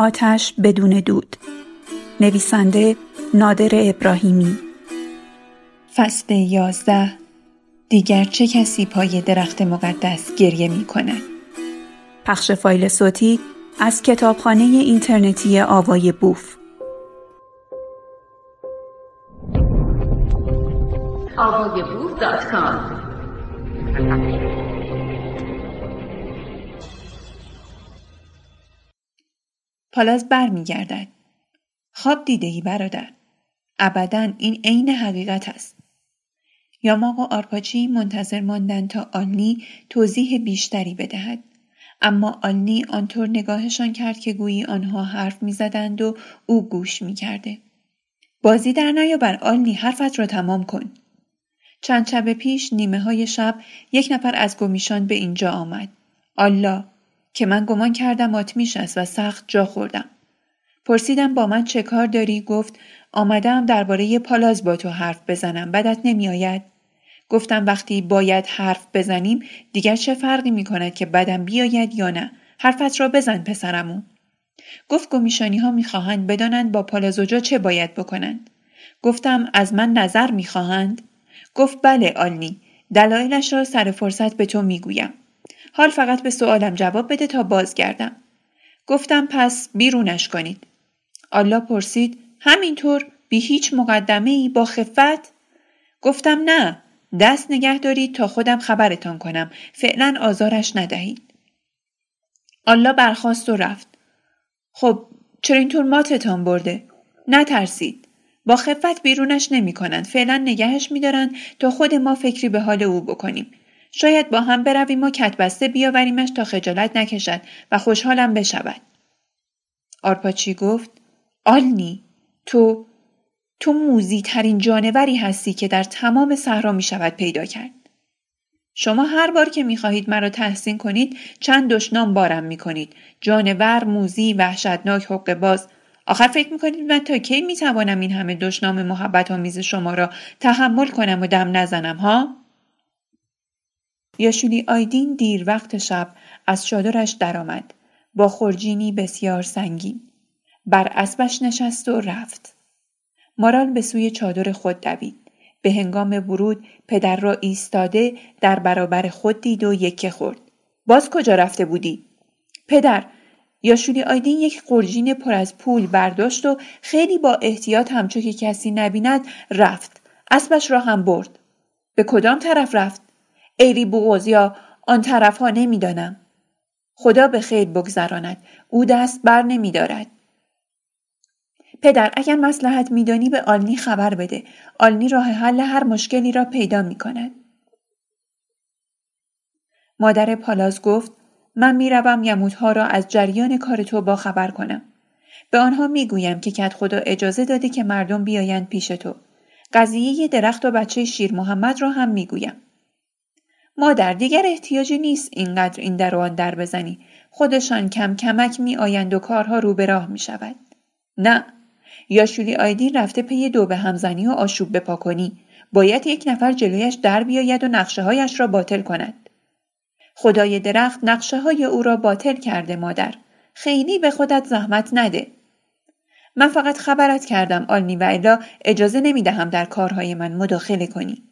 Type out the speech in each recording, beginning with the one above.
آتش بدون دود. نویسنده نادر ابراهیمی. فصل یازده. دیگر چه کسی پای درخت مقدس گریه می کند؟ پخش فایل صوتی از کتابخانه اینترنتی آوای بوف. پالاز بر می گردد. خواب دیده ای برادر. ابدا این عین حقیقت است. یاماق و آرپاچی منتظر ماندند تا آلنی توضیح بیشتری بدهد. اما آلنی آنطور نگاهشان کرد که گویی آنها حرف می‌زدند و او گوش می‌کرده. بازی در نیاور آلنی حرفت را تمام کن. چند شب پیش نیمه های شب یک نفر از گمیشان به اینجا آمد. آلا که من گمان کردم آتمیش است و سخت جا خوردم. پرسیدم با من چه کار داری؟ گفت آمدم درباره پالاز با تو حرف بزنم. بدت نمیآید؟ گفتم وقتی باید حرف بزنیم دیگر چه فرقی می کند که بدم بیاید یا نه؟ حرفت را بزن پسرمون گفت گمیشانی ها می‌خواهند بدانند با پالازوجا چه باید بکنند. گفتم از من نظر می‌خواهند؟ گفت بله آلنی. دلایلش را سر فرصت به تو می‌گویم. حال فقط به سوالم جواب بده تا بازگردم. گفتم پس بیرونش کنید. آلا پرسید همینطور بی هیچ مقدمه ای با خفت؟ گفتم نه دست نگه دارید تا خودم خبرتان کنم. فعلا آزارش ندهید. آلا برخواست و رفت. خب چرا اینطور ماتتان برده. نترسید. با خفت بیرونش نمی کنند. فعلا نگهش میدارند تا خود ما فکری به حال او بکنیم. شاید با هم برویم و کتبسته بیاوریمش تا خجالت نکشد و خوشحالم بشود. آرپاچی گفت آلنی تو تو موزی ترین جانوری هستی که در تمام صحرا می شود پیدا کرد. شما هر بار که می خواهید مرا تحسین کنید چند دشنام بارم می کنید. جانور، موزی، وحشتناک، حق باز. آخر فکر می کنید من تا کی می توانم این همه دشنام محبت آمیز شما را تحمل کنم و دم نزنم ها؟ یاشولی آیدین دیر وقت شب از چادرش درآمد با خورجینی بسیار سنگین. بر اسبش نشست و رفت. مارال به سوی چادر خود دوید. به هنگام ورود پدر را ایستاده در برابر خود دید و یکه خورد. باز کجا رفته بودی؟ پدر یاشولی آیدین یک قرجین پر از پول برداشت و خیلی با احتیاط همچو که کسی نبیند رفت. اسبش را هم برد. به کدام طرف رفت؟ ایری بوغوز یا آن طرف ها نمی‌دانم. خدا به خیر بگذراند. او دست بر نمی دارد. پدر اگر مسلحت میدانی به آلنی خبر بده. آلنی راه حل هر مشکلی را پیدا می کند. مادر پالاز گفت من می‌روم یموتها را از جریان کار تو با خبر کنم. به آنها می‌گویم که کت خدا اجازه داده که مردم بیایند پیش تو. قضیه درخت و بچه شیر محمد را هم می‌گویم. مادر دیگر احتیاجی نیست اینقدر این در و آن در بزنی. خودشان کم کمک می آیند و کارها رو به راه می شود. نه. یاشولی آیدین رفته پی دو به همزنی و آشوب بپا کنی. باید یک نفر جلویش در بیاید و نقشه هایش را باطل کند. خدای درخت نقشه های او را باطل کرده مادر. خیلی به خودت زحمت نده. من فقط خبرت کردم آلنی و الا اجازه نمی دهم در کارهای من مداخله کنی.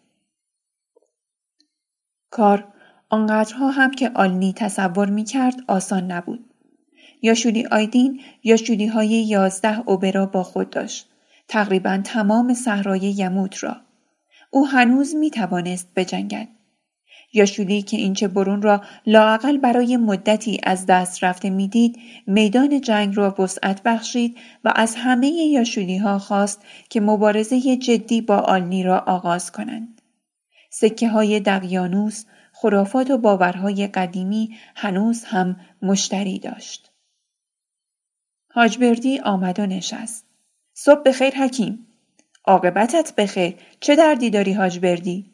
کار آنقدرها هم که آلنی تصور می کرد آسان نبود یاشولی آیدین یاشولی های یازده اوبرا با خود داشت. تقریبا تمام صحرای یموت را. او هنوز می توانست بجنگد. یاشولی که اینچه برون را لاقل برای مدتی از دست رفته می‌دید میدان جنگ را وسعت بخشید و از همه یاشولی ها خواست که مبارزه جدی با آلنی را آغاز کنند. سکه های دقیانوس، خرافات و باورهای قدیمی هنوز هم مشتری داشت. حاجبردی آمد و نشست. صبح بخیر حکیم. عاقبتت بخیر. چه دردی داری حاجبردی؟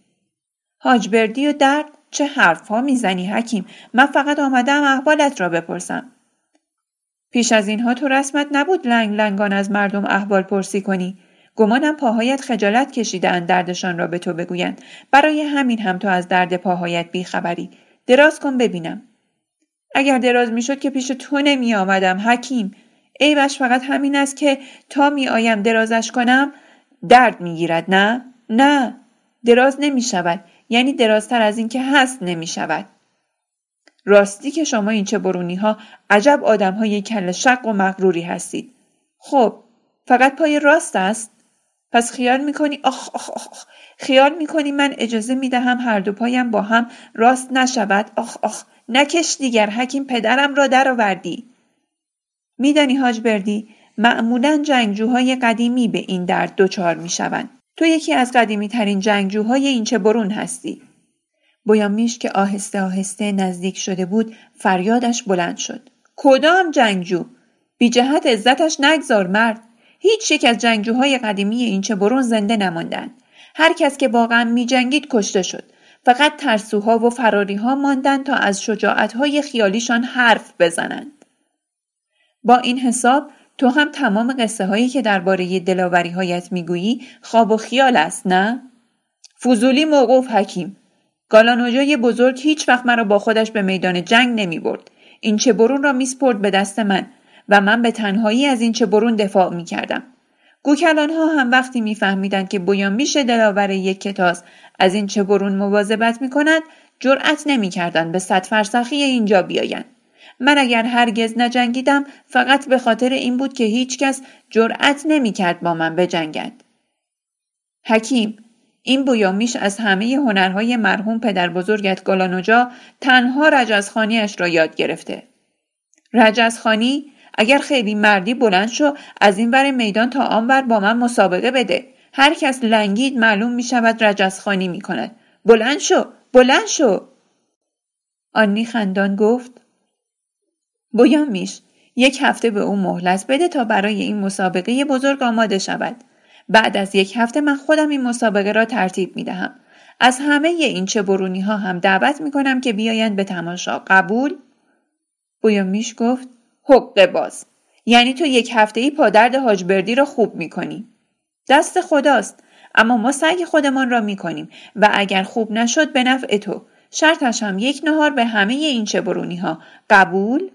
حاجبردی و درد چه حرفها می‌زنی حکیم من فقط آمدم احوالت را بپرسم پیش از اینها تو رسمت نبود لنگ لنگان از مردم احوال پرسی کنی گمانم پاهایت خجالت کشیدهاند دردشان را به تو بگویند. برای همین هم تو از درد پاهایت بیخبری. دراز کن ببینم. اگر دراز می‌شد که پیش تو نمی آمدم حکیم. عیبش فقط همین است که تا می آیم درازش کنم درد می گیرد نه؟ نه. دراز نمی شود یعنی درازتر از این که هست نمی شود راستی که شما این چه برونی ها عجب آدم های کل شق و مغروری هستید. خب فقط پای راست است؟ پس خیال می‌کنی؟ آخ آخ آخ خیال می‌کنی من اجازه می‌دهم هر دو پایم با هم راست نشود؟ آخ آخ. نکش دیگر حکیم پدرم را درآوردی. میدانی حاج بردی معمولا جنگجوهای قدیمی به این درد دچار می‌شوند. تو یکی از قدیمی ترین جنگجوهای این چه برون هستی. بویامیش که آهسته آهسته نزدیک شده بود فریادش بلند شد. کدام جنگجو؟ بی جهت عزتش نگذار مرد. هیچ یک از جنگجوهای قدیمی این چه برون زنده نماندند. هر کس که واقعا می جنگید کشته شد. فقط ترسوها و فراریها ماندند تا از شجاعتهای خیالیشان حرف بزنند. با این حساب تو هم تمام قصه هایی که درباره دلاوری هایت می‌گویی خواب و خیال است نه؟ فضولی موقوف حکیم. گالانوجای بزرگ هیچ وقت مرا با خودش به میدان جنگ نمی برد. این چه برون را میسپرد به دست من. و من به تنهایی از این چه برون دفاع می کردم. گوکلان ها هم وقتی میفهمیدند که میشه دلاور یک کتاز از این چه برون مواظبت می کند جرأت نمی کردن به صد فرسخی اینجا بیایند. من اگر هرگز نجنگیدم فقط به خاطر این بود که هیچکس جرأت نمی کرد با من بجنگد. حکیم این بویامیش از همه هنرهای مرحوم پدر بزرگت گالانوجا تنها رجزخانیش را یاد گرفته. رجزخانی اگر خیلی مردی بلند شو از این بر میدان تا آن بر با من مسابقه بده. هر کس لنگید معلوم می شود رجزخانی می کند. بلند شو! بلند شو! آنی خندان گفت بویامیش یک هفته به او مهلت بده تا برای این مسابقه بزرگ آماده شود. بعد از یک هفته من خودم این مسابقه را ترتیب می دهم. از همه این چه برونی ها هم دعوت می کنم که بیایند به تماشا قبول؟ بویامیش گفت حق باز یعنی تو یک هفته ای پادرد حاجبردی را خوب می کنی. دست خداست اما ما سعی خودمان را می کنیم و اگر خوب نشد به نفع تو شرطش هم یک نهار به همه این چه برونی ها قبول؟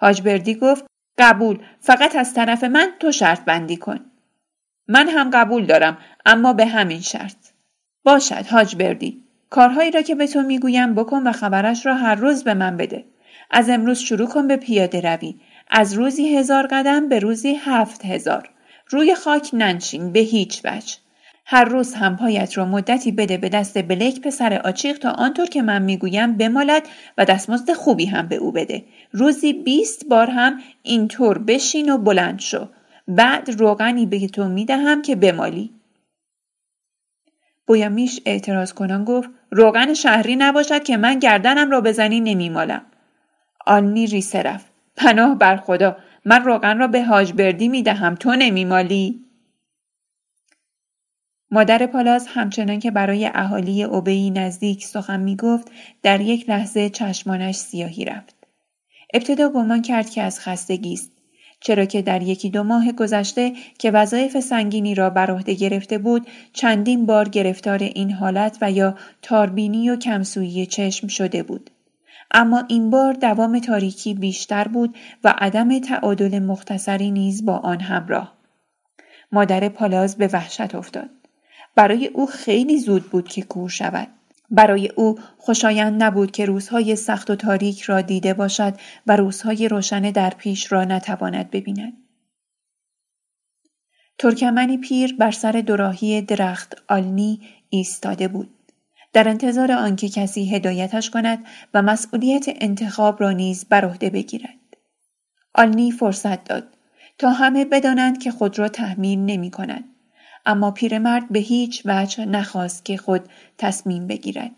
حاجبردی گفت قبول فقط از طرف من تو شرط بندی کن. من هم قبول دارم اما به همین شرط. باشد حاج بردی. کارهایی را که به تو می‌گویم بکن و خبرش را هر روز به من بده. از امروز شروع کن به پیاده روی. از روزی هزار قدم به روزی هفت هزار. روی خاک ننشین به هیچ وجه. هر روز هم پایت را مدتی بده به دست بلک پسر آچیق تا آنطور که من می‌گویم بمالد و دستمزد خوبی هم به او بده. روزی بیست بار هم اینطور بشین و بلند شو. بعد روغنی به تو می‌دهم که بمالی. بویامیش اعتراض کنان گفت روغن شهری نباشد که من گردنم را بزنی نمیمالم. آلنی ریسه رفت. پناه بر خدا من روغن را به حاج بردی می دهم تو نمیمالی؟ مادر پالاز همچنان که برای اهالی اوبهی نزدیک سخن می گفت در یک لحظه چشمانش سیاهی رفت. ابتدا گمان کرد که از خستگی است چرا که در یکی دو ماه گذشته که وظایف سنگینی را بر عهده گرفته بود چندین بار گرفتار این حالت و یا تاربینی و کمسویی چشم شده بود اما این بار دوام تاریکی بیشتر بود و عدم تعادل مختصری نیز با آن همراه مادر پالاز به وحشت افتاد برای او خیلی زود بود که کور شود برای او خوشایند نبود که روزهای سخت و تاریک را دیده باشد و روزهای روشن در پیش را نتواند ببیند. ترکمنی پیر بر سر دوراهی درخت آلنی ایستاده بود. در انتظار آنکه کسی هدایتش کند و مسئولیت انتخاب را نیز بر عهده بگیرد. آلنی فرصت داد تا همه بدانند که خود را تحمیل نمی کند. اما پیرمرد به هیچ وجه نخواست که خود تصمیم بگیرد.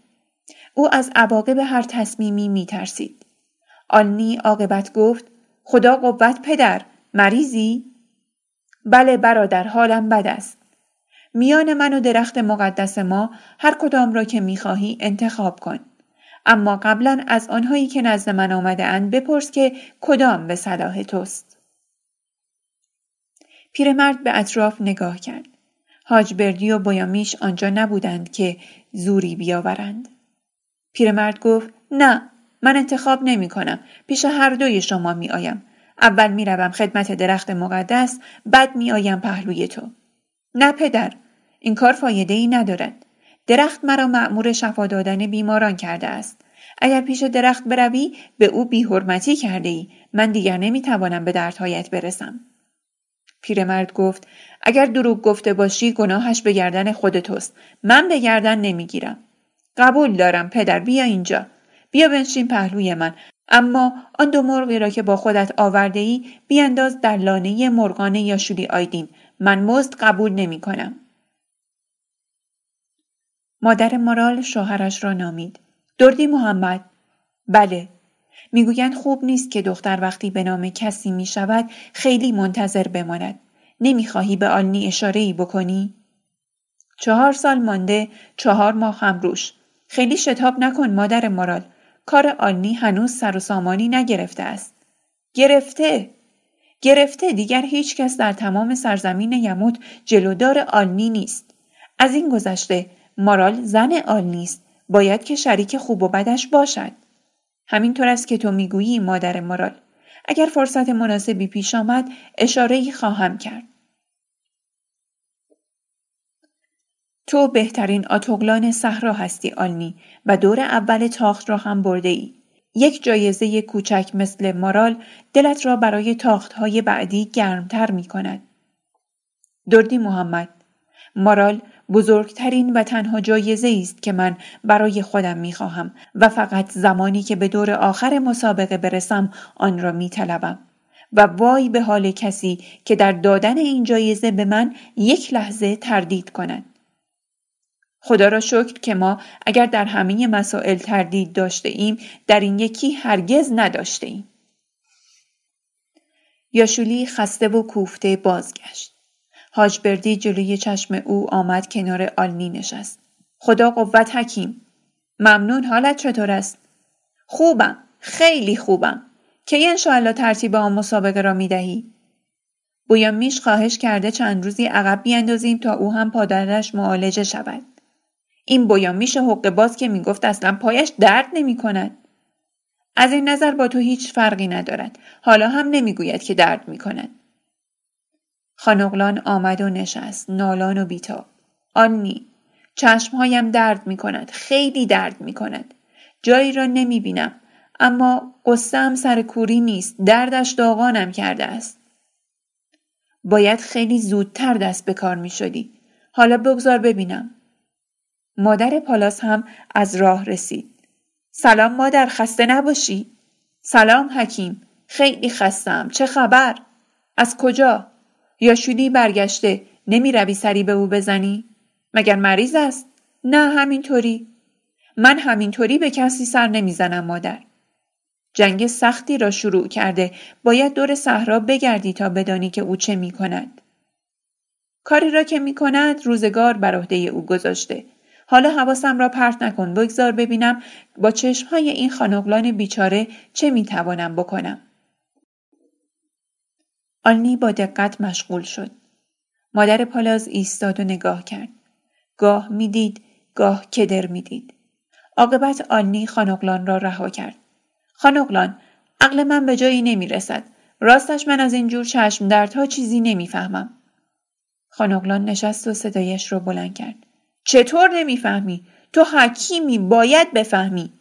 او از عواقب هر تصمیمی می ترسید. آلنی عاقبت گفت خدا قوت پدر مریضی؟ بله برادر حالم بد است. میان من و درخت مقدس ما هر کدام را که می‌خواهی انتخاب کن. اما قبلا از آنهایی که نزد من آمده اند بپرس که کدام به صلاح توست. پیرمرد به اطراف نگاه کرد. حاج بردی و بایامیش آنجا نبودند که زوری بیاورند. پیرمرد گفت نه من انتخاب نمی کنم. پیش هر دوی شما می آیم. اول می‌روم خدمت درخت مقدس بعد میآیم پهلوی تو نه پدر این کار فایده ای ندارد درخت مرا مأمور شفا دادن بیماران کرده است. اگر پیش درخت بروی به او بیحرمتی کرده ای من دیگر نمی‌توانم به دردهایت برسم. پیرمرد گفت اگر دروغ گفته باشی گناهش به گردن خود توست. من به گردن نمی‌گیرم. قبول دارم پدر بیا اینجا. بیا بنشین پهلوی من. اما آن دو مرغی را که با خودت آورده ای بیانداز در لانه مرغان یا شولی آیدین. من مزد قبول نمی کنم. مادر مارال شوهرش را نامید. دردی محمد بله می‌گویند خوب نیست که دختر وقتی به نام کسی می شود خیلی منتظر بماند. نمی‌خواهی به آلنی اشاره ای بکنی؟ چهار سال مانده چهار ماه هم روش. خیلی شتاب نکن مادر مارال. کار آلنی هنوز سر و سامانی نگرفته است. گرفته. گرفته دیگر هیچ کس در تمام سرزمین یموت جلودار آلنی نیست. از این گذشته مارال زن آلنی است. باید که شریک خوب و بدش باشد. همینطور است که تو می‌گویی مادر مارال. اگر فرصت مناسبی پیش آمد اشاره ای خواهم کرد. تو بهترین آتوگلان صحرا هستی آلنی و دور اول تاخت را هم برده ای. یک جایزه کوچک مثل مارال دلت را برای تاختهای بعدی گرمتر می کند. دردی محمد مارال بزرگترین و تنها جایزه است که من برای خودم می خواهم و فقط زمانی که به دور آخر مسابقه برسم آن را می طلبم. و وای به حال کسی که در دادن این جایزه به من یک لحظه تردید کند. خدا را شکر که ما اگر در همه مسائل تردید داشته ایم در این یکی هرگز نداشته ایم. یاشولی خسته و کوفته بازگشت. حاج بردی جلوی چشم او آمد کنار آلنی نشست. خدا قوت حکیم. ممنون حالت چطور است؟ خوبم. خیلی خوبم. کی انشاءالله ترتیب آن مسابقه را می دهی؟ میش خواهش کرده چند روزی عقب بیاندازیم تا او هم پادرش معالجه شود. این بویا میشه حق باز که می‌گفت اصلا پایش درد نمی کند. از این نظر با تو هیچ فرقی ندارد. حالا هم نمی‌گوید که درد می کند. خانقلان آمد و نشست. نالان و بیتاب. آنی. چشمهایم درد می کند. خیلی درد می کند. جایی را نمی بینم. اما قصه سر کوری نیست. دردش داغانم کرده است. باید خیلی زودتر دست به کار می شدی. حالا بگذار ببینم. مادر پالاس هم از راه رسید. سلام مادر خسته نباشی؟ سلام حکیم. خیلی خستم. چه خبر؟ از کجا؟ یاشولی برگشته. نمی روی سری به او بزنی؟ مگر مریض است؟ نه همینطوری. من همینطوری به کسی سر نمی‌زنم مادر. جنگ سختی را شروع کرده. باید دور صحرا بگردی تا بدانی که او چه می کند. کاری را که می کند روزگار بر عهده او گذاشته. حالا حواسم را پرت نکن بگذار ببینم با چشمهای این خانقلان بیچاره چه می‌توانم بکنم آلنی با دقت مشغول شد. مادر پالاز ایستاد و نگاه کرد. گاه می‌دید گاه کدر می‌دید. عاقبت آلنی خانقلان را رها کرد. خانقلان عقل من به جایی نمی‌رسد. راستش من از این جور چشم دردها چیزی نمی‌فهمم. خانقلان نشست و صدایش را بلند کرد. چطور نمی‌فهمی؟ تو حکیمی باید بفهمی.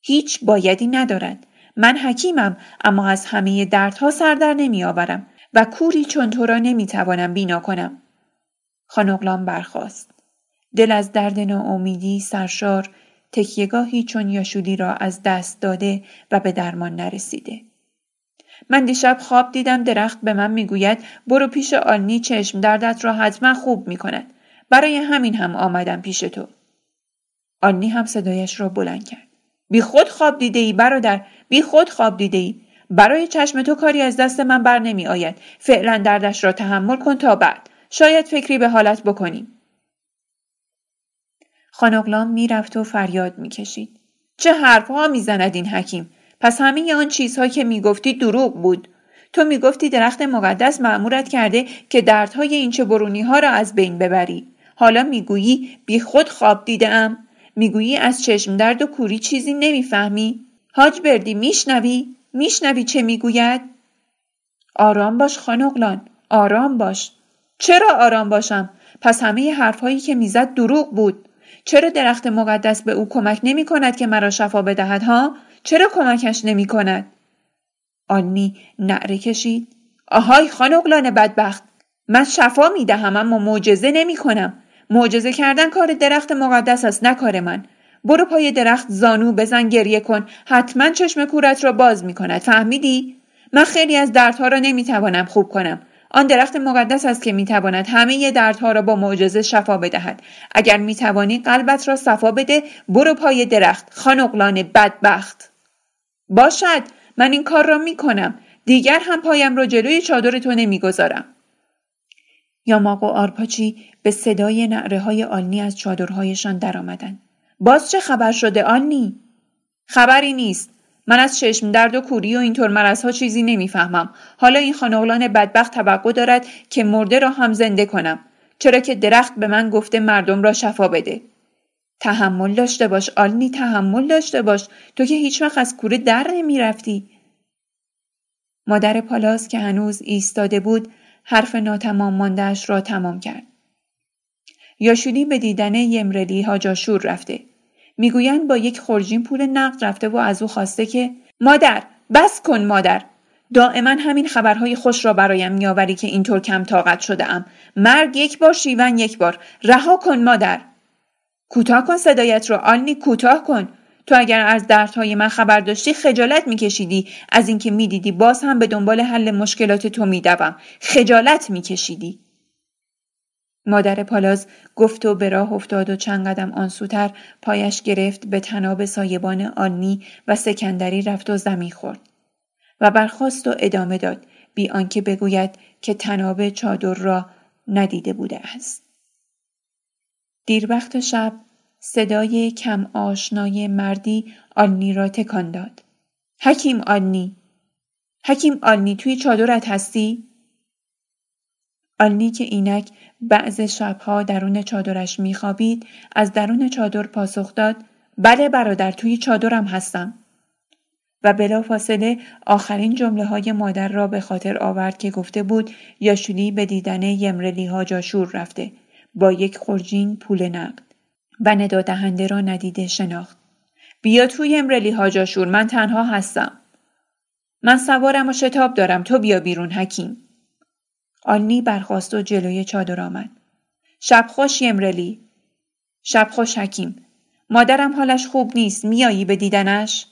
هیچ بایدی ندارد. من حکیمم اما از همه دردها سر در نمیآورم و کوری چون تو را نمی‌توانم بینا کنم. خانقلان برخاست. دل از درد ناامیدی سرشار تکیگاهی چون یاشولی را از دست داده و به درمان نرسیده. من دیشب خواب دیدم درخت به من می‌گوید برو پیش آلنی چشم دردت را حتما خوب می‌کند برای همین هم آمدم پیش تو. آنی هم صدایش را بلند کرد. بی خود خواب دیده ای برادر بی خود خواب دیده ای. برای چشم تو کاری از دست من بر نمی آید. فعلا دردش را تحمل کن تا بعد. شاید فکری به حالت بکنیم. خانقلان می‌رفت و فریاد می‌کشید. چه حرفها می‌زند این حکیم؟ پس همه آن چیزها که می‌گفتی دروغ بود. تو می‌گفتی درخت مقدس معمورت کرده که دردهای این چه برونی ها را از بین ببری. حالا می‌گویی بی خود خواب دیدم می‌گویی از چشم درد و کوری چیزی نمی‌فهمی؟ حاج بردی میشنوی؟ میشنوی چه می‌گوید؟ آرام باش خانقلان آرام باش. چرا آرام باشم؟ پس همه حرفهایی که می‌زد دروغ بود. چرا درخت مقدس به او کمک نمی کند که مرا شفا بدهد ها؟ چرا کمکش نمی کند آنی نعره کشید. آهای خانقلان بدبخت. من شفا می دهم اما معجزه نمی کنم معجزه کردن کار درخت مقدس است نه کار من. برو پای درخت زانو بزن گریه کن. حتما چشم کورت را باز می کند فهمیدی؟ من خیلی از دردها را نمی توانم خوب کنم. آن درخت مقدس است که می‌تواند همه دردها را با معجزه شفا بدهد. اگر می‌توانی قلبت را صفا بده برو پای درخت خانقلان بدبخت. باشد من این کار را می‌کنم. دیگر هم پایم را جلوی چادر تو نمی‌گذارم. یاماق و آرپاچی به صدای نعره های آلنی از چادرهایشان درآمدند. باز چه خبر شده آلنی؟ خبری نیست. من از چشم درد و کوری و اینطور مرزها چیزی نمی‌فهمم. حالا این خانوغلان بدبخت توقع دارد که مرده را هم زنده کنم. چرا که درخت به من گفته مردم را شفا بده. تحمل داشته باش آلنی تحمل داشته باش. تو که هیچ وقت از کوره در نمی‌رفتی. مادر پالاس که هنوز ایستاده بود حرف ناتمام ماندهش را تمام کرد. یاشولی به دیدن یمرلی هاجاشور رفته. می‌گویند با یک خورجین پول نقد رفته و از او خواسته که مادر بس کن مادر! دائما همین خبرهای خوش را برایم میآوری که اینطور کم طاقت شده ام مرگ یک بار شیون یک بار. رها کن مادر! کوتاه کن صدایت را. آلنی کوتاه کن! تو اگر از دردهای من خبر داشتی خجالت میکشیدی. از اینکه می‌دیدی باز هم به دنبال حل مشکلات تو میدوم. خجالت میکشیدی. مادر پالاز گفت و به راه افتاد و چند قدم آن سوتر پایش گرفت به تناب سایبان آنی و سکندری رفت و زمین خورد و برخواست و ادامه داد. بی آنکه بگوید که تناب چادر را ندیده بوده است. دیر وقت شب صدای کم آشنای مردی آلنی را تکان داد. حکیم آلنی حکیم آلنی توی چادرت هستی؟ آلنی که اینک بعض شبها درون چادرش میخوابید از درون چادر پاسخ داد بله برادر توی چادرم هستم. و بلا فاصله آخرین جمله های مادر را به خاطر آورد که گفته بود یاشولی به دیدن یمرلی ها جاشور رفته با یک خورجین پول نقد. و ندادهنده را ندیده شناخت بیا توی یمرلی ها جاشور من تنها هستم من سوارم و شتاب دارم تو بیا بیرون حکیم آلنی برخواست و جلوی چادر آمد. شب خوش یمرلی. شب خوش حکیم. مادرم حالش خوب نیست. میایی به دیدنش؟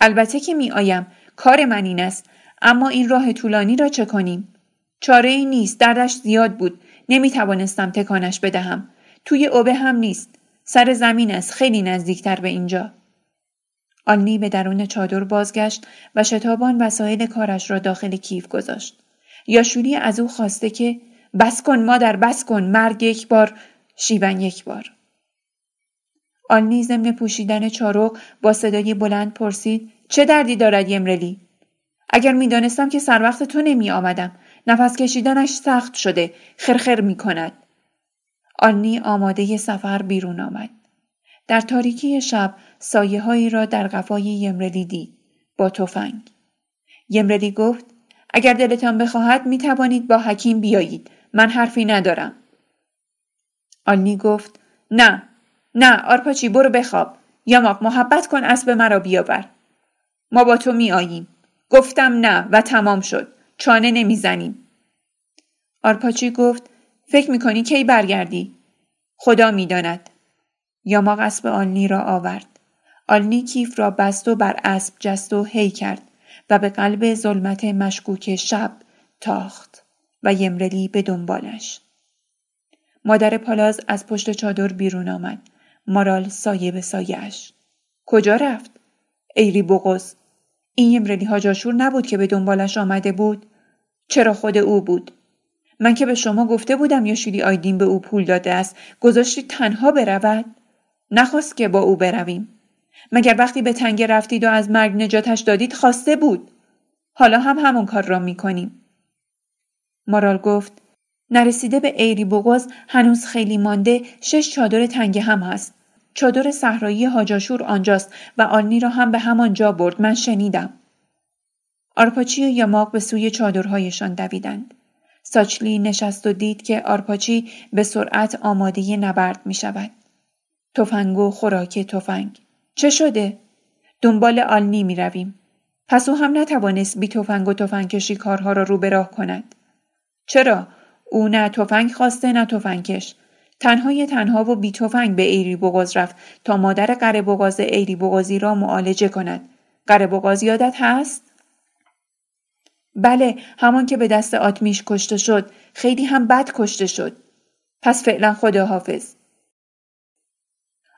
البته که میآیم. کار من این است. اما این راه طولانی را چه کنیم؟ چاره ای نیست. دردش زیاد بود. نمی توانستم تکانش بدهم. توی اوبه هم نیست. سر زمین است. خیلی نزدیکتر به اینجا. آلنی به درون چادر بازگشت و شتابان وسایل کارش را داخل کیف گذاشت. یاشوری از او خواسته که بس کن مادر بس کن مرگ یک بار شیون یک بار آلنی ضمن پوشیدن چارق با صدای بلند پرسید چه دردی دارد یمرلی اگر می‌دانستم که سر وقت تو نمی آمدم نفس کشیدنش سخت شده خرخر می کند آلنی آماده سفر بیرون آمد در تاریکی شب سایه هایی را در قفای یمرلی دید با تفنگ یمرلی گفت اگر دلتان بخواهد می توانید با حکیم بیایید. من حرفی ندارم. آلنی گفت نه نه آرپاچی برو بخواب. یاماق محبت کن اسب مرا بیاور. ما با تو می آییم. گفتم نه و تمام شد. چانه نمی‌زنیم. آرپاچی گفت فکر می‌کنی کی برگردی؟ خدا می‌داند. یاماق اسب آلنی را آورد. آلنی کیف را بست و بر اسب جست و هی کرد. و به قلب ظلمت مشکوک شب تاخت و یمرلی به دنبالش. مادر پالاز از پشت چادر بیرون آمد. مارال سایه به سایهش. کجا رفت؟ ایری بغز. این یمرلی ها جاشور نبود که به دنبالش آمده بود؟ چرا خود او بود؟ من که به شما گفته بودم یا شیلی آیدین به او پول داده است گذاشتی تنها برود؟ نخواست که با او برویم. مگر وقتی به تنگه رفتید و از مرگ نجاتش دادید خواسته بود حالا هم همون کار را می‌کنیم مارال گفت نرسیده به ایری بغاز هنوز خیلی مانده شش چادر تنگه هم هست چادر صحرایی هاجاشور آنجاست و آلنی را هم به همان جا برد من شنیدم آرپاچی و یاماق به سوی چادرهایشان دویدند. ساچلی نشست و دید که آرپاچی به سرعت آماده نبرد می شود. تفنگ و خوراک تفنگ. چه شده؟ دنبال آلنی می رویم. پس او هم نتوانست بی تفنگ و تفنگکشی کارها را رو به راه کند. چرا؟ او نه تفنگ خواسته نه تفنگکش. تنهای تنها و بی تفنگ به ایری بغاز رفت تا مادر قره بغاز ایری بغازی را معالجه کند. قره بغاز یادت هست؟ بله همان که به دست آتمیش کشته شد. خیلی هم بد کشته شد. پس فعلا خداحافظ.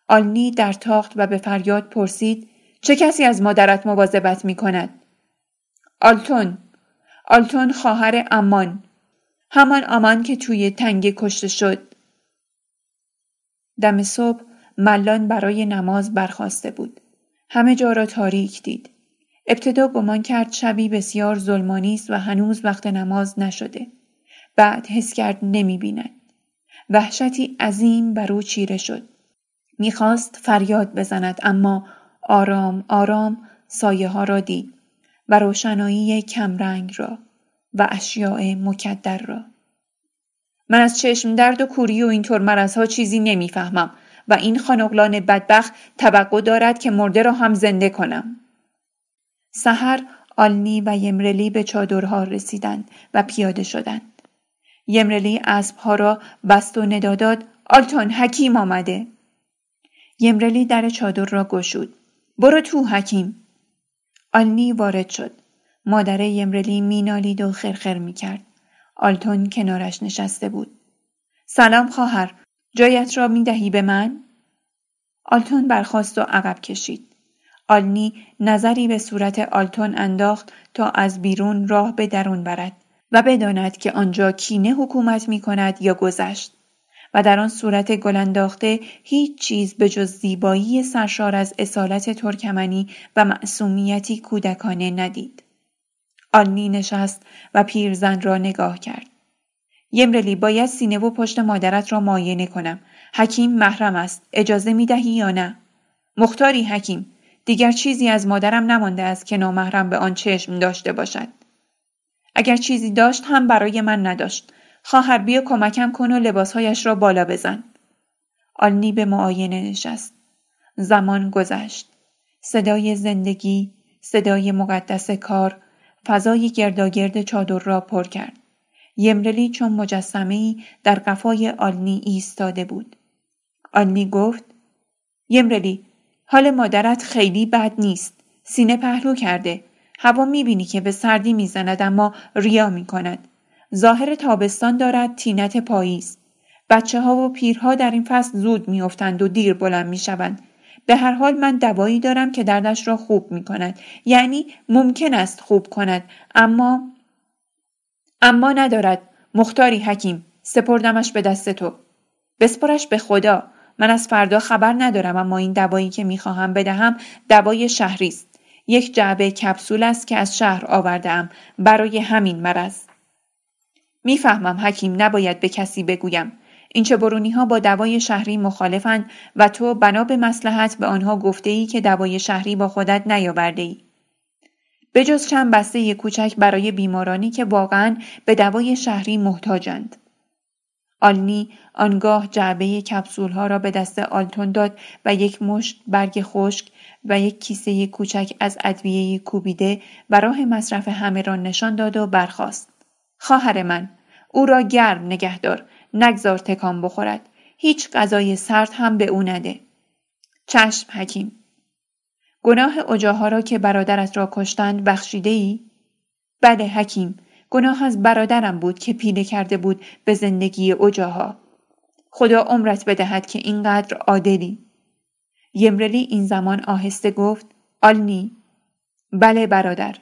آلنی در تاخت و به فریاد پرسید چه کسی از مادرت مواظبت می کند؟ آلتون. آلتون خواهر امان. همان امان که توی تنگه کشته شد. دم صبح ملان برای نماز برخواسته بود. همه جا را تاریک دید. ابتدا گمان کرد شبی بسیار ظلمانی است و هنوز وقت نماز نشده. بعد حس کرد نمی بیند. وحشتی عظیم بر او چیره شد. می‌خواست فریاد بزند اما آرام آرام سایه ها را دید و روشنایی کمرنگ را و اشیاء مکدر را. من از چشم درد و کوری و اینطور مرزها چیزی نمی‌فهمم و این خانقلان بدبخت توقع دارد که مرده را هم زنده کنم. سحر آلنی و یمرلی به چادرها رسیدند و پیاده شدند. یمرلی اسبها را بست و نداداد آلتون حکیم آمده. یمرلی در چادر را گشود. برو تو حکیم. آلنی وارد شد. مادر یمرلی مینالید و خرخر می کرد. آلتون کنارش نشسته بود. سلام خواهر. جایت را می دهی به من؟ آلتون برخواست و عقب کشید. آلنی نظری به صورت آلتون انداخت تا از بیرون راه به درون برد و بداند که آنجا کینه حکومت می کند یا گذشت و در آن صورت گل انداخته هیچ چیز به جز زیبایی سرشار از اصالت ترکمنی و معصومیتی کودکانه ندید. آلنی نشست و پیرزن را نگاه کرد. یمرلی باید سینه و پشت مادرت را مایه کنم. حکیم محرم است. اجازه می دهی یا نه؟ مختاری حکیم. دیگر چیزی از مادرم نمانده است که نامحرم به آن چشم داشته باشد. اگر چیزی داشت هم برای من نداشت. خواهر بیا کمکم کن و لباسهایش را بالا بزن. آلنی به معاینه نشست. زمان گذشت. صدای زندگی، صدای مقدس کار، فضای گرداگرد چادر را پر کرد. یمرلی چون مجسمه در قفای آلنی ایستاده بود. آلنی گفت یمرلی حال مادرت خیلی بد نیست. سینه پهلو کرده. هوا می‌بینی که به سردی می‌زند اما ریا می‌کند. ظاهر تابستان دارد تینت پاییز. بچه ها و پیرها در این فصل زود میافتند و دیر بلند می‌شوند. به هر حال من دوایی دارم که دردش را خوب می کند. یعنی ممکن است خوب کند اما اما ندارد مختاری حکیم سپردمش به دست تو بسپرش به خدا من از فردا خبر ندارم اما این دوایی که می‌خواهم بدهم دوای شهری است یک جعبه کپسول است که از شهر آوردم برای همین مرض می‌فهمم حکیم نباید به کسی بگویم این برونی ها با دوای شهری مخالفند و تو بنا به مسلحت به آنها گفته ای که دوای شهری با خودت نیاورده ای. جز چند بسته کوچک برای بیمارانی که واقعا به دوای شهری محتاجند. آلنی آنگاه جعبه کپسول ها را به دست آلتون داد و یک مشت برگ خشک و یک کیسه کوچک از ادویه کوبیده و راه مصرف همه را نشان داد و برخاست. خواهر من او را گرم نگهدار نگذار تکان بخورد هیچ غذای سرد هم به او نده چشم حکیم گناه اجاها را که برادرت را کشتند بخشیده ای؟ بله حکیم گناه از برادرم بود که پیله کرده بود به زندگی اجاها. خدا عمرت بدهد که اینقدر عادلی. یمرلی این زمان آهسته گفت آلنی. بله برادر.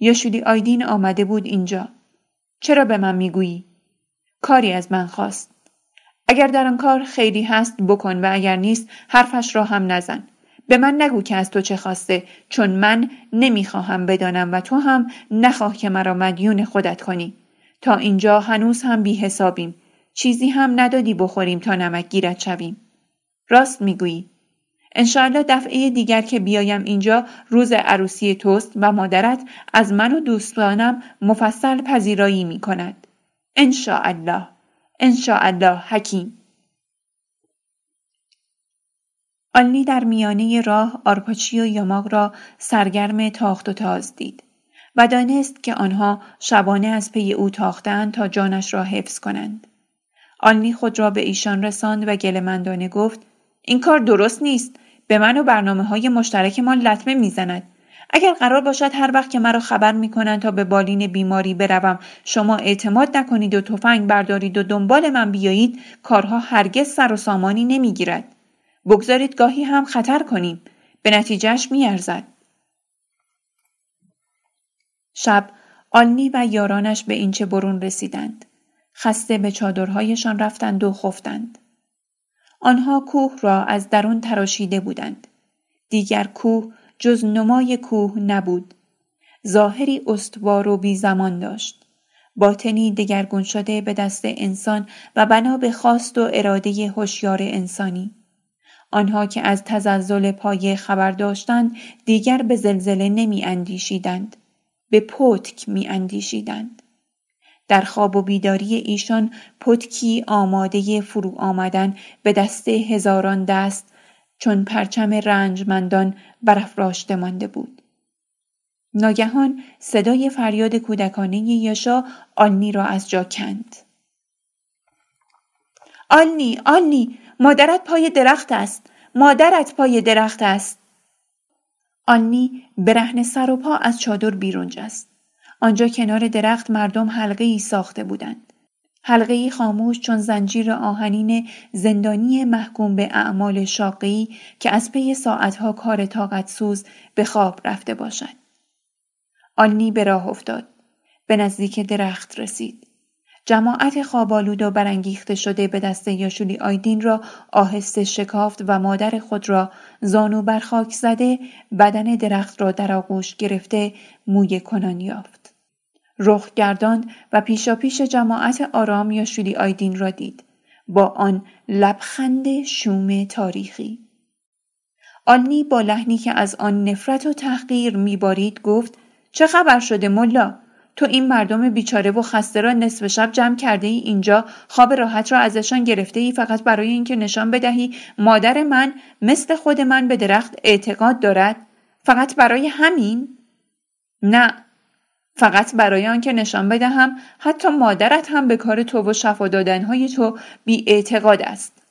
یاشودی آیدین آمده بود اینجا. چرا به من می‌گویی؟ کاری از من خواست. اگر در آن کار خیری هست بکن و اگر نیست حرفش را هم نزن. به من نگو که از تو چه خواسته چون من نمی‌خواهم بدانم و تو هم نخواه که مرا مدیون خودت کنی. تا اینجا هنوز هم بی حسابیم چیزی هم ندادی بخوریم تا نمک گیرت شویم. راست می‌گویی. انشاءالله دفعه دیگر که بیایم اینجا روز عروسی توست و مادرت از من و دوستانم مفصل پذیرایی می کند. انشاءالله. انشاءالله حکیم. آلنی در میانه راه آرپاچی و یاماگ را سرگرم تاخت و تاز دید و دانست که آنها شبانه از پی او تاختند تا جانش را حفظ کنند. آلنی خود را به ایشان رساند و گلمندانه گفت این کار درست نیست. به من و برنامه های مشترکمان لطمه می‌زند. اگر قرار باشد هر وقت که مرا خبر می کنند تا به بالین بیماری بروم شما اعتماد نکنید و تفنگ بردارید و دنبال من بیایید کارها هرگز سر و سامانی نمی‌گیرد. بگذارید گاهی هم خطر کنیم. به نتیجهش میارزد. شب آلنی و یارانش به اینچه برون رسیدند. خسته به چادرهایشان رفتند و خفتند. آنها کوه را از درون تراشیده بودند. دیگر کوه جز نمای کوه نبود. ظاهری استوار و بی زمان داشت. باطنی دگرگون شده به دست انسان و بنا به خواست و اراده هوشیار انسانی. آنها که از تزلزل پایه خبر داشتند دیگر به زلزله نمی اندیشیدند. به پتک می اندیشیدند. در خواب و بیداری ایشان پتکی آماده فرو آمدن به دست هزاران دست چون پرچم رنجمندان برافراشته مانده بود. ناگهان صدای فریاد کودکانه یاشا آلنی را از جا کند. آلنی آلنی مادرت پای درخت است مادرت پای درخت است آنی برهن سر و پا از چادر بیرون جست آنجا کنار درخت مردم حلقه ای ساخته بودند حلقه ای خاموش چون زنجیر آهنین زندانی محکوم به اعمال شاقی که از پی ساعتها کار طاقت سوز به خواب رفته باشد. آنی به راه افتاد. به نزدیک درخت رسید. جماعت خوابالود و برانگیخته شده به دست یاشولی آیدین را آهسته شکافت و مادر خود را زانو بر خاک زده بدن درخت را در آغوش گرفته موی کنان یافت. رخ گرداند و پیشا پیش جماعت آرام یاشولی آیدین را دید. با آن لبخند شوم تاریخی. آنی با لحنی که از آن نفرت و تحقیر میبارید گفت چه خبر شده ملا تو این مردم بیچاره و خسته را نصف شب جمع کرده ای اینجا. خواب راحت را ازشان گرفته ای. فقط برای اینکه نشان بدهی مادر من مثل خود من به درخت اعتقاد دارد. فقط برای همین؟ نه. فقط برای آنکه نشان بدهم حتی مادرت هم به کار تو و شفا دادنهای تو بی اعتقاد است.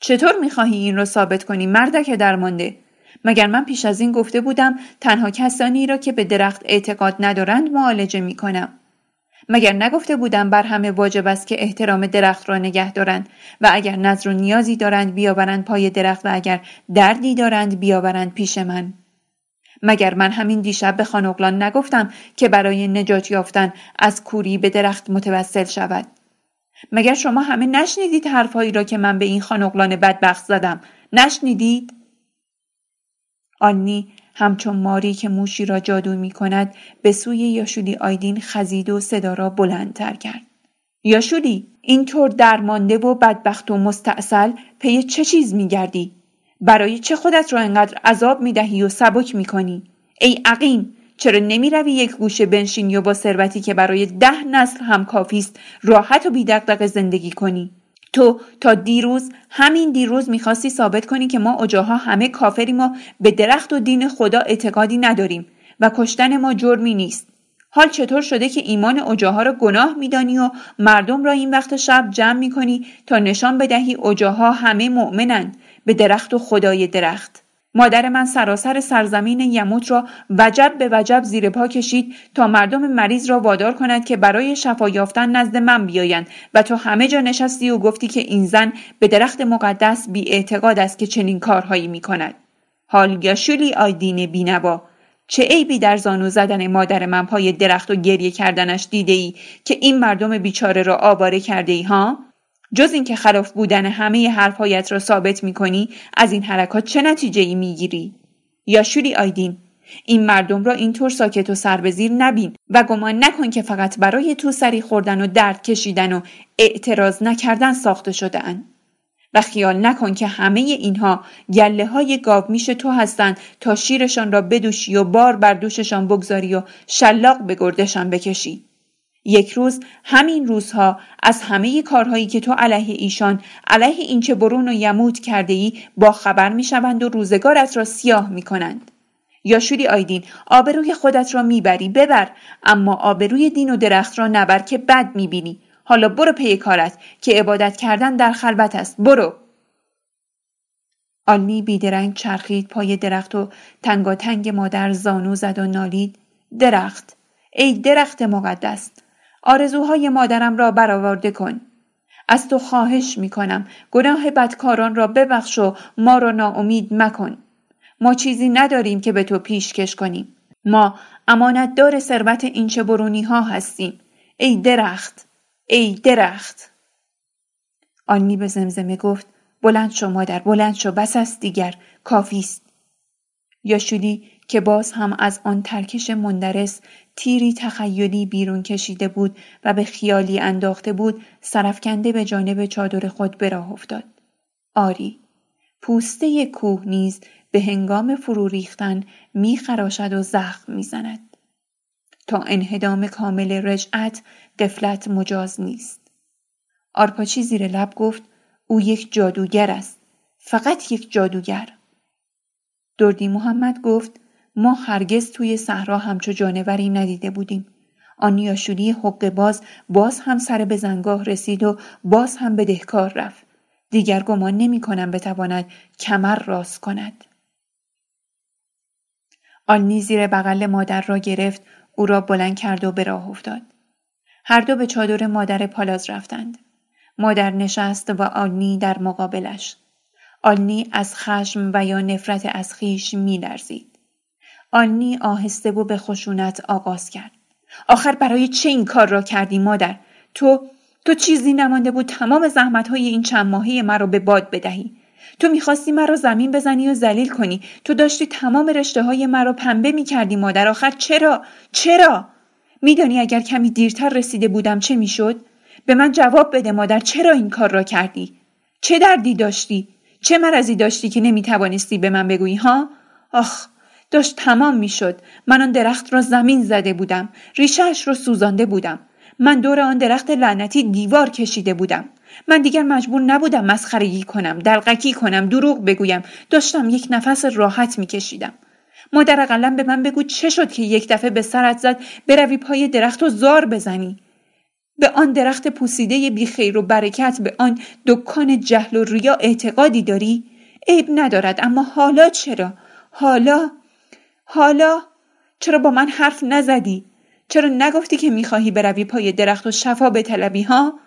چطور می‌خواهی این را ثابت کنی؟ مردک درمانده مگر من پیش از این گفته بودم تنها کسانی را که به درخت اعتقاد ندارند معالجه می کنم. مگر نگفته بودم بر همه واجب است که احترام درخت را نگه دارند و اگر نظر و نیازی دارند بیاورند پای درخت و اگر دردی دارند بیاورند پیش من. مگر من همین دیشب به خانوغلان نگفتم که برای نجات یافتن از کوری به درخت متوسل شود؟ مگر شما همه نشنیدید حرفهایی را که من به این خانوغلان بدبخت زدم؟ نشنیدید؟ آنی همچون ماری که موشی را جادو می کند به سوی یاشولی آیدین خزید و صدا را بلندتر کرد. یاشولی اینطور درمانده و بدبخت و مستاصل پی چه چیز می گردی؟ برای چه خودت را انقدر عذاب می دهی و سبک می کنی؟ ای عقیم چرا نمی روی یک گوشه بنشینی و با ثروتی که برای ده نسل هم کافی است راحت و بیدقدق زندگی کنی؟ تو تا دیروز همین دیروز می‌خواستی ثابت کنی که ما اجاها همه کافریم و به درخت و دین خدا اعتقادی نداریم و کشتن ما جرمی نیست. حال چطور شده که ایمان اجاها را گناه میدانی و مردم را این وقت شب جمع می‌کنی تا نشان بدهی اجاها همه مؤمنند به درخت و خدای درخت؟ مادر من سراسر سرزمین یموت را وجب به وجب زیر پا کشید تا مردم مریض را وادار کند که برای شفا یافتن نزد من بیایند و تو همه جا نشستی و گفتی که این زن به درخت مقدس بی اعتقاد است که چنین کارهایی می کند. حال یاشولی آیدین بینوا چه عیبی در زانو زدن مادر من پای درخت و گریه کردنش دیده ای که این مردم بیچاره را آواره کرده ای ها؟ جز اینکه خلاف بودن همه حرفهایت را ثابت می کنی از این حرکات چه نتیجه ای می گیری؟ یا شوری آیدین این مردم را اینطور ساکت و سربزیر نبین و گمان نکن که فقط برای تو سری خوردن و درد کشیدن و اعتراض نکردن ساخته شده اند. و خیال نکن که همه اینها گله های گاومیش تو هستند تا شیرشان را بدوشی و بار بر دوششان بگذاری و شلاق به گردشان بکشی. یک روز همین روزها از همه کارهایی که تو علیه ایشان علیه این چه برون و یمود کرده ای با خبر می شوند و روزگارت را سیاه می کنند. یا شوری آیدین آبروی خودت را می‌بری ببر اما آبروی دین و درخت را نبر که بد می‌بینی. حالا برو پی کارت که عبادت کردن در خلوت است. برو. آلمی بیدرنگ چرخید پای درخت و تنگاتنگ مادر زانو زد و نالید. درخت. ای درخت مقدس! آرزوهای مادرم را برآورده کن. از تو خواهش می کنم گناه بدکاران را ببخش و ما را ناامید مکن. ما چیزی نداریم که به تو پیشکش کنیم. ما امانتدار ثروت این چه برونی ها هستیم. ای درخت ای درخت. آنی به زمزمه گفت بلند شو مادر بلند شو بس است دیگر کافی است. یاشولی که باز هم از آن ترکش مندرس تیری تخیلی بیرون کشیده بود و به خیالی انداخته بود سرفکنده به جانب چادر خود به راه افتاد آری پوسته کوه نیز به هنگام فرو ریختن می خراشد و زخم می زند. تا انهدام کامل رجعت قفلت مجاز نیست. آرپاچی زیر لب گفت او یک جادوگر است. فقط یک جادوگر. دردی محمد گفت ما هرگز توی صحرا همچو جانوری ندیده بودیم. آن یاشولی حق باز باز هم سر به زنگاه رسید و باز هم به دهکار رفت. دیگر گمان نمی کنم بتواند کمر راست کند. آلنی زیر بغل مادر را گرفت او را بلند کرد و به راه افتاد هر دو به چادر مادر پالاز رفتند مادر نشست و آلنی در مقابلش آلنی از خشم و یا نفرت از خیش می لرزید. آلنی آهسته و به خشونت آغاز کرد. آخر برای چه این کار را کردی مادر؟ تو تو چیزی نمانده بود تمام زحمت های این چند ماهی مرا به باد بدهی. تو می‌خواستی مرا زمین بزنی و ذلیل کنی. تو داشتی تمام رشته های مرا پنبه می‌کردی مادر. آخر چرا؟ چرا؟ میدانی اگر کمی دیرتر رسیده بودم چه می‌شد؟ به من جواب بده مادر چرا این کار را کردی؟ چه دردی داشتی؟ چه مرضی داشتی که نمی‌توانستی به من بگویی ها؟ آخ داشت تمام می‌شد. من آن درخت را زمین زده بودم. ریشهاش را سوزانده بودم. من دور آن درخت لعنتی دیوار کشیده بودم. من دیگر مجبور نبودم مسخرگی کنم دلغکی کنم دروغ بگویم. داشتم یک نفس راحت میکشیدم. مادر اقلا به من بگو چه شد که یک دفعه به سرت زد بروی پای درخت و زار بزنی. به آن درخت پوسیده بیخیر و برکت به آن دکان جهل و ریا اعتقادی داری؟ عیب ندارد اما حالا چرا؟ حالا حالا چرا با من حرف نزدی؟ چرا نگفتی که می‌خواهی بروی پای درخت و شفا به طلبی ها؟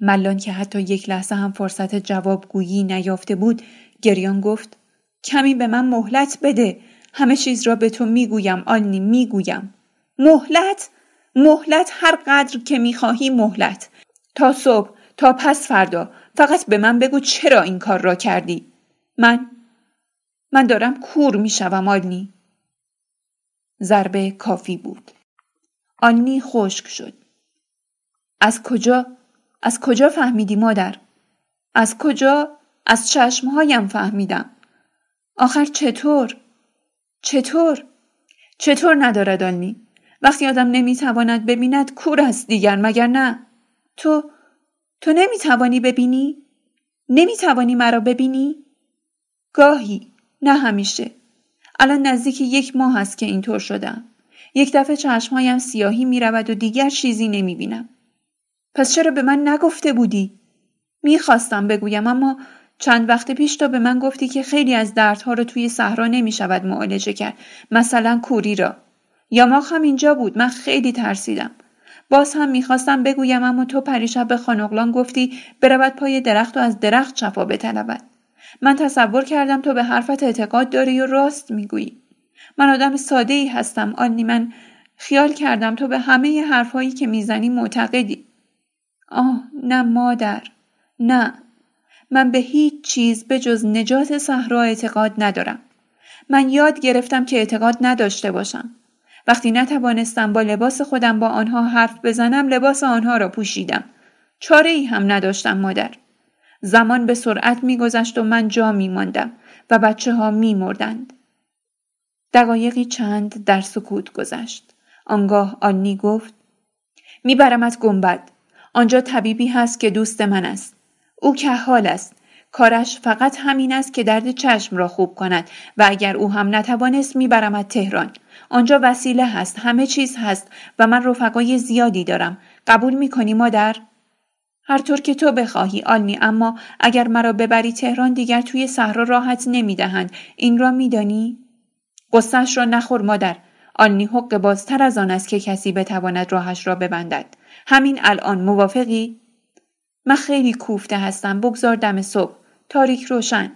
ملان که حتی یک لحظه هم فرصت جوابگویی نیافته بود گریان گفت کمی به من مهلت بده. همه چیز را به تو می‌گویم آلنی می‌گویم. مهلت؟ مهلت هر قدر که می‌خواهی مهلت. تا صبح تا پس فردا. فقط به من بگو چرا این کار را کردی. من من دارم کور می‌شوم آلنی ضربه کافی بود آلنی خشک شد از کجا از کجا فهمیدی مادر؟ از کجا؟ از چشمهایم فهمیدم. آخر چطور؟ چطور؟ چطور ندارد آلنی؟ وقتی آدم نمی‌تواند ببیند کور است دیگر مگر نه؟ تو تو نمی‌توانی ببینی؟ نمی‌توانی مرا ببینی؟ گاهی نه همیشه. الان نزدیک یک ماه است که اینطور شدم. یک دفعه چشمهایم سیاهی می رود و دیگر چیزی نمی بینم. پس چرا به من نگفته بودی؟ می‌خواستم بگویم اما چند وقت پیش تو به من گفتی که خیلی از دردها رو توی صحرا نمی شود معالجه کرد. مثلا کوری را. یا ما هم اینجا بود. من خیلی ترسیدم. باز هم می‌خواستم بگویم اما تو پریشب به خانقلان گفتی برود پای درخت و از درخت شفا بطلبد. من تصور کردم تو به حرفت اعتقاد داری و راست می‌گویی. من آدم ساده ای هستم. آنی من خیال کردم تو به همه حرفهایی که می‌زنی معتقدی. آه نه مادر نه. من به هیچ چیز به جز نجات صحرا اعتقاد ندارم. من یاد گرفتم که اعتقاد نداشته باشم. وقتی نتوانستم با لباس خودم با آنها حرف بزنم لباس آنها را پوشیدم. چاره ای هم نداشتم مادر. زمان به سرعت میگذشت و من جا میماندم و بچه ها میمردند. دقایقی چند در سکوت گذشت. آنگاه آنی گفت میبرمت گنبد. آنجا طبیبی هست که دوست من است. او که حال است. کارش فقط همین است که درد چشم را خوب کند و اگر او هم نتوانست میبرمت تهران. آنجا وسیله هست همه چیز هست و من رفقای زیادی دارم قبول می‌کنی مادر هر طور که تو بخواهی آلنی اما اگر مرا ببری تهران دیگر توی صحرا راحت نمی‌دهند. این را میدانی؟ قصهش را نخور مادر. آلنی حق بازتر از آن است که کسی بتواند راهش را ببندد. همین الان موافقی؟ من خیلی کوفته هستم. بگذار دم صبح. تاریک روشن.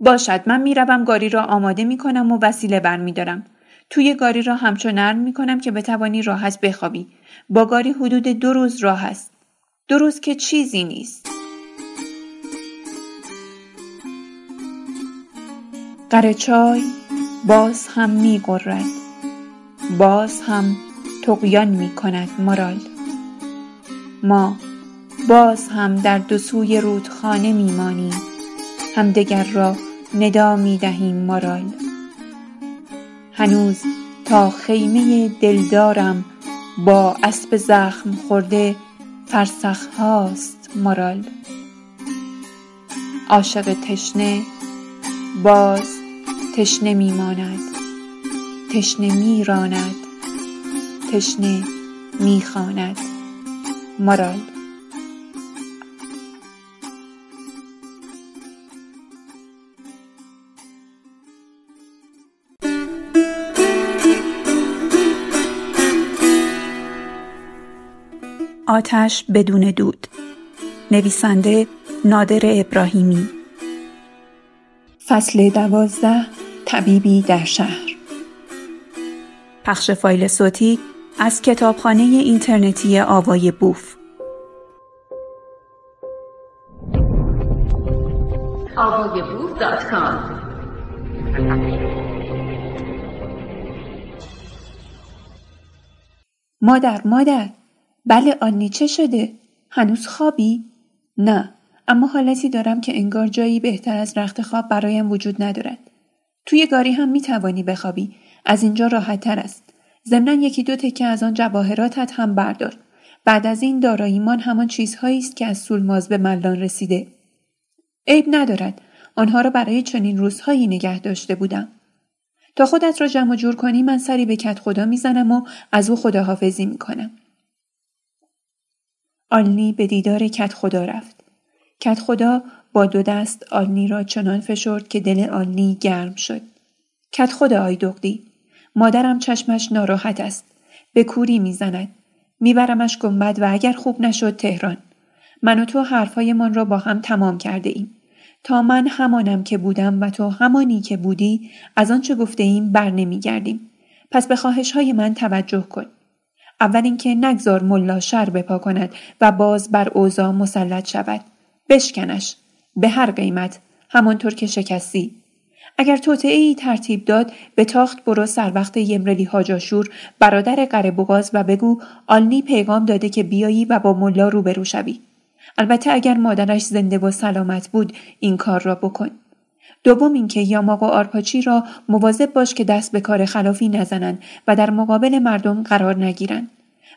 باشد من می‌روم گاری را آماده می‌کنم و وسیله برمیدارم. توی گاری را همچون نرم می‌کنم که بتوانی راحت بخوابی. با گاری حدود دو روز راه است. دو روز که چیزی نیست. قرچای باز هم میقرد باز هم تقیان می‌کند مارال ما باز هم در دو سوی رودخانه میمانیم. همدیگر را ندا می دهیم مارال هنوز تا خیمه دلدارم با اسب زخم خورده فرسخ هاست مارال عاشق تشنه باز تشنه میماند تشنه میراند تشنه می‌خواند. مارال آتش بدون دود. نویسنده نادر ابراهیمی. فصل دوازده طبیبی در شهر. پخش فایل صوتی از کتابخانه اینترنتی آوای بوف. مادر مادر. بله آنی چه شده؟ هنوز خوابی؟ نه اما حالتی دارم که انگار جایی بهتر از رخت خواب برایم وجود ندارد. توی گاری هم می توانی بخوابی. از اینجا راحت تر است. ضمنا یکی دو تکه از آن جواهراتت هم بردار. بعد از این داراییمان همان چیزهایی است که از سولماز به ملان رسیده. عیب ندارد. آنها را برای چنین روزهایی نگه داشته بودم. تا خودت را جمع جور کنی من سری به کت خدا می‌زنم و از او خداحافظی می‌کنم. آلنی به دیدار کت خدا رفت. کت خدا با دو دست آلنی را چنان فشرد که دل آلنی گرم شد. کت خدا آی دقدی. مادرم چشمش ناراحت است. به کوری می‌زند. میبرمش گنبد و اگر خوب نشد تهران. من و تو حرفهایمان را با هم تمام کرده ایم. تا من همانم که بودم و تو همانی که بودی از آنچه گفته ایم بر نمی گردیم. پس به خواهش های من توجه کن. اول اینکه نگذار ملا شر بپا کند و باز بر اوضاع مسلط شود. بشکنش. به هر قیمت. همانطور که شکستی. اگر توطعه ای ترتیب داد به تاخت برو سر وقت یمرلی هاجاشور برادر قره بغاز و بگو آلنی پیغام داده که بیایی و با ملا روبرو شوی. البته اگر مادرش زنده و سلامت بود این کار را بکن. دوم اینکه یاماق و آرپاچی را مواظب باش که دست به کار خلافی نزنند و در مقابل مردم قرار نگیرند.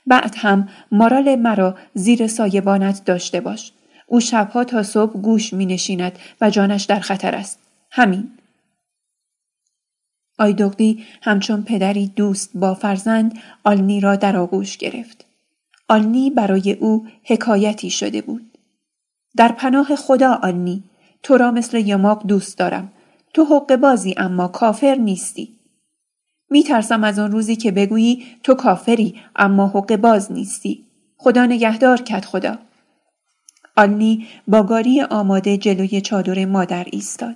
بعد هم مارال مرا زیر سایبانت داشته باش. او شبها تا صبح گوش می نشیند و جانش در خطر است. همین. آیدوغدی همچون پدری دوست با فرزند آلنی را در آغوش گرفت. آلنی برای او حکایتی شده بود. در پناه خدا آلنی تو را مثل یماق دوست دارم. تو حق بازی اما کافر نیستی. می ترسم از آن روزی که بگویی تو کافری اما حق باز نیستی. خدا نگهدار کت خدا. آلنی با گاری آماده جلوی چادر مادر ایستاد.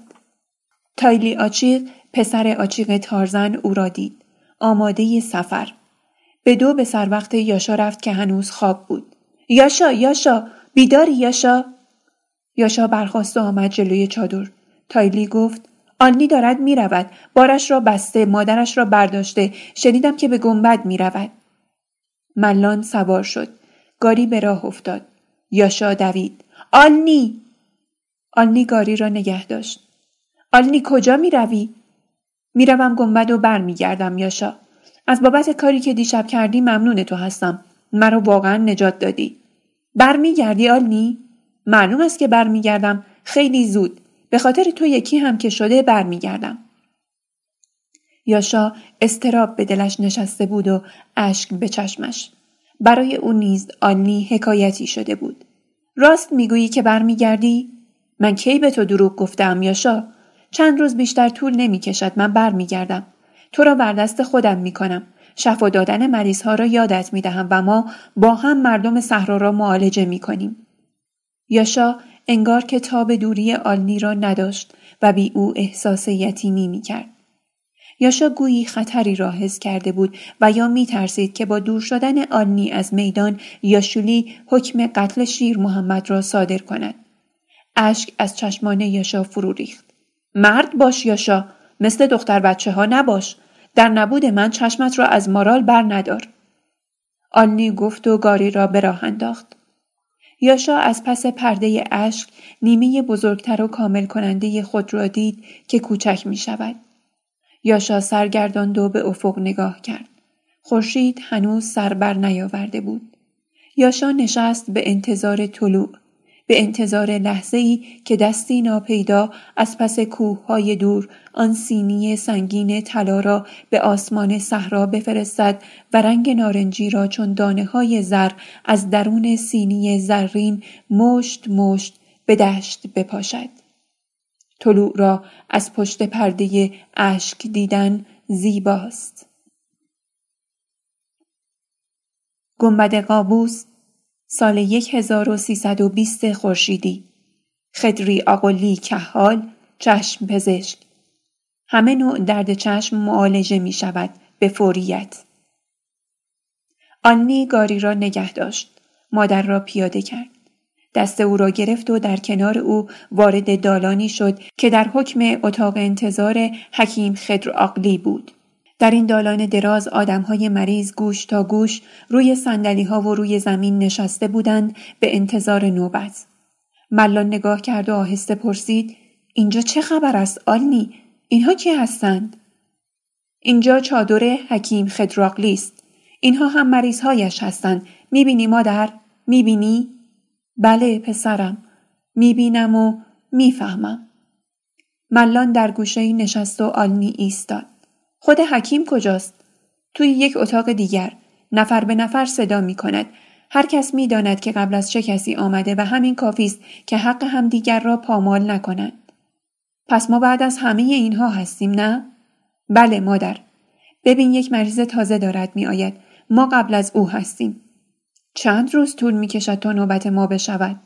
تایلی آچیق پسر آچیق تارزن او را دید. آماده سفر. به دو به سر وقت یاشا رفت که هنوز خواب بود. یاشا یاشا بیداری یاشا یاشا برخواست و آمد جلوی چادر. تایلی گفت آنی دارد می‌رود بارش را بسته مادرش را برداشته شنیدم که به گنبد می‌رود ملان سوار شد گاری به راه افتاد یاشا دوید آلنی آلنی گاری را نگه داشت آلنی کجا می روی؟ می روم گنبد و بر می گردم یاشا. از بابت کاری که دیشب کردی ممنون تو هستم. مرا واقعا نجات دادی. بر می آلنی؟ معلوم است که بر می گردم. خیلی زود. به خاطر تو یکی هم که شده بر می گردم. یاشا استراب به دلش نشسته بود و اشک به چشمش. برای او نیز آلنی حکایتی شده بود. راست می‌گویی که برمیگردی؟ من کی به تو دروغ گفتم یاشا؟ چند روز بیشتر طول نمی کشد من برمیگردم. تو را بر دست خودم می کنم. شفا دادن مریض ها را یادت می دهم و ما با هم مردم صحرا را معالجه می کنیم. یاشا انگار که تاب دوری آلنی را نداشت و بی او احساس یتیمی می کرد. یاشا گویی خطری را حس کرده بود و یا می ترسید که با دور شدن آلنی از میدان یاشولی حکم قتل شیر محمد را صادر کند. اشک از چشمان یاشا فرو ریخت. مرد باش یاشا مثل دختر بچه ها نباش در نبود من چشمت را از مارال بر ندار. آلنی گفت و گاری را به راه انداخت. یاشا از پس پرده اشک نیمه بزرگتر و کامل کننده خود را دید که کوچک می شود. یاشا سرگرداند و به افق نگاه کرد. خورشید هنوز سر بر نیاورده بود. یاشا نشست به انتظار طلوع. به انتظار لحظه ای که دستی ناپیدا از پس کوه های دور آن سینی سنگین طلا را به آسمان صحرا بفرستد و رنگ نارنجی را چون دانه های زر از درون سینی زرین مشت مشت به دشت بپاشد. طلوع را از پشت پرده اشک دیدن زیباست. گنبد قابوس سال 1320 خورشیدی. خدری آقلی کهال چشم پزشک. همه نوع درد چشم معالجه می شود به فوریت. آنی گاری را نگه داشت. مادر را پیاده کرد. دست او را گرفت و در کنار او وارد دالانی شد که در حکم اتاق انتظار حکیم خدر آقلی بود. در این دالان دراز آدمهای مریض گوش تا گوش روی سندلی ها و روی زمین نشسته بودند به انتظار نوبت. ملان نگاه کرد و آهسته پرسید اینجا چه خبر است آلنی؟ اینها کی هستند؟ اینجا چادر حکیم خدراقلی است. اینها هم مریضهایش هستند. می‌بینی مادر؟ می‌بینی؟ بله پسرم می‌بینم و می‌فهمم ملان در گوشه نشست و آلنی ایستاد خود حکیم کجاست؟ توی یک اتاق دیگر. نفر به نفر صدا می کند هر کس می داند که قبل از چه کسی آمده و همین کافی است که حق هم دیگر را پامال نکنند. پس ما بعد از همه اینها هستیم نه؟ بله مادر. ببین یک مریض تازه دارد می آید ما قبل از او هستیم. چند روز طول می کشد تا نوبت ما بشود.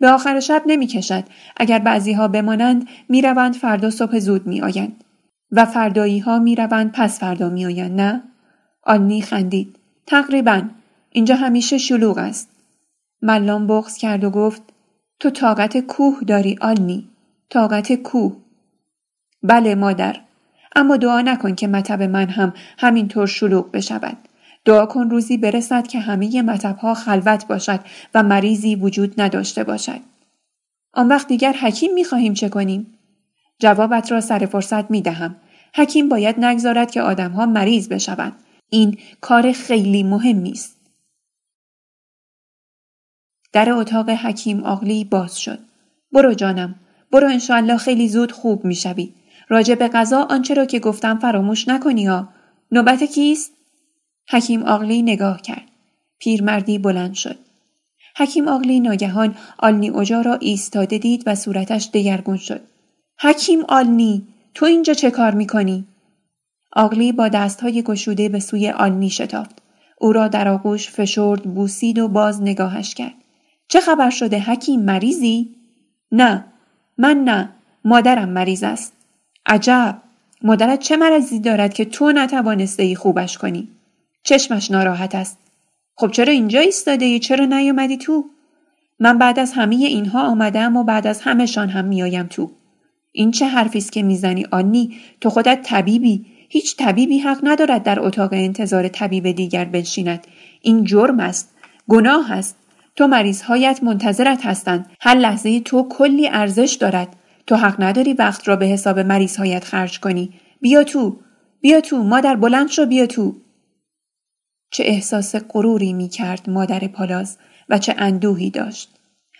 به آخر شب نمی کشد. اگر بعضی ها بمانند می روند فردا صبح زود می آیند. و فردایی ها می روند پس فردا می آیند نه؟ آنی خندید. تقریبا. اینجا همیشه شلوغ است. ملان بغز کرد و گفت تو طاقت کوه داری آلنی. طاقت کوه. بله مادر. اما دعا نکن که مطب من هم همینطور شلوغ بشود. دعا کن روزی برسد که همه مطبها خلوت باشد و مریضی وجود نداشته باشد. آن وقت دیگر حکیم می خواهیم چه کنیم؟ جوابت را سر فرصت می دهم. حکیم باید نگذارد که آدمها مریض بشوند. این کار خیلی مهمی است. در اتاق حکیم آقلی باز شد. برو جانم. برو انشاءالله خیلی زود خوب می‌شوی. راجع به غذا آنچه را که گفتم فراموش نکنی ها. نوبت کیست؟ حکیم آقلی نگاه کرد. پیرمردی بلند شد. حکیم آقلی ناگهان آلنی اوجا را ایستاده دید و صورتش دگرگون شد. حکیم آلنی تو اینجا چه کار می‌کنی؟ آقلی با دستهای گشوده به سوی آلنی شتافت. او را در آغوش فشرد بوسید و باز نگاهش کرد. چه خبر شده حکیم مریضی؟ نه من نه مادرم مریض است. عجب مادرت چه مرضی دارد که تو نتوانسته ای خوبش کنی؟ چشمش ناراحت است. خب چرا اینجا ایستاده ای؟ چرا نیومدی تو؟ من بعد از همه اینها آمدم و بعد از همهشان هم میآیم تو. این چه حرفی است که می‌زنی آنی؟ تو خودت طبیبی. هیچ طبیبی حق ندارد در اتاق انتظار طبیب دیگر بنشیند. این جرم است. گناه است. تو مریضهایت منتظرت هستند. هر لحظه تو کلی ارزش دارد. تو حق نداری وقت را به حساب مریضهایت خرج کنی. بیا تو. بیا تو. مادر بلند شو. بیا تو. چه احساس غروری می کرد مادر پالاز و چه اندوهی داشت.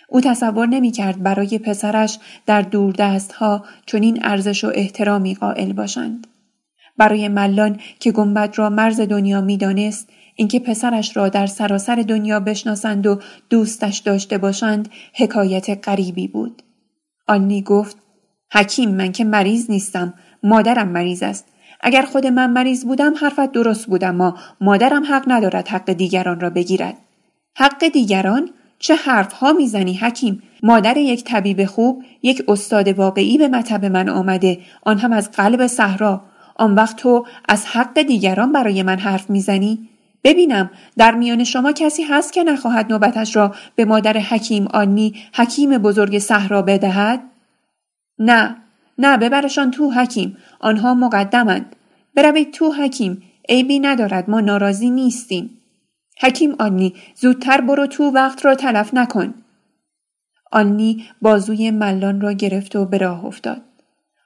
او تصور نمی کرد برای پسرش در دوردست ها چنین ارزش و احترامی قائل باشند. برای ملان که گنبد را مرز دنیا می‌دانست اینکه پسرش را در سراسر دنیا بشناسند و دوستش داشته باشند حکایت غریبی بود. آنی گفت حکیم من که مریض نیستم مادرم مریض است اگر خود من مریض بودم حرفت درست بودم ما مادرم حق ندارد حق دیگران را بگیرد حق دیگران چه حرفها می‌زنی حکیم؟ مادر یک طبیب خوب یک استاد واقعی به مطب من آمده. آن هم از قلب صحرا. آن وقت تو از حق دیگران برای من حرف می‌زنی؟ ببینم در میان شما کسی هست که نخواهد نوبتش را به مادر حکیم آنی حکیم بزرگ صحرا بدهد؟ نه. نه ببرشان تو حکیم. آنها مقدمند. بروید تو حکیم. عیبی ندارد ما ناراضی نیستیم. حکیم آنی زودتر برو تو وقت را تلف نکن. آنی بازوی ملان را گرفت و به راه افتاد.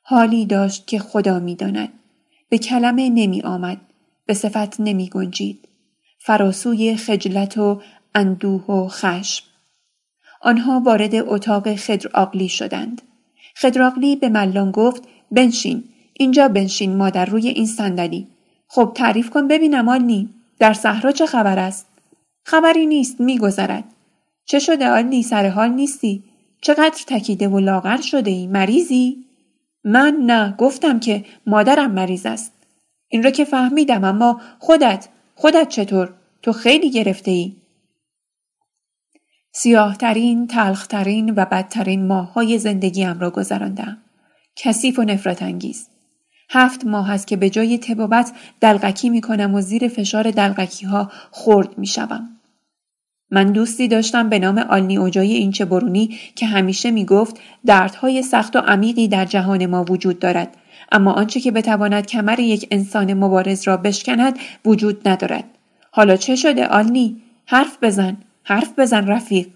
حالی داشت که خدا می‌داند. به کلمه نمی آمد. به صفت نمی گنجید. فراسوی خجلت و اندوه و خشم. آنها وارد اتاق خدر شدند. خدر به ملان گفت بنشین. اینجا بنشین مادر روی این صندلی. خب تعریف کن ببینم آنی. در صحرا چه خبر است؟ خبری نیست میگذرد. چه شده آلی سر حال نیستی؟ چقدر تکیده و لاغر شده ای؟ مریضی؟ من نه گفتم که مادرم مریض است. این را که فهمیدم اما خودت خودت چطور؟ تو خیلی گرفته ای؟ سیاهترین، تلخترین و بدترین ماه های زندگیم را گذراندم. کثیف و نفرت انگیز. هفت ماه است که به جای تبابت دلغکی می کنم و زیر فشار دلغکی ها خورد می شوم. من دوستی داشتم به نام آلنی اوجای اینچه برونی که همیشه می گفت دردهای سخت و عمیقی در جهان ما وجود دارد اما آنچه که بتواند کمر یک انسان مبارز را بشکند وجود ندارد. حالا چه شده آلنی؟ حرف بزن، حرف بزن رفیق.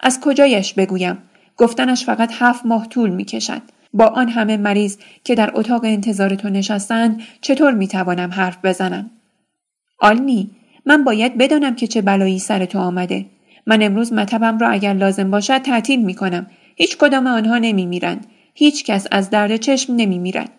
از کجایش بگویم؟ گفتنش فقط هفت ماه طول می کشد. با آن همه مریض که در اتاق انتظار تو نشستند چطور می توانم حرف بزنم؟ آلنی من باید بدانم که چه بلایی سر تو آمده. من امروز مطبم را اگر لازم باشد تعطیل می کنم. هیچ کدام آنها نمی میرند. هیچ کس از درد چشم نمی میرد.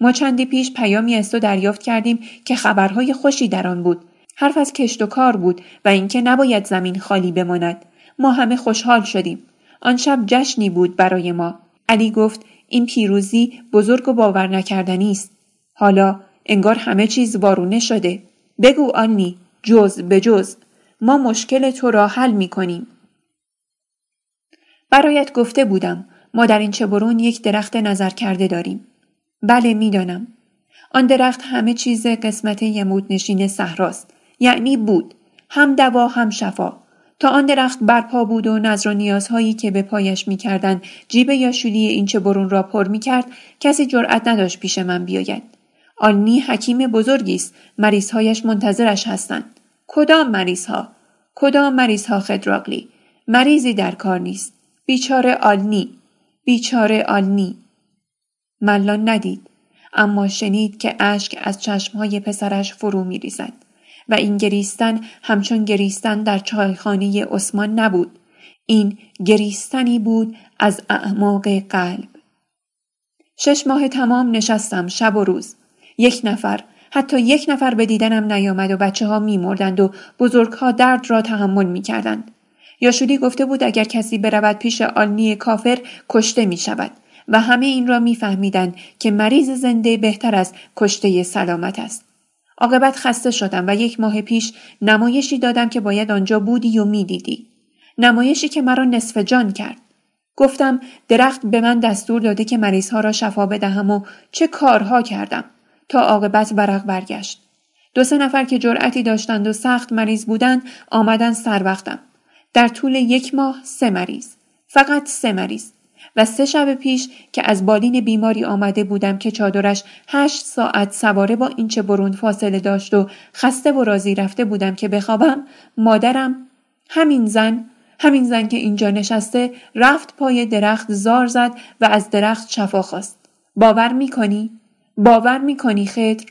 ما چندی پیش پیامی از تو دریافت کردیم که خبرهای خوشی در آن بود. حرف از کشت و کار بود و اینکه نباید زمین خالی بماند. ما همه خوشحال شدیم. آن شب جشنی بود برای ما. علی گفت این پیروزی بزرگ و باور نکردنی است. حالا انگار همه چیز وارونه شده. بگو آنی جز به جز ما مشکل تو را حل می کنیم. برایت گفته بودم ما در این چبرون یک درخت نظر کرده داریم. بله می‌دانم. آن درخت همه چیز قسمت یمود نشین صحراست. یعنی بود. هم دوا هم شفا. تا آن درخت برپا بود و نظر و نیازهایی که به پایش می‌کردند جیب یا شولی این برون را پر می‌کرد کسی جرأت نداشت پیش من بیاید. آنی حکیم بزرگی است. مریضهایش منتظرش هستند. کدام مریضها؟ کدام مریضها خدراقلی مریضی در کار نیست. بیچاره آلنی بیچاره آلنی ملان ندید. اما شنید که اشک از چشمهای پسرش فرو میریزد. و این گریستن همچون گریستن در چایخانه عثمان نبود این گریستنی بود از اعماق قلب شش ماه تمام نشستم شب و روز یک نفر حتی یک نفر به دیدنم نیامد و بچه ها می مردند و بزرگ ها درد را تحمل می کردند. یاشولی گفته بود اگر کسی برود پیش آلنی کافر کشته می شود و همه این را میفهمیدند که مریض زنده بهتر از کشته سلامت است. عاقبت خسته شدم و یک ماه پیش نمایشی دادم که باید آنجا بودی و می‌دیدی. نمایشی که مرا نصف جان کرد. گفتم درخت به من دستور داده که مریضها را شفا بدهم و چه کارها کردم تا عاقبت ورق برگشت. دو سه نفر که جرأتی داشتند و سخت مریض بودند آمدن سر وقتم. در طول یک ماه سه مریض. فقط سه مریض. و سه شب پیش که از بالین بیماری آمده بودم که چادرش هشت ساعت سواره با این چه برون فاصله داشت و خسته و راضی رفته بودم که بخوابم مادرم همین زن همین زن که اینجا نشسته رفت پای درخت زار زد و از درخت شفا خواست. باور می‌کنی؟ باور می‌کنی خدر؟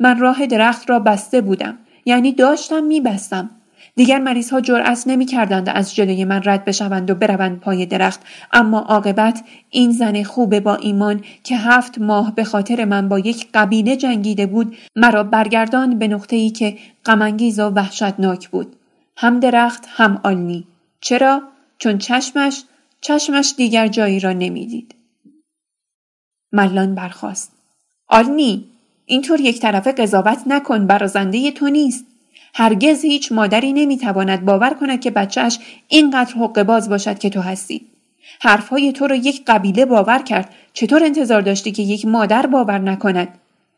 من راه درخت را بسته بودم یعنی داشتم میبستم. دیگر مریض ها جرأت نمی کردند از جلوی من رد بشوند و بروند پای درخت. اما عاقبت این زن خوب با ایمان که هفت ماه به خاطر من با یک قبیله جنگیده بود مرا برگردان به نقطه ای که غمانگیز و وحشتناک بود. هم درخت هم آلنی. چرا؟ چون چشمش چشمش دیگر جایی را نمی‌دید. ملان برخاست. آلنی اینطور یک طرفه قضاوت نکن برازنده تو نیست. هرگز هیچ مادری نمی‌تواند باور کند که بچهش اینقدر حق باز باشد که تو هستی. حرفهای تو را یک قبیله باور کرد. چطور انتظار داشتی که یک مادر باور نکند؟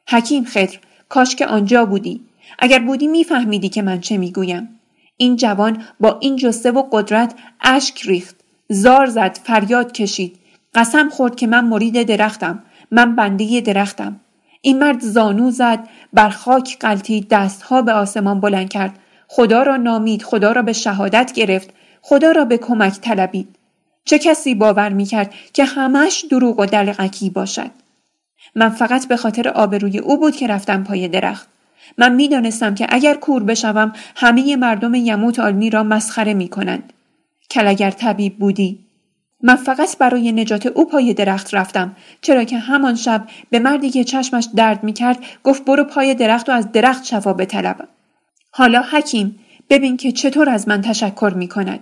حکیم خدر کاش که آنجا بودی. اگر بودی میفهمیدی که من چه می‌گویم. این جوان با این جسته و قدرت اشک ریخت. زار زد فریاد کشید. قسم خورد که من مرید درختم. من بنده درختم. این مرد زانو زد بر خاک قلتید دستها به آسمان بلند کرد. خدا را نامید خدا را به شهادت گرفت خدا را به کمک طلبید. چه کسی باور می کرد که همش دروغ و دلقکی باشد؟ من فقط به خاطر آبروی او بود که رفتم پای درخت. من می‌دانستم که اگر کور بشوم همه مردم یموت آلمی را مسخره می کنند. کل اگر طبیب بودی من فقط برای نجات او پای درخت رفتم چرا که همان شب به مردی که چشمش درد می کرد گفت برو پای درخت و از درخت شفا بطلب. حالا حکیم ببین که چطور از من تشکر می کند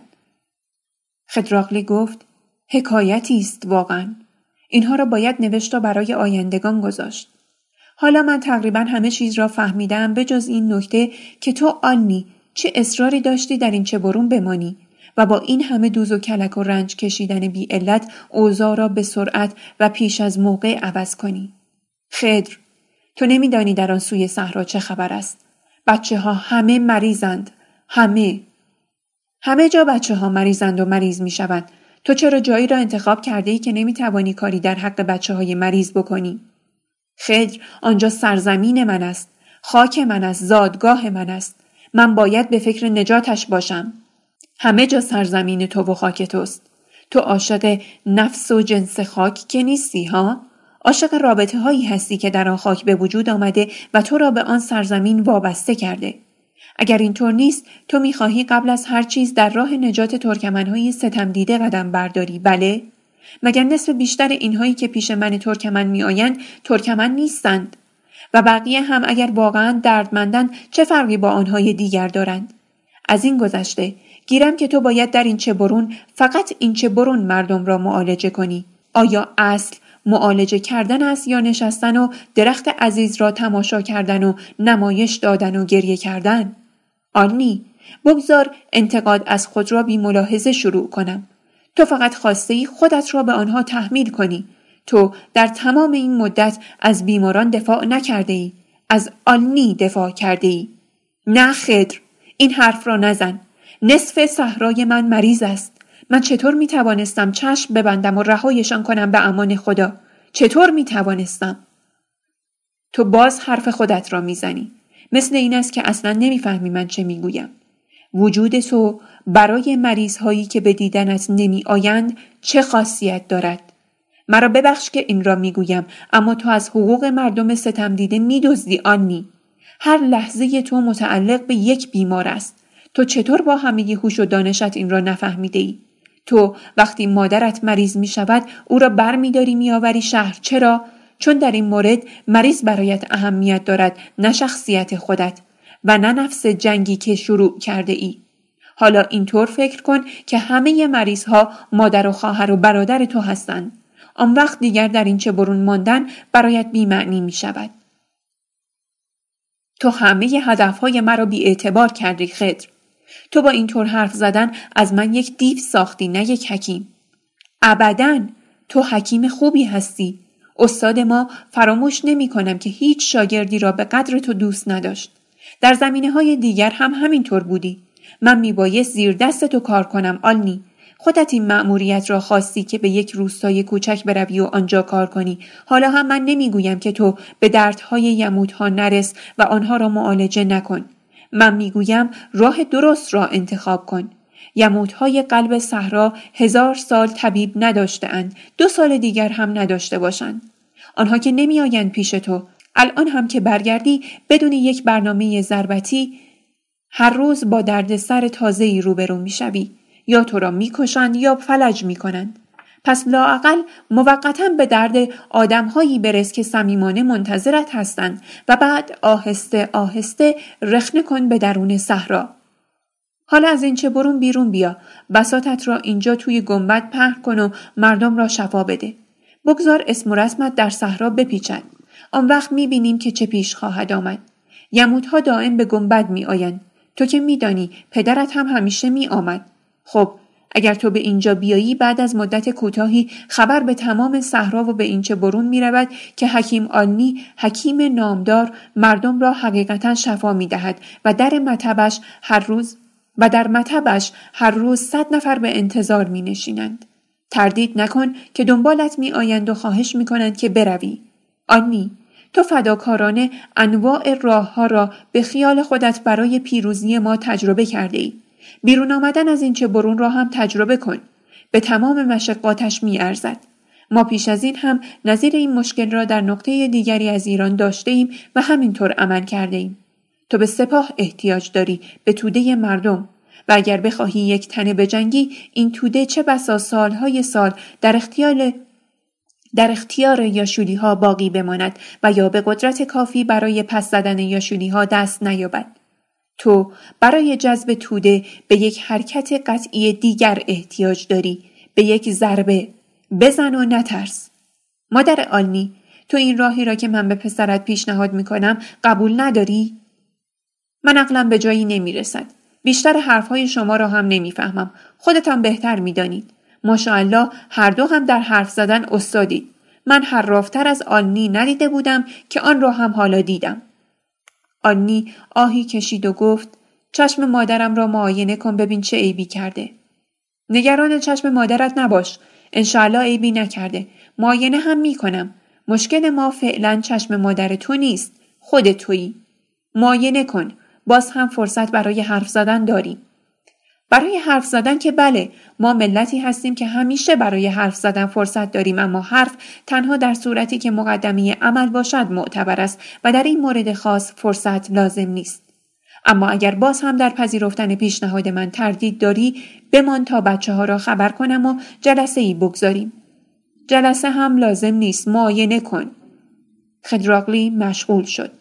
خدراغلی گفت حکایتی است واقعا. اینها را باید نوشت و برای آیندگان گذاشت. حالا من تقریبا همه چیز را فهمیدم به جز این نکته که تو آنی چه اصراری داشتی در این چه برون بمانی. و با این همه دوز و کلک و رنج کشیدن بی علت اوضاع را به سرعت و پیش از موقع عوض کنی. خدر تو نمیدانی در آن سوی صحرا چه خبر است. بچه ها همه مریضند. همه. همه جا بچه ها مریضند و مریض می شوند. تو چرا جایی را انتخاب کرده ای که نمی توانی کاری در حق بچه های مریض بکنی؟ خدر آنجا سرزمین من است. خاک من است. زادگاه من است. من باید به فکر نجاتش باشم. همه جا سرزمین تو و خاک توست. تو عاشق نفس و جنس خاک که نیستی ها؟ عاشق رابطه هایی هستی که در آن خاک به وجود آمده و تو را به آن سرزمین وابسته کرده. اگر اینطور نیست تو می‌خواهی قبل از هر چیز در راه نجات ترکمنهای ستم دیده قدم برداری بله؟ مگر نصف بیشتر اینهایی که پیش من ترکمن میآیند ترکمن نیستند و بقیه هم اگر واقعا دردمندند چه فرقی با آنهای دیگر دارند از این گذشته گیرم که تو باید در این چه برون فقط این چه برون مردم را معالجه کنی. آیا اصل معالجه کردن است یا نشستن و درخت عزیز را تماشا کردن و نمایش دادن و گریه کردن؟ آنی بگذار انتقاد از خود را بی ملاحظه شروع کنم. تو فقط خواسته ای خودت را به آنها تحمیل کنی. تو در تمام این مدت از بیماران دفاع نکرده ای. از آنی دفاع کرده ای. نه خدر. این حرف را نزن. نصف صحرای من مریض است. من چطور می توانستم چشم ببندم و رهایشان کنم به امان خدا؟ چطور می توانستم تو باز حرف خودت را می‌زنی. مثل این است که اصلا نمی‌فهمی من چه می‌گویم. وجود تو برای مریض هایی که به دیدنت نمی آیند چه خاصیت دارد؟ مرا ببخش که این را می‌گویم اما تو از حقوق مردم ستم دیده میدزدی آنی. هر لحظه تو متعلق به یک بیمار است. تو چطور با همه هوش و دانشت این را نفهمیده ای؟ تو وقتی مادرت مریض می شود او را بر می داری می آوری شهر چرا؟ چون در این مورد مریض برایت اهمیت دارد نه شخصیت خودت و نه نفس جنگی که شروع کرده ای. حالا اینطور فکر کن که همه مریض ها مادر و خواهر و برادر تو هستند. آن وقت دیگر در این چه برون ماندن برایت بیمعنی می شود. تو همه هدفهای مرا بی اعتبار کردی خدر. تو با اینطور حرف زدن از من یک دیو ساختی نه یک حکیم. ابدا تو حکیم خوبی هستی. استاد ما فراموش نمی کنم که هیچ شاگردی را به قدر تو دوست نداشت. در زمینه های دیگر هم همینطور بودی. من میبایست زیر دست تو کار کنم آلنی. خودت این مأموریت را خواستی که به یک روستای کوچک بروی و آنجا کار کنی. حالا هم من نمی‌گویم که تو به دردهای یمودها نرس و آنها را معالجه نکن. من می‌گویم راه درست را انتخاب کن. یموتهای قلب صحرا هزار سال طبیب نداشتهاند دو سال دیگر هم نداشته باشند. آنها که نمیآیند پیش تو الان هم که برگردی بدون یک برنامه ضربتی هر روز با دردسر تازه‌ای روبرو می‌شوی. یا تو را می‌کشند یا فلج می‌کنند. پس لااقل موقتا به درد آدمهایی برس که صمیمانه منتظرت هستند و بعد آهسته آهسته رخنه کن به درون صحرا. حالا از این چه برون بیرون بیا. بساتت را اینجا توی گنبد پهن کن و مردم را شفا بده. بگذار اسم و رسمت در صحرا بپیچد. آن وقت می‌بینیم که چه پیش خواهد آمد. یمودها دائم به گنبد می آیند. تو که میدانی پدرت هم همیشه می آمد. خب اگر تو به اینجا بیایی بعد از مدت کوتاهی خبر به تمام صحرا و به اینچه برون می رود که حکیم آلنی حکیم نامدار مردم را حقیقتا شفا می دهد و در مطبش هر روز و در مطبش هر روز صد نفر به انتظار می نشینند. تردید نکن که دنبالت می آیند و خواهش می کنند که بروی. آنی تو فداکارانه انواع راه ها را به خیال خودت برای پیروزی ما تجربه کرده ای. بیرون آمدن از این چه برون را هم تجربه کن. به تمام مشقاتش می ارزد. ما پیش از این هم نظیر این مشکل را در نقطه دیگری از ایران داشته ایم و همینطور عمل کرده ایم. تو به سپاه احتیاج داری به توده مردم و اگر بخواهی یک تنه بجنگی این توده چه بسا سالهای سال در اختیار در اختیار یاشولی ها باقی بماند و یا به قدرت کافی برای پس زدن یاشولی ها دست نیابد. تو برای جذب توده به یک حرکت قطعی دیگر احتیاج داری به یک ضربه بزن و نترس مادر آلنی تو این راهی را که من به پسرت پیشنهاد می کنم قبول نداری؟ من عقلم به جایی نمی رسد. بیشتر حرفهای شما را هم نمی‌فهمم. خودتان بهتر می‌دانید. ماشاءالله هر دو هم در حرف زدن استادید. من حرافتر از آنی ندیده بودم که آن را هم حالا دیدم. آنی آهی کشید و گفت چشم مادرم را معاینه کن ببین چه عیبی کرده. نگران چشم مادرت نباش. انشاءالله عیبی نکرده. معاینه هم می کنم. مشکل ما فعلا چشم مادر تو نیست. خود تویی. معاینه کن. باز هم فرصت برای حرف زدن داریم. برای حرف زدن که بله ما ملتی هستیم که همیشه برای حرف زدن فرصت داریم اما حرف تنها در صورتی که مقدمی عمل باشد معتبر است و در این مورد خاص فرصت لازم نیست. اما اگر باز هم در پذیرفتن پیشنهاد من تردید داری بمان تا بچه ها را خبر کنم و جلسه ای بگذاریم. جلسه هم لازم نیست معاینه کن. خدراقلی مشغول شد.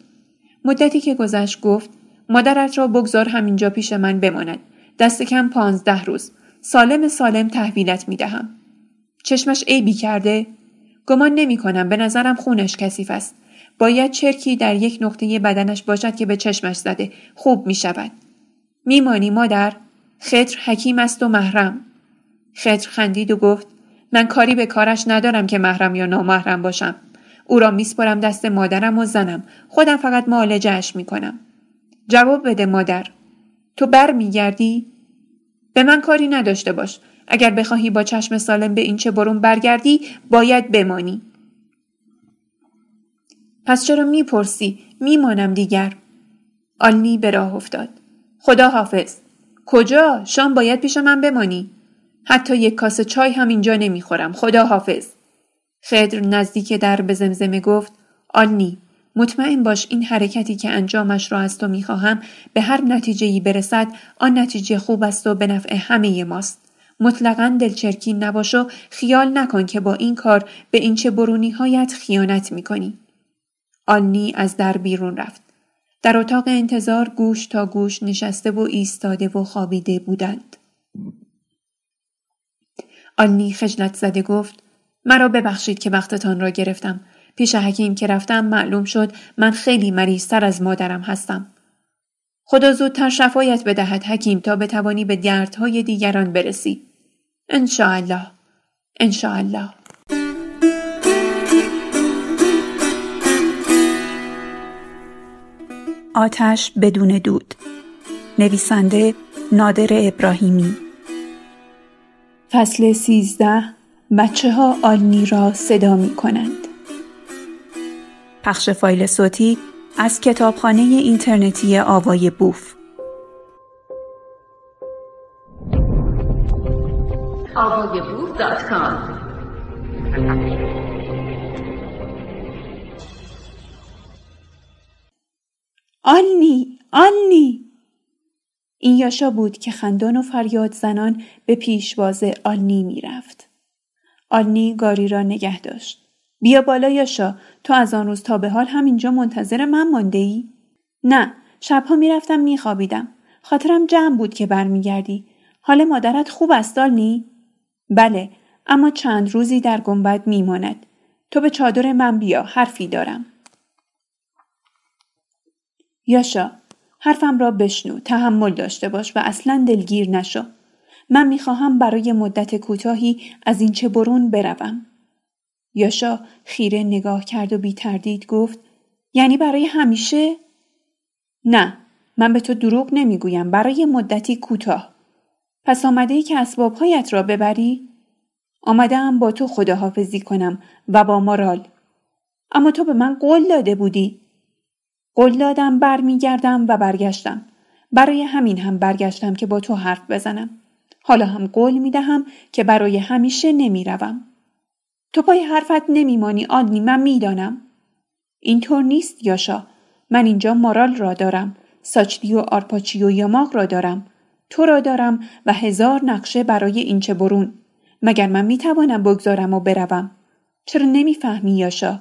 مدتی که گذشت گفت مادرت را بگذار همینجا پیش من بماند. دست کم پانزده روز. سالم سالم تحویلت می دهم. چشمش عیبی کرده؟ گمان نمی کنم به نظرم خونش کثیف است. باید چرکی در یک نقطه بدنش باشد که به چشمش زده. خوب می شود. میمانی مادر؟ خطر حکیم است و محرم. خطر خندید و گفت من کاری به کارش ندارم که محرم یا نامحرم باشم. او را میسپرم دست مادرم و زنم. خودم فقط معالجهش می کنم. جواب بده مادر. تو بر میگردی؟ به من کاری نداشته باش. اگر بخواهی با چشم سالم به این چه برون برگردی باید بمانی. پس چرا می‌پرسی؟ میمانم دیگر. آلنی به راه افتاد. خدا حافظ. کجا؟ شام باید پیش من بمانی. حتی یک کاسه چای هم اینجا نمی‌خورم. خدا حافظ. خدر نزدیک در به زمزمه گفت آلنی مطمئن باش این حرکتی که انجامش را از تو می‌خواهم به هر نتیجه ای برسد آن نتیجه خوب است و به نفع همه ماست. مطلقا دلچرکی نباش و خیال نکن که با این کار به این چه برونی هایت خیانت می‌کنی. آنی از در بیرون رفت. در اتاق انتظار گوش تا گوش نشسته و ایستاده و خوابیده بودند. آنی خجلت زده گفت مرا ببخشید که وقتتان را گرفتم پیش حکیم که رفتم معلوم شد من خیلی مریضتر از مادرم هستم. خدا زودتر شفایت بدهد حکیم تا بتوانی به دردهای دیگران برسی. انشاءالله. انشاءالله. آتش بدون دود نویسنده نادر ابراهیمی فصل سیزده بچه ها آلنی را صدا می کنند پخش فایل صوتی از کتابخانه اینترنتی آوای بوف. آلنی آلنی این یاشا بود که خندان و فریاد زنان به پیشواز آلنی می‌رفت. آلنی گاری را نگه داشت. بیا بالا یاشا تو از آن روز تا به حال همینجا منتظر من مانده ای؟ نه شبها می‌رفتم میخوابیدم. خاطرم جمع بود که برمیگردی. حال مادرت خوب است آلنی؟ بله اما چند روزی در گنبد میماند. تو به چادر من بیا حرفی دارم. یاشا حرفم را بشنو تحمل داشته باش و اصلا دلگیر نشو. من می‌خواهم برای مدت کوتاهی از این چه برون بروم. یاشا خیره نگاه کرد و بی تردید گفت یعنی برای همیشه؟ نه من به تو دروغ نمی‌گویم برای مدتی کوتاه پس آمده ای که اسبابهایت را ببری؟ آمده ام با تو خداحافظی کنم و با مارال اما تو به من قول داده بودی قول دادم برمیگردم و برگشتم برای همین هم برگشتم که با تو حرف بزنم حالا هم قول می دهم که برای همیشه نمی روم. تو پای حرفت نمیمانی آدنی من می‌دانم. اینطور نیست یاشا. من اینجا مارال را دارم. ساچلی و آرپاچی و یاماق را دارم. تو را دارم و هزار نقشه برای اینچه برون. مگر من می‌توانم بگذارم و بروم؟ چرا نمی‌فهمی یاشا؟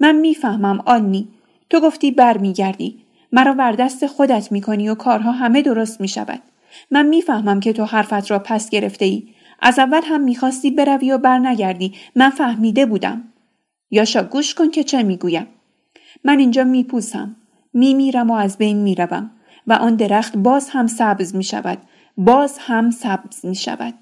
من می‌فهمم آنی تو گفتی برمیگردی. مرا وردست خودت می‌کنی و کارها همه درست می‌شود. من می‌فهمم که تو حرفت را پس گرفته ای از اول هم می‌خواستی بروی و برنگردی. من فهمیده بودم. یاشا گوش کن که چه می‌گویم. من اینجا میپوسم. میمیرم و از بین می‌روم. و آن درخت باز هم سبز می‌شود. باز هم سبز می‌شود.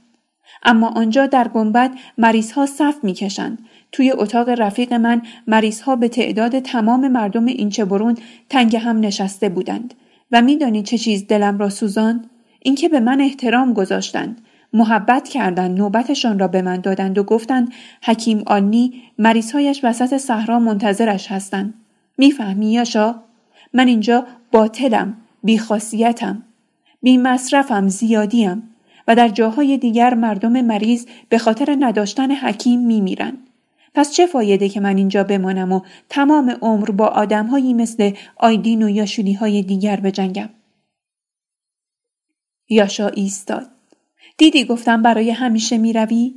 اما آنجا در گنبد مریض ها صف می‌کشند. توی اتاق رفیق من مریض ها به تعداد تمام مردم اینچه برون تنگ هم نشسته بودند. و میدانی چه چیز دلم را سوزاند؟ اینکه به من احترام گذاشتند. محبت کردند نوبتشان را به من دادند و گفتند حکیم آنی مریضهایش وسط صحرا منتظرش هستند. می‌فهمی یاشا؟ من اینجا باطلم بیخاصیتم بی مصرفم زیادیم و در جاهای دیگر مردم مریض به خاطر نداشتن حکیم میمیرند. پس چه فایده که من اینجا بمانم و تمام عمر با آدمهایی مثل آیدین و یاشولی های دیگر بجنگم؟ یاشا ایستاد. دیدی گفتم برای همیشه می‌روی؟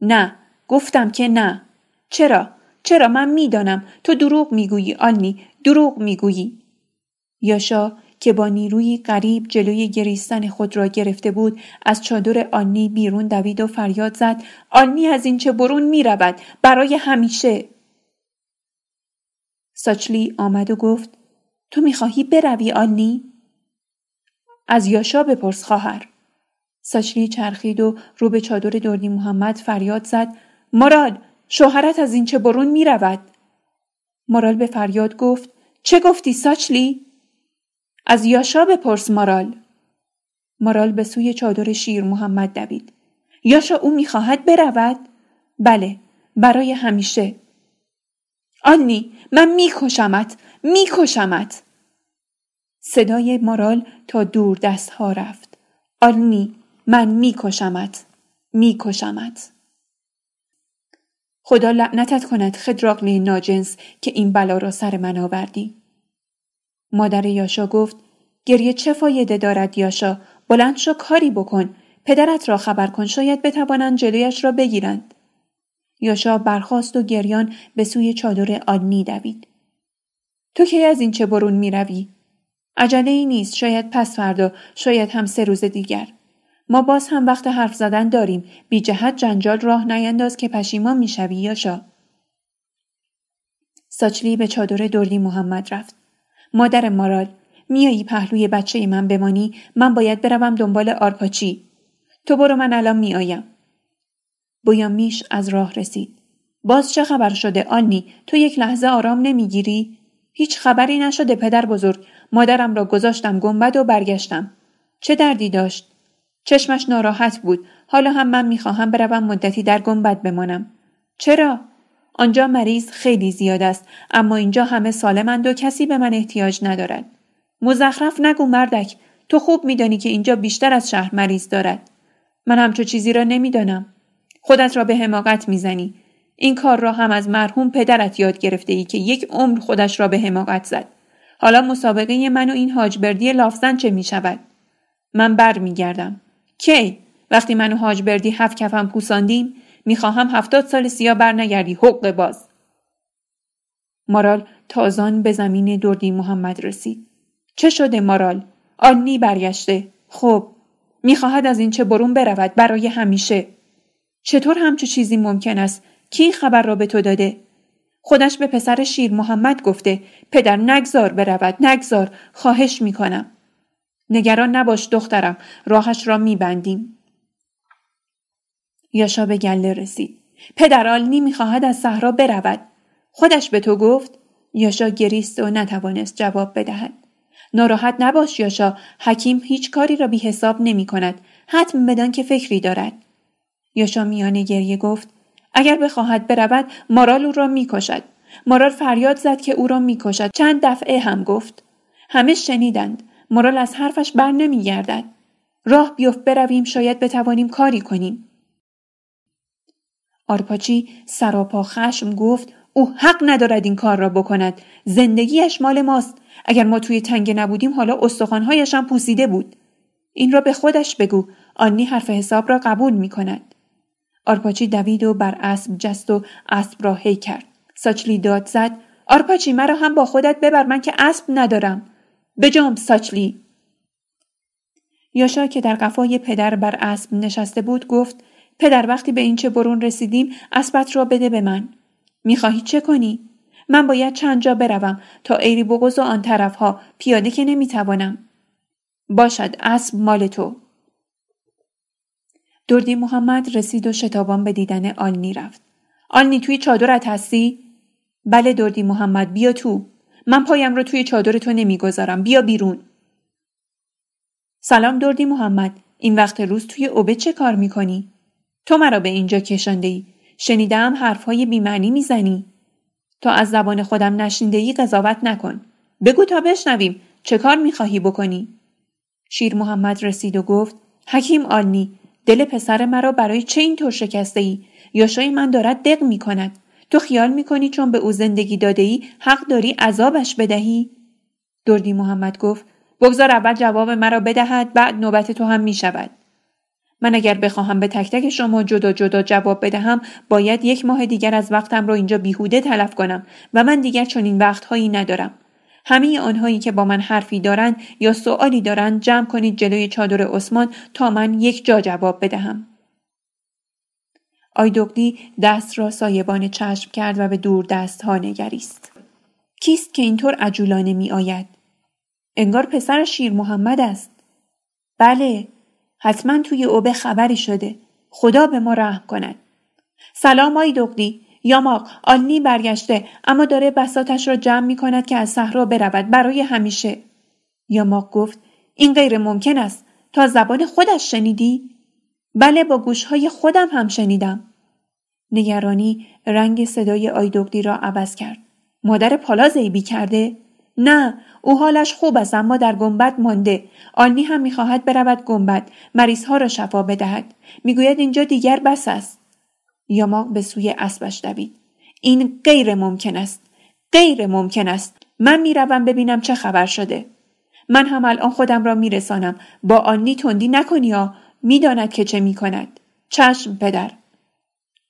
نه گفتم که نه. چرا؟ چرا؟ من می‌دانم. تو دروغ می‌گویی آنی. دروغ می‌گویی. یاشا که با نیروی غریب جلوی گریستن خود را گرفته بود از چادر آنی بیرون دوید و فریاد زد. آنی از این چه برون می رود برای همیشه. ساچلی آمد و گفت تو می‌خواهی بروی آنی؟ از یاشا بپرس خواهر. ساچلی چرخید و رو به چادر دردی محمد فریاد زد مراد شوهرت از این چه برون می رود. مرال به فریاد گفت چه گفتی ساچلی؟ از یاشا بپرس مارال. مارال به سوی چادر شیر محمد دوید. یاشا او می‌خواهد برود؟ بله برای همیشه. آنی من میکشمت میکشمت. صدای مارال تا دور دست ها رفت. آنی من میکشمت میکشمت. خدا لعنتت کند خدراقلی ناجنس که این بلا را سر من آوردی. مادر یاشا گفت گریه چه فایده دارد یاشا بلند شو کاری بکن پدرت را خبر کن شاید بتوانند جلویش را بگیرند یاشا برخاست و گریان به سوی چادر آدنی دوید تو کی از این چه برون می روی؟ عجله ای نیست شاید پس فردا شاید هم سه روز دیگر ما باز هم وقت حرف زدن داریم. بی جهت جنجال راه نینداز که پشیمان می‌شوی یاشا ساچلی به چادر دردی محمد رفت. مادر مارال میایی پهلوی بچه من بمانی من باید بروم دنبال آرپاچی. تو برو من الان میآیم میش از راه رسید. باز چه خبر شده آنی؟ تو یک لحظه آرام نمی‌گیری؟ هیچ خبری نشده پدر بزرگ. مادرم را گذاشتم گنبد و برگشتم. چه دردی داشت؟ چشمش ناراحت بود. حالا هم من می‌خواهم بروم مدتی در گنبد بمانم. چرا؟ آنجا مریض خیلی زیاد است اما اینجا همه سالمند و کسی به من احتیاج ندارد. مزخرف نگو مردک تو خوب میدانی که اینجا بیشتر از شهر مریض دارد. من همچو چیزی را نمی‌دانم. خودت را به حماقت می‌زنی. این کار را هم از مرحوم پدرت یاد گرفته ای که یک عمر خودش را به حماقت زد. حالا مسابقه من و این حاجبردی لافزن چه می شود؟ من بر می گردم. کی؟ وقتی من و حاجبردی هفت کفم پوساندیم می‌خواهم هفتاد سال سیا بر نگردی حق باز. مارال تازان به زمین دردی محمد رسید. چه شده مارال؟ آنی برگشته. خب می‌خواهد از این چه برون برود برای همیشه. چطور همچو چیزی ممکن است؟ کی این خبر را به تو داده؟ خودش به پسر شیر محمد گفته پدر نگذار برود نگذار خواهش می‌کنم. نگران نباش دخترم راهش را میبندیم. یاشا به گله رسید. پدر آلنی می‌خواهد از صحرا برود. خودش به تو گفت؟ یاشا گریست و نتوانست جواب بدهد. ناراحت نباش یاشا حکیم هیچ کاری را بی حساب نمی کند. حتم بدان که فکری دارد. یاشا میان گریه گفت اگر بخواهد برود مارال او را می‌کشد. مارال فریاد زد که او را می‌کشد. چند دفعه هم گفت. همه شنیدند. مارال از حرفش بر نمیگردد. راه بیفت برویم شاید بتوانیم کاری کنیم. آرپاچی سراپا خشم گفت او حق ندارد این کار را بکند. زندگیش مال ماست. اگر ما توی تنگه نبودیم حالا استخوانهایش هم پوسیده بود. این را به خودش بگو. آنی حرف حساب را قبول می کند آرپاچی دوید و بر اسب جست و اسب را هی کرد. ساچلی داد زد آرپاچی مرا هم با خودت ببر. من که اسب ندارم. بجام ساچلی. یاشا که در قفای پدر بر اسب نشسته بود گفت پدر وقتی به این چه برون رسیدیم اسبت را بده به من. می‌خواهی چه کنی؟ من باید چند جا بروم تا ایری بغز و آن طرف ها پیاده که نمی‌توانم. باشد اسب مال تو. دردی محمد رسید و شتابان به دیدن آلنی رفت. آلنی توی چادرت هستی؟ بله دردی محمد بیا تو. من پایم رو توی چادر تو نمی‌گذارم بیا بیرون سلام دردی محمد این وقت روز توی اوبه چه کار می‌کنی تو مرا به اینجا کشانده ای. شنیدم حرفهای بیمعنی می‌زنی. تا از زبان خودم نشنیده ای قضاوت نکن. بگو تا بشنویم چه کار می‌خواهی بکنی؟ شیر محمد رسید و گفت حکیم آلنی دل پسر مرا برای چه اینطور شکسته ای؟ یاشای من دارد دق می کند. تو خیال می کنی چون به او زندگی داده ای حق داری عذابش بدهی؟ دردی محمد گفت بگذار اول جواب مرا بدهد بعد نوبت تو هم می شود. من اگر بخواهم به تک تک شما جدا جدا جواب بدهم باید یک ماه دیگر از وقتم را اینجا بیهوده تلف کنم و من دیگر چنین وقتهایی ندارم همه آنهایی که با من حرفی دارند یا سوالی دارند جمع کنید جلوی چادر عثمان تا من یک جا جواب بدهم آیدوغلی دست را سایبان چشم کرد و به دور دست ها نگریست کیست که اینطور عجولانه می آید؟ انگار پسر شیر محمد است. بله حتما توی اوبه خبری شده. خدا به ما رحم کند. سلام آی دقلی. یاماق آلنی برگشته اما داره بساتش را جمع می کند که از صحرا برود برای همیشه. یاماق گفت این غیر ممکن است. تا زبان خودش شنیدی؟ بله با گوشهای خودم هم شنیدم. نگرانی رنگ صدای آیدوگلی را عوض کرد. مادر پالا زیبی کرده؟ نه او حالش خوب است اما در گنبد مانده. آلنی هم می‌خواهد برود گنبد مریضها را شفا بدهد. می‌گوید اینجا دیگر بس است. یاماق به سوی اسبش دوید. این غیر ممکن است. غیر ممکن است. من می‌روم ببینم چه خبر شده. من هم الان خودم را میرسانم. با آنی تندی نکنی یا می‌داند که چه می‌کند. چشم پدر.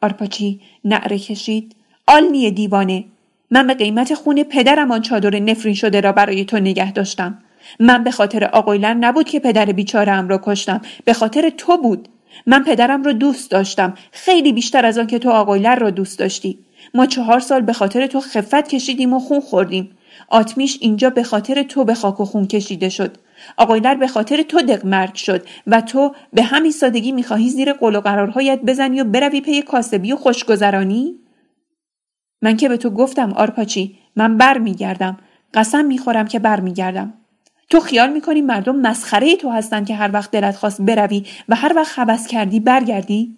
آرپاچی نعره کشید. آلنی دیوانه. من به قیمت خون پدرم آن چادر نفرین شده را برای تو نگه داشتم. من به خاطر آقایلر نبود که پدر بیچارم را کشتم. به خاطر تو بود. من پدرم را دوست داشتم. خیلی بیشتر از آن که تو آقایلر را دوست داشتی. ما چهار سال به خاطر تو خفت کشیدیم و خون خوردیم. آتمیش اینجا به خاطر تو به خاک و خون کشیده شد. آقایلر به خاطر تو دق شد و تو به همین سادگی می‌خواهی زیر قول و قرارهایت بزنی و بروی پی کاسبی و خوشگذرانی؟ من که به تو گفتم آرپاچی من بر میگردم قسم می‌خورم که بر میگردم تو خیال می‌کنی مردم مسخره تو هستن که هر وقت دلت خواست بروی و هر وقت خبس کردی برگردی؟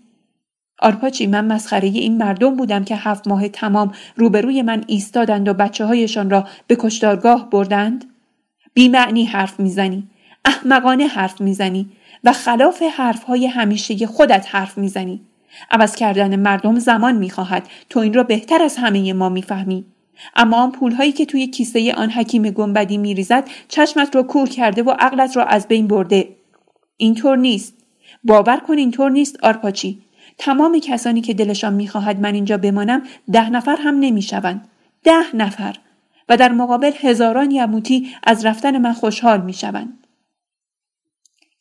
آرپاچی من مسخره این مردم بودم که هفت ماه تمام روبروی من ایستادند و بچه هایشان را به کشتارگاه بردند. بیمعنی حرف می‌زنی احمقانه حرف می‌زنی و خلاف حرفهای همیشه خودت حرف می‌زنی. عوض کردن مردم زمان می‌خواهد. تو این را بهتر از همه ما می‌فهمی. اما آن پولهایی که توی کیسه آن حکیم گنبدی میریزد چشمت را کور کرده و عقلت را از بین برده. اینطور نیست. باور کن اینطور نیست آرپاچی. تمام کسانی که دلشان می‌خواهد من اینجا بمانم ده نفر هم نمی‌شوند. ده نفر. و در مقابل هزاران یموتی از رفتن من خوشحال می‌شوند.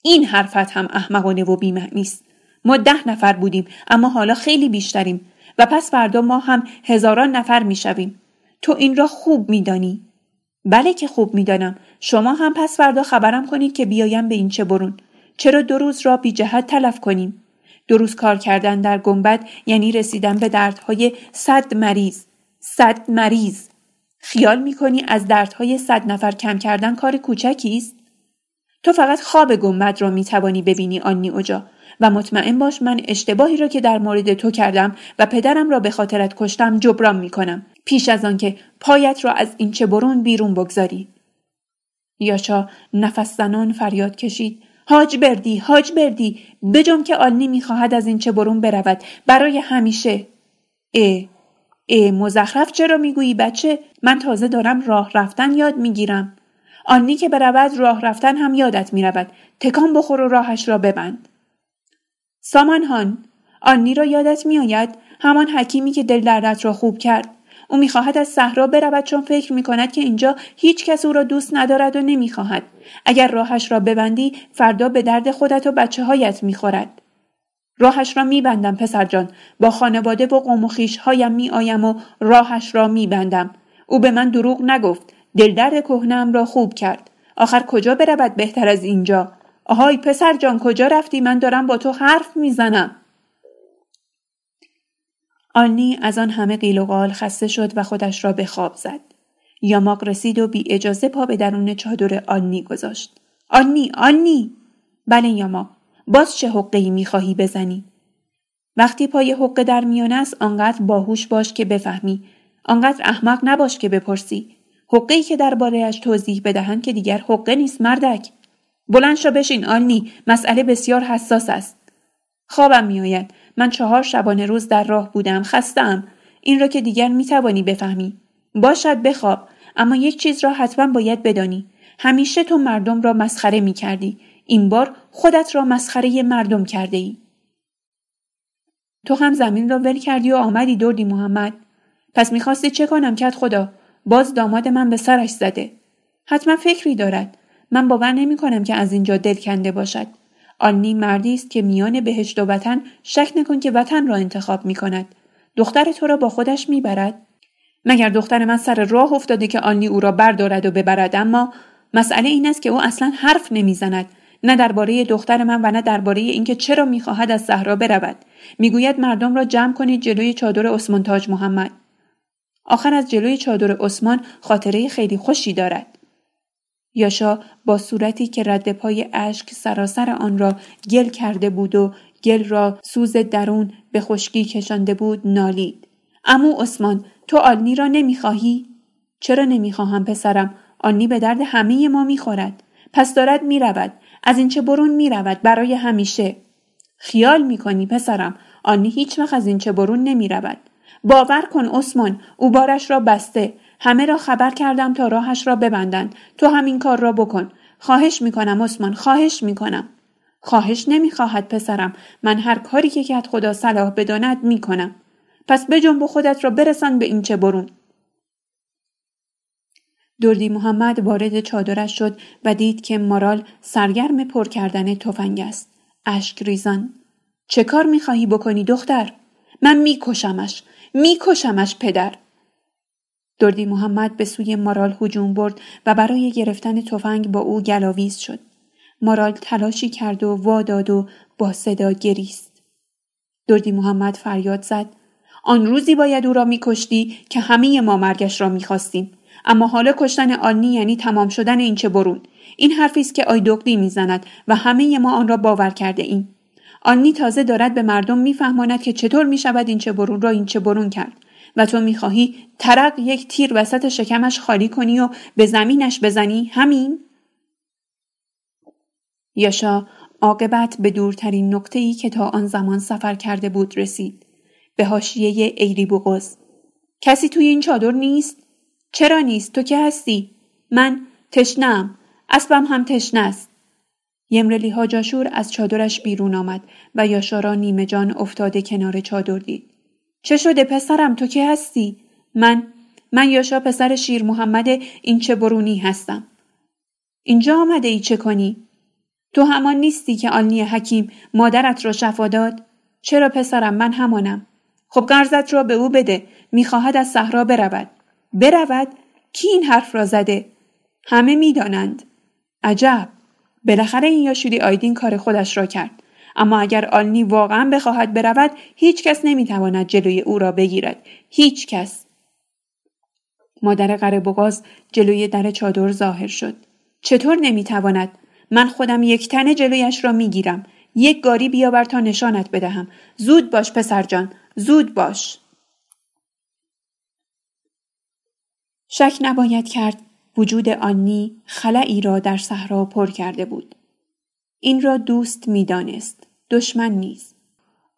این حرفت هم احمقانه و بیمعنی است. ما ده نفر بودیم اما حالا خیلی بیشتریم و پس فردا ما هم هزاران نفر می‌شویم. تو این را خوب میدانی. بله که خوب می‌دانم. شما هم پس فردا خبرم کنید که بیایم به این چه برون. چرا دو روز را بی جهت تلف کنیم؟ دو روز کار کردن در گنبد یعنی رسیدن به دردهای صد مریض. صد مریض. خیال می‌کنی از دردهای صد نفر کم کردن کار کوچکی است؟ تو فقط خواب گنبد را می‌توانی ببینی آنی اوجا. و مطمئن باش من اشتباهی را که در مورد تو کردم و پدرم را به خاطرت کشتم جبران می‌کنم. پیش از آنکه پایت را از این چه برون بیرون بگذاری. یاشا نفس زنان فریاد کشید. حاج بردی حاج بردی بجم که آلنی می‌خواهد از این چه برون برود. برای همیشه. اه. اه مزخرف چرا می‌گویی بچه؟ من تازه دارم راه رفتن یاد می‌گیرم. آنی که برود راه رفتن هم یادت می‌رود. تکان بخور و راهش را ببند. سامان هان آنی را یادت میآید؟ همان حکیمی که دل دردت را خوب کرد. او می‌خواهد از صحرا برود چون فکر می‌کند که اینجا هیچ کس او را دوست ندارد و نمی‌خواهد. اگر راهش را ببندی فردا به درد خودت و بچه هایت می‌خورد. راهش را میبندم پسر جان. با خانواده و قوم و هایم میآیم و راهش را میبندم. او به من دروغ نگفت. دلدرد کهنم را خوب کرد. آخر کجا برود بهتر از اینجا؟ آهای پسر جان کجا رفتی؟ من دارم با تو حرف می‌زنم. آنی از آن همه قیل و قال خسته شد و خودش را به خواب زد. یاماق رسید و بی اجازه پا به درون چادر آنی گذاشت. آنی آنی! بله یاماق. باز چه حقه ای می‌خواهی بزنی؟ وقتی پای حقه در میان است آنقدر باهوش باش که بفهمی. آنقدر احمق نباش که بپرسی. حقه ای که دربارهاش توضیح بدهند که دیگر حقه نیست مردک. بلند شو بشین آنی. مسئله بسیار حساس است. خوابم میآید. من چهار شبانه روز در راه بودم خستم این را که دیگر می توانی بفهمی. باشد بخواب. اما یک چیز را حتما باید بدانی. همیشه تو مردم را مسخره می کردی این بار خودت را مسخره مردم کرده ای تو هم زمین را ول کردی و آمدی دردی محمد. پس می‌خواستی چه کنم کت خدا؟ باز داماد من به سرش زده. حتما فکری دارد. من باور نمی کنم که از اینجا دل کنده باشد. آنی مردی است که میان بهشت و وطن شک نکن که وطن را انتخاب می کند. دختر تو را با خودش می برد؟ مگر دختر من سر راه افتاده که آنی او را بردارد و ببرد؟ اما مسئله این است که او اصلا حرف نمی‌زند. نه درباره دختر من و نه درباره اینکه چرا می‌خواهد از صحرا برود. می‌گوید مردم را جمع کنید جلوی چادر عثمان تاج محمد. آخر از جلوی چادر عثمان خاطره خیلی خوشی دارد. یاشا با صورتی که رد پای اشک سراسر آن را گل کرده بود و گل را سوز درون به خشکی کشانده بود نالید. امو عثمان تو آلنی را نمی‌خواهی؟ چرا نمی‌خواهم پسرم؟ آنی به درد همه ما می‌خورد. پس دارد می‌رود. از اینچه برون می‌رود برای همیشه. خیال می‌کنی پسرم آنی هیچ وقت از اینچه برون نمی‌رود. باور کن عثمان او بارش را بسته. همه را خبر کردم تا راهش را ببندند. تو همین کار را بکن. خواهش می‌کنم عثمان خواهش می‌کنم. خواهش نمی‌خواهد پسرم. من هر کاری که کت خدا صلاح بداند می‌کنم. پس بجنب خودت را برسان به این چه برون. دردی محمد وارد چادرش شد و دید که مارال سرگرم پر کردن تفنگ است اشک ریزان چه کار می‌خواهی بکنی دختر من میکشمش میکشمش پدر دردی محمد به سوی مارال هجوم برد و برای گرفتن تفنگ با او گلاویز شد. مارال تلاشی کرد و واداد و با صدا گریست. دردی محمد فریاد زد. آن روزی باید او را میکشتی که همه ما مرگش را می‌خواستیم. اما حالا کشتن آنی یعنی تمام شدن این چه برون. این حرفی است که آیدوقلی می‌زند و همه ما آن را باور کرده ایم. آنی تازه دارد به مردم میفهماند که چطور می‌شود این چه برون را این چه برون کرد. و تو می‌خواهی ترق یک تیر وسط شکمش خالی کنی و به زمینش بزنی همین؟ یاشا عاقبت به دورترین نقطه‌ای که تا آن زمان سفر کرده بود رسید. به حاشیه ایری بغز. کسی توی این چادر نیست؟ چرا نیست؟ تو که هستی؟ من تشنم. اسبم هم تشنه است. یمرلی ها جاشور از چادرش بیرون آمد و یاشارا نیمه جان افتاده کنار چادر دید. چه شده پسرم تو که هستی؟ من من یاشا پسر شیر محمد این چه برونی هستم. اینجا آمده ای چه کنی؟ تو همان نیستی که آلنی حکیم مادرت را شفا داد؟ چرا پسرم من همانم؟ خب قرضت را به او بده می‌خواهد از صحرا برود. برود؟ کی این حرف را زده؟ همه می‌دانند. عجب بالاخره این یاشوری آیدین کار خودش را کرد. اما اگر آلنی واقعا بخواهد برود هیچ کس نمی‌تواند جلوی او را بگیرد. هیچ کس. مادر قره جلوی در چادر ظاهر شد. چطور نمی‌تواند؟ من خودم یک تنه جلویش را می‌گیرم. یک گاری بیاور تا نشانت بدهم. زود باش پسر جان. زود باش. شک نباید کرد وجود آنی خلعی را در صحرا پر کرده بود. این را دوست می‌دانست. دشمن نیست.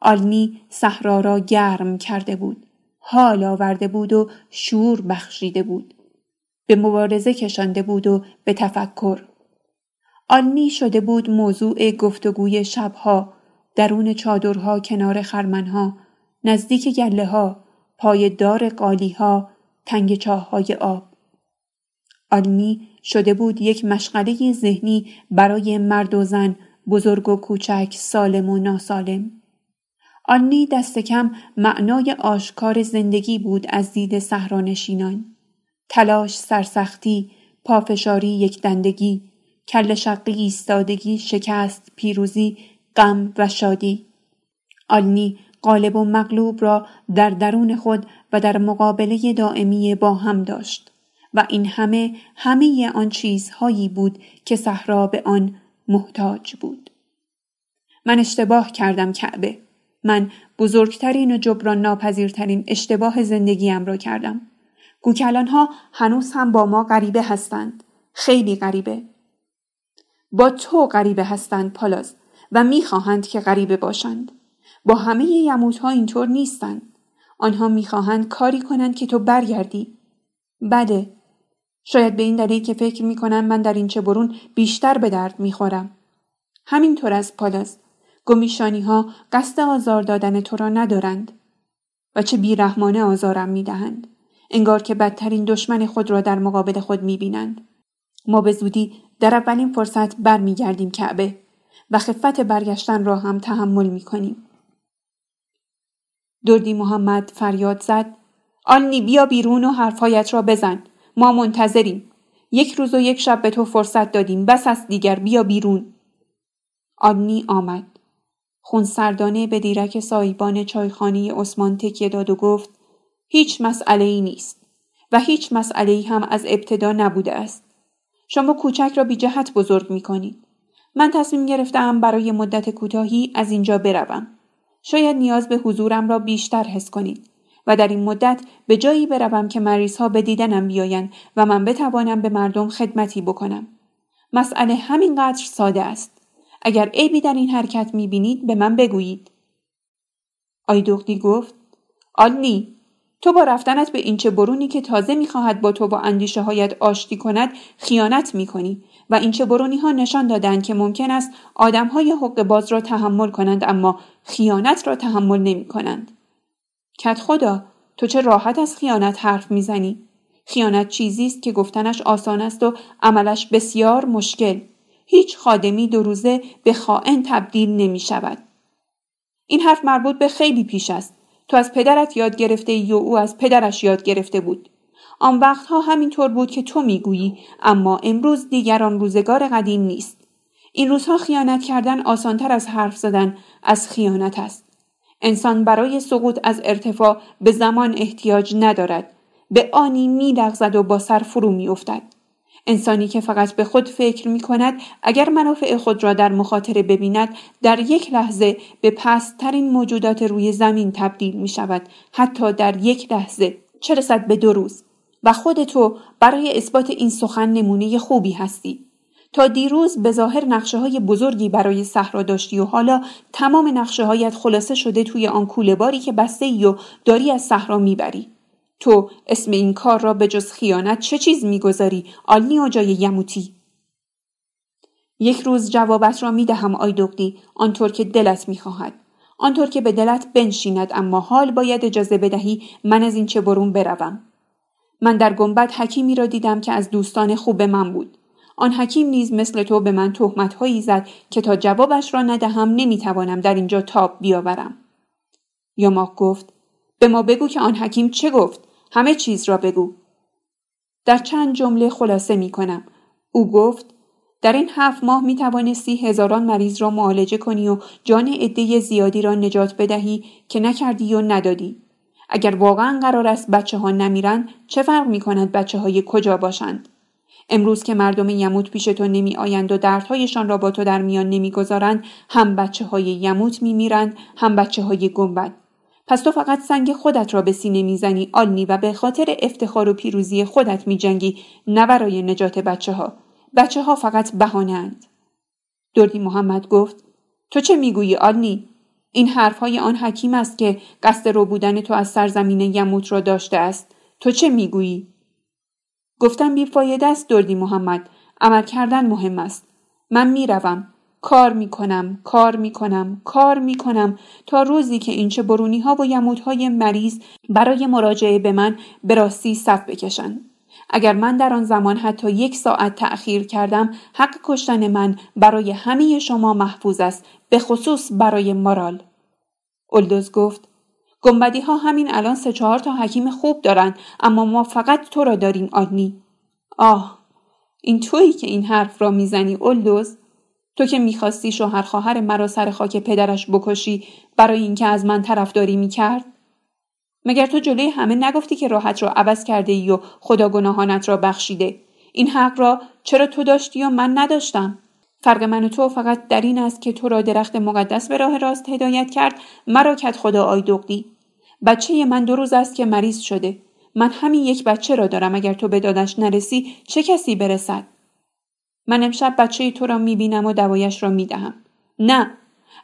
آلنی صحرا را گرم کرده بود. حال آورده بود و شور بخشیده بود. به مبارزه کشانده بود و به تفکر. آلنی شده بود موضوع گفتگوی شبها، درون چادرها کنار خرمنها، نزدیک گله ها، پای دار قالی ها، تنگ چاه های آب. آلنی شده بود یک مشغله ذهنی برای مرد و زن بزرگ و کوچک سالم و ناسالم. آنی دست کم معنای آشکار زندگی بود از دید صحرانشینان. تلاش، سرسختی، پافشاری، یک دندگی، کل شقی، ایستادگی، شکست، پیروزی، غم و شادی. آلنی قالب و مغلوب را در درون خود و در مقابله دائمی با هم داشت و این همه همه آن چیزهایی بود که صحرا به آن محتاج بود. من اشتباه کردم کعبه. من بزرگترین و جبران ناپذیرترین اشتباه زندگیم را کردم. گوکلان ها هنوز هم با ما غریبه هستند. خیلی غریبه. با تو غریبه هستند پالاز و می‌خواهند که غریبه باشند. با همه یموت ها اینطور نیستند. آنها می‌خواهند کاری کنند که تو برگردی. بده. شاید به این دلیل که فکر می‌کنم من در این چه برون بیشتر به درد می‌خورم. همینطور از پالاز. گمیشانی ها قصد آزار دادن تو را ندارند. و چه بیرحمانه آزارم می‌دهند. انگار که بدترین دشمن خود را در مقابل خود می‌بینند. ما به زودی در اولین فرصت برمیگردیم کعبه و خفت برگشتن را هم تحمل می‌کنیم. دردی محمد فریاد زد آنی بیا بیرون و حرفهایت را بزن ما منتظریم یک روز و یک شب به تو فرصت دادیم بس است دیگر بیا بیرون آنی آمد خونسردانه به دیرک سایبان چایخانه عثمان تکیه داد و گفت هیچ مسئله ای نیست و هیچ مسئله ای هم از ابتدا نبوده است. شما کوچک را بی جهت بزرگ می کنید. من تصمیم گرفتم برای مدت کوتاهی از اینجا بروم. شاید نیاز به حضورم را بیشتر حس کنید و در این مدت به جایی بروم که مریض ها به دیدنم بیایند و من بتوانم به مردم خدمتی بکنم. مسئله همینقدر ساده است. اگر عیبی در این حرکت می بینید به من بگویید. آیدوغدی گفت آلنی تو با رفتنت به این چه برونی که تازه می‌خواهد با تو با اندیشه هایت آشتی کند خیانت می‌کنی و این چه برونی ها نشان دادند که ممکن است آدم های حق باز را تحمل کنند اما خیانت را تحمل نمی کنند. کت خدا تو چه راحت از خیانت حرف می‌زنی؟ خیانت چیزی است که گفتنش آسان است و عملش بسیار مشکل. هیچ خادمی دو روزه به خائن تبدیل نمی شود. این حرف مربوط به خیلی پیش است. تو از پدرت یاد گرفته یا او از پدرش یاد گرفته بود. آن وقتها همینطور بود که تو می‌گویی اما امروز دیگر آن روزگار قدیم نیست. این روزها خیانت کردن آسانتر از حرف زدن از خیانت است. انسان برای سقوط از ارتفاع به زمان احتیاج ندارد. به آنی میلغزد و با سر فرو میافتد. انسانی که فقط به خود فکر می کند اگر منافع خود را در مخاطره ببیند در یک لحظه به پستترین موجودات روی زمین تبدیل می شود حتی در یک لحظه. چه رسد به دو روز؟ و خود تو برای اثبات این سخن نمونه خوبی هستی. تا دیروز به ظاهر نقشه های بزرگی برای صحرا داشتی و حالا تمام نقشه هایت خلاصه شده توی آن کوله باری که بسته ای و داری از صحرا می‌بری. تو اسم این کار را به جز خیانت چه چیز می‌گذاری؟ و جای یموتی. یک روز جوابت را می‌دهم آیدوغدی آنطور که دلت می‌خواهد. آنطور که به دلت بنشیند اما حال باید اجازه بدهی من از این چه برون بروم. من در گنبد حکیمی را دیدم که از دوستان خوب من بود. آن حکیم نیز مثل تو به من تهمت هایی زد که تا جوابش را ندهم نمی‌توانم در اینجا تاب بیاورم. یاماق گفت به ما بگو که آن حکیم چه گفت؟ همه چیز را بگو در چند جمله خلاصه می کنم او گفت در این هفت ماه می توانستی هزاران مریض را معالجه کنی و جان عده زیادی را نجات بدهی که نکردی و ندادی. اگر واقعا قرار است بچه ها نمیرن چه فرق می کند بچه های کجا باشند؟ امروز که مردم یموت پیش تو نمی آیند و دردهایشان را با تو در میان نمی‌گذارند هم بچه های یموت می میرند هم بچه های گنبد. پس تو فقط سنگ خودت را به سینه می‌زنی آلنی و به خاطر افتخار و پیروزی خودت میجنگی نه برای نجات بچه ها. بچه ها فقط بهانند. دردی محمد گفت تو چه می‌گویی آلنی؟ این حرفهای آن حکیم است که قصد رو بودن تو از سرزمین یموت را داشته است. تو چه می‌گویی؟ گفتم بیفایده است دردی محمد. عمل کردن مهم است. من می‌روم. کار می کنم، کار می کنم، کار می کنم تا روزی که این چه برونی ها و یموت های مریض برای مراجعه به من به راستی صف بکشند. اگر من در آن زمان حتی یک ساعت تأخیر کردم حق کشتن من برای همه شما محفوظ است به خصوص برای مارال. اولدوز گفت گنبدی ها همین الان سه چهار تا حکیم خوب دارن اما ما فقط تو را داریم آدنی. آه این تویی که این حرف را می‌زنی اولدوز؟ تو که می‌خواستی شوهر خواهر مرا سر خاک پدرش بکشی برای اینکه از من طرفداری می‌کرد؟ مگر تو جلوی همه نگفتی که راحت را عوض کرده ای و خدا گناهانت را بخشیده؟ این حق را چرا تو داشتی و من نداشتم؟ فرق من و تو فقط در این است که تو را درخت مقدس به راه راست هدایت کرد مرا کت خدا آیدوغدی بچه من دو روز است که مریض شده. من همین یک بچه را دارم اگر تو به دادش نرسی چه کسی برسد؟ من امشب بچه تو را می‌بینم و دوایش را می‌دهم. نه.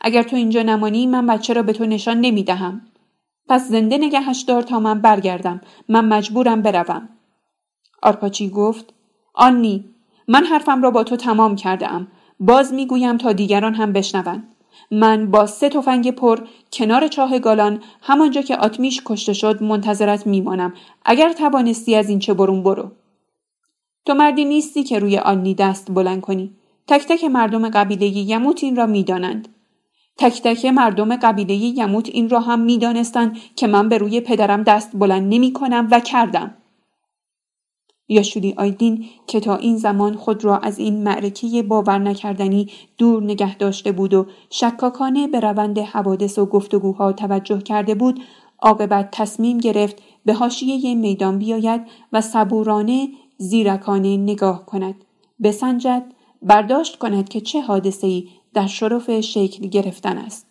اگر تو اینجا نمانی من بچه را به تو نشان نمی‌دهم. پس زنده نگهش دار تا من برگردم. من مجبورم بروم. آرپاچی گفت آنی من حرفم را با تو تمام کرده ام باز می‌گویم تا دیگران هم بشنوند من با سه تفنگ پر کنار چاه گالان همانجا که آتمیش کشته شد منتظرت میمانم. اگر توانستی از این چه برون برو. تو مردی نیستی که روی آنی دست بلند کنی تک تک مردم قبیله یموت این را می‌دانند تک تک مردم قبیله یموت این را هم می‌دانستند که من به روی پدرم دست بلند نمی کنم و کردم. یاشولی آیدین که تا این زمان خود را از این معرکه باور نکردنی دور نگه داشته بود و شکاکانه به روند حوادث و گفتگوها توجه کرده بود عاقبت تصمیم گرفت به حاشیه میدان بیاید و صبورانه زیرکانه نگاه کند بسنجد برداشت کند که چه حادثه‌ای در شرف شکل گرفتن است.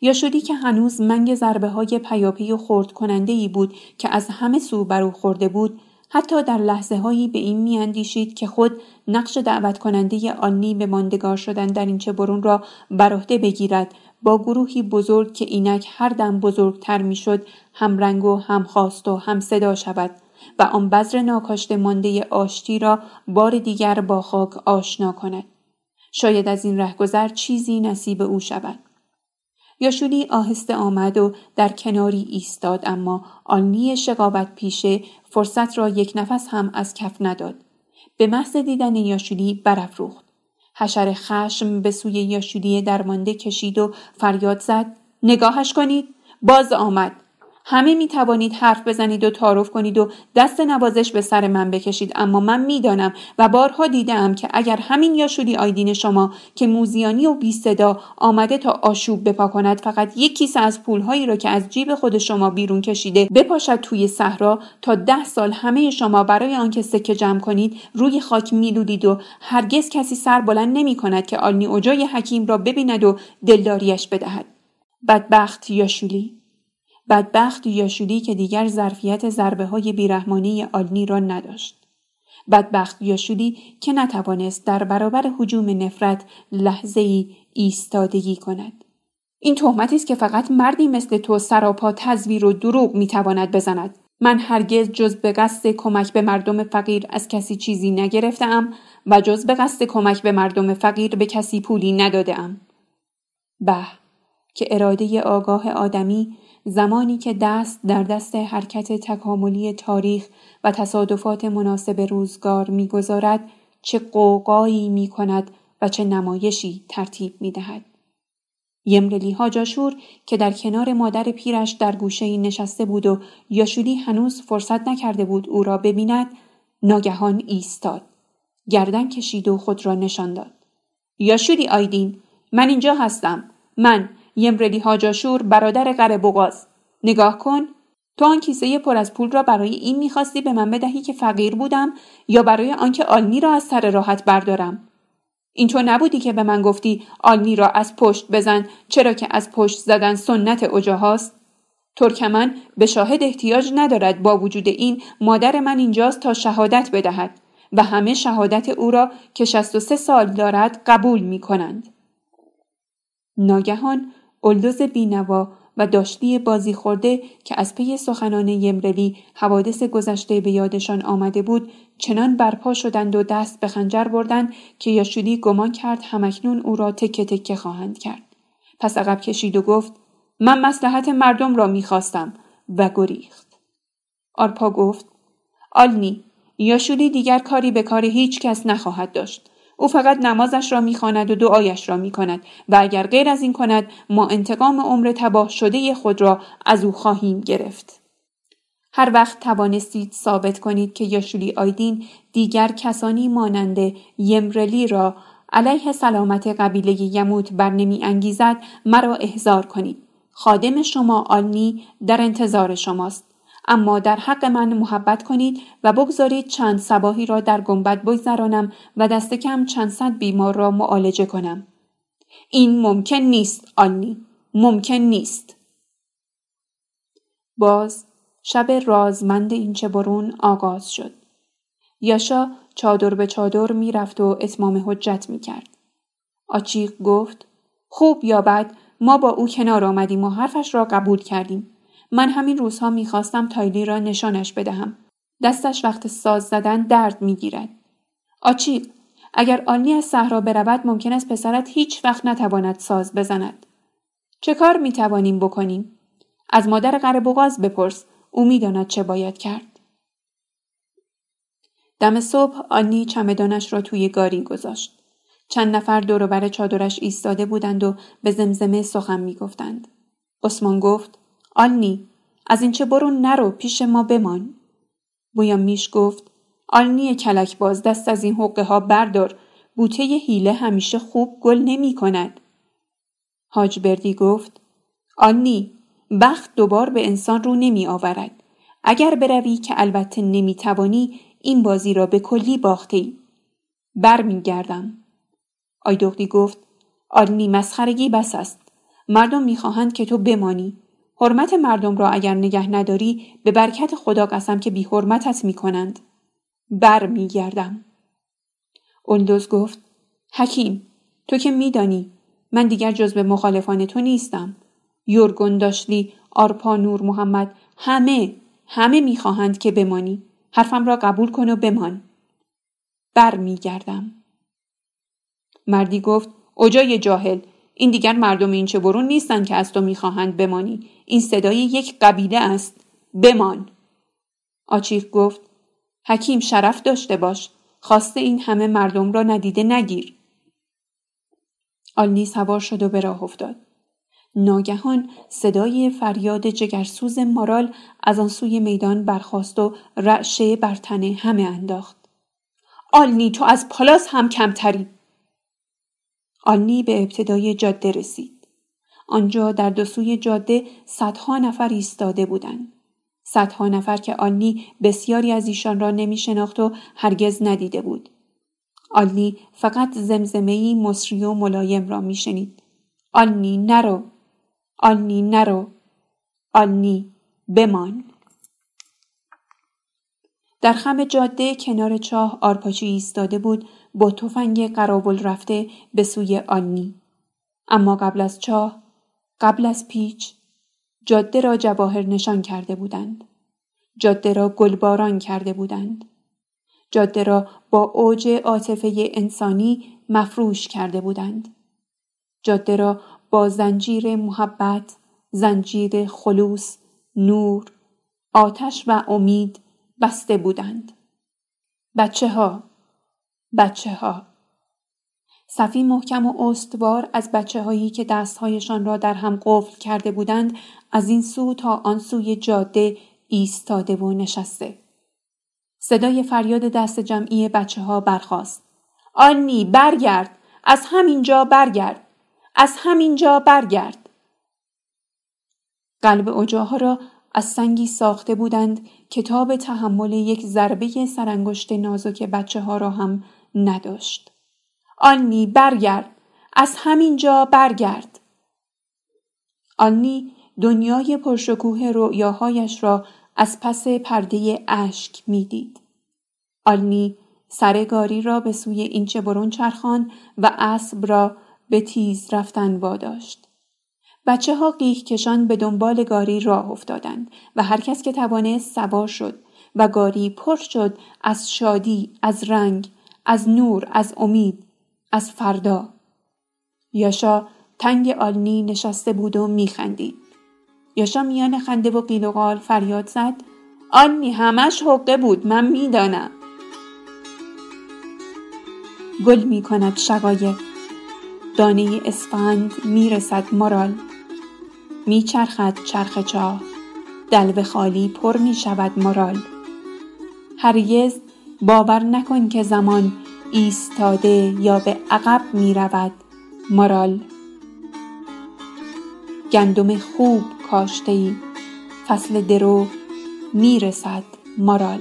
یا شدی که هنوز منگ ضربه های پیاپی و خورد کننده ای بود که از همه سو بر او خورده بود حتی در لحظه هایی به این میاندیشید که خود نقش دعوت کننده آنی به ماندگار شدن در این چه برون را بر عهده بگیرد با گروهی بزرگ که اینک هر دم بزرگتر می‌شد هم رنگ و هم خواست و هم صدا شود و آن بذر ناکاشته مانده آشتی را بار دیگر با خاک آشنا کند. شاید از این رهگذر چیزی نصیب او شود. یاشولی آهسته آمد و در کناری ایستاد اما آنی شقابت پیشه فرصت را یک نفس هم از کف نداد. به محض دیدن یاشولی برافروخت. حشر خشم به سوی یاشولی درمانده کشید و فریاد زد. نگاهش کنید. باز آمد. همه می توانید حرف بزنید و تعارف کنید و دست نوازش به سر من بکشید. اما من می‌دانم و بارها دیدم که اگر همین یا شدی آیدین شما که موزیانی و بی صدا آمده تا آشوب بپا کند فقط یک کیسه از پولهایی را که از جیب خود شما بیرون کشیده بپاشد توی صحرا تا ده سال همه شما برای آنکه سکه جمع کنید روی خاک میلودید و هرگز کسی سر بلند نمی کند که آلنی اوجای حکیم را ببیند و دلداریش بدهد. بدبخت یا شولی بدبخت یاشولی که دیگر ظرفیت ضربه های بیرحمانی آلنی را نداشت. بدبخت یاشولی که نتوانست در برابر حجوم نفرت لحظه ای ایستادگی کند. این تهمتی است که فقط مردی مثل تو سراپا تزویر و دروغ می‌تواند بزند. من هرگز جز به قصد کمک به مردم فقیر از کسی چیزی نگرفتم و جز به قصد کمک به مردم فقیر به کسی پولی ندادم. به که اراده آگاه آدمی زمانی که دست در دست حرکت تکاملی تاریخ و تصادفات مناسب روزگار می‌گذارد چه قوقایی می کند و چه نمایشی ترتیب می دهد. یمرلی جاشور که در کنار مادر پیرش در گوشه نشسته بود و یاشولی هنوز فرصت نکرده بود او را ببیند ناگهان ایستاد. گردن کشید و خود را نشان داد. یاشولی آیدین من اینجا هستم. من یمرلی هاجاشور برادر قره بغاز نگاه کن تو آن کیسه پر از پول را برای این می‌خواستی به من بدهی که فقیر بودم یا برای آنکه آلنی را از سر راحت بردارم. این تو نبودی که به من گفتی آلنی را از پشت بزن چرا که از پشت زدن سنت اجاهاست ترکمن به شاهد احتیاج ندارد با وجود این مادر من اینجاست تا شهادت بدهد و همه شهادت او را که 63 سال دارد قبول می کنند. ناگهان الدوز بینوا و داشتی بازی خورده که از پی سخنان یمرلی حوادث گذشته به یادشان آمده بود چنان برپا شدند و دست به خنجر بردند که یاشودی گمان کرد همکنون او را تکه تکه خواهند کرد. پس عقب کشید و گفت من مسلحت مردم را می‌خواستم و گریخت. آرپا گفت آلنی یاشولی دیگر کاری به کار هیچ کس نخواهد داشت. او فقط نمازش را می‌خواند و دعایش را می‌کند و اگر غیر از این کند ما انتقام عمر تباه شده خود را از او خواهیم گرفت هر وقت توانستید ثابت کنید که یاشولی آیدین دیگر کسانی مانند یمرلی را علیه سلامت قبیله یموت بر نمی انگیزد مرا احضار کنید. خادم شما آلنی در انتظار شماست. اما در حق من محبت کنید و بگذارید چند سباهی را در گنبد بگذرانم و دست کم چند صد بیمار را معالجه کنم. این ممکن نیست آنی. ممکن نیست. باز شب رازمند این برون آغاز شد. یاشا چادر به چادر می‌رفت و اتمام حجت می کرد. آچیق گفت خوب یا بد ما با او کنار آمدیم و حرفش را قبول کردیم. من همین روزها می‌خواستم تایلی را نشانش بدهم. دستش وقت ساز زدن درد می‌گیرد. آچیق اگر آنی از صحرا برود ممکن است پسرت هیچ وقت نتواند ساز بزند. چه کار می توانیم بکنیم؟ از مادر قره بغاز بپرس. او می‌داند چه باید کرد. دم صبح آنی چمدانش را توی گاری گذاشت. چند نفر دوروبر چادرش ایستاده بودند و به زمزمه سخن می‌گفتند. عثمان گفت آلنی از این چه برو نرو پیش ما بمان بویا میش گفت آلنی کلک باز دست از این حقه ها بردار بوته هیله همیشه خوب گل نمی کند. حاج بردی گفت آلنی بخت دوبار به انسان رو نمی آورد. اگر بروی که البته نمی توانی این بازی را به کلی باختی. بر می گردم. آیدوغدی گفت آلنی مسخرگی بس است. مردم می‌خواهند که تو بمانی. حرمت مردم را اگر نگه نداری به برکت خدا قسم که بی حرمتت می کنند. بر می گردم. اولدوز گفت حکیم تو که میدانی من دیگر جزو مخالفان تو نیستم. یورگون داشتی آرپا نور محمد همه همه می‌خواهند که بمانی. حرفم را قبول کن و بمان. بر می گردم. مردی گفت اوجای جاهل این دیگر مردم این چه برون نیستند که از تو می‌خواهند بمانی. این صدای یک قبیله است. بمان. آچیق گفت حکیم شرف داشته باش. خواسته این همه مردم را ندیده نگیر. آلنی سوار شد و به راه افتاد. ناگهان صدای فریاد جگرسوز مارال از آن سوی میدان برخاست و رعشه بر تنه همه انداخت. آلنی تو از پالاس هم کمتری. آلنی به ابتدای جاده رسید. آنجا در دو سوی جاده صدها نفر ایستاده بودند. صدها نفر که آلنی بسیاری از ایشان را نمی شناخت و هرگز ندیده بود. آلنی فقط زمزمهی مصری و ملایم را می شنید. آلنی نرو. آلنی نرو. آلنی بمان. در خم جاده کنار چاه آرپاچی ایستاده بود با تفنگ قراول رفته به سوی آنی. اما قبل از چاه، قبل از پیچ، جاده را جواهر نشان کرده بودند. جاده را گلباران کرده بودند. جاده را با اوج عاطفه انسانی مفروش کرده بودند. جاده را با زنجیر محبت، زنجیر خلوص، نور، آتش و امید بسته بودند. بچه ها، بچه ها. صفی محکم و استوار از بچه هایی که دستهایشان را در هم قفل کرده بودند از این سو تا آن سوی جاده ایستاده و نشسته. صدای فریاد دست جمعی بچه ها برخاست. آنی برگرد! از همینجا برگرد! از همینجا برگرد! قلب اجاها را از سنگی ساخته بودند کتاب تحمل یک ضربه سرانگشت نازک بچه ها را هم نداشت. آنی برگرد! از همینجا برگرد! آنی دنیای پرشکوه رؤیاهایش را از پس پرده اشک می‌دید. آلنی سر گاری را به سوی اینچه برون چرخان و اسب را به تیز رفتن واداشت. بچه ها قیه کشان به دنبال گاری راه افتادند و هر کس که توانست سوار شد و گاری پر شد از شادی، از رنگ، از نور، از امید، از فردا. یاشا تنگ آلنی نشسته بود و میخندید. یاشا میان خنده و قیل و قال فریاد زد. آنی همش حقه بود من می‌دانم. گل می کند شقایق. دانه اسفند می‌رسد مرال میچرخد چرخ چاه. دلو خالی پر می شود مرال هرگز باور نکن که زمان ایستاده یا به عقب می رود. مرال گندم خوب کاشته ای فصل درو می‌رسد مارال.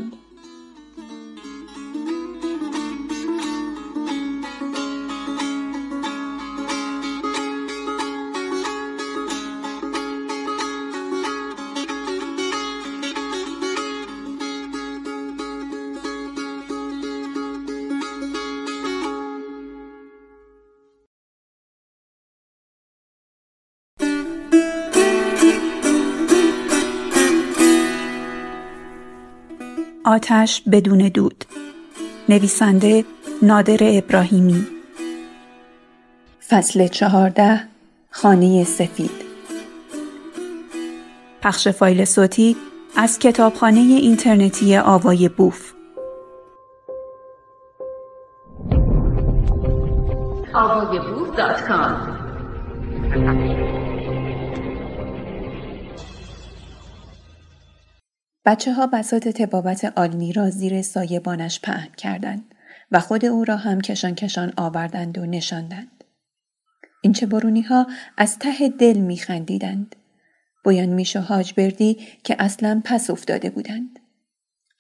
آتش بدون دود. نویسنده نادر ابراهیمی. فصل چهارده خانه سفید. پخش فایل صوتی از کتابخانه اینترنتی آوای بوف. آوای بوف بچه ها بسات تبابت آلنی را زیر سایبانش پهن کردند و خود او را هم کشان کشان آوردند و نشاندند. این چه برونی ها از ته دل می خندیدند. بویان میش و حاج بردی که اصلا پس افتاده بودند.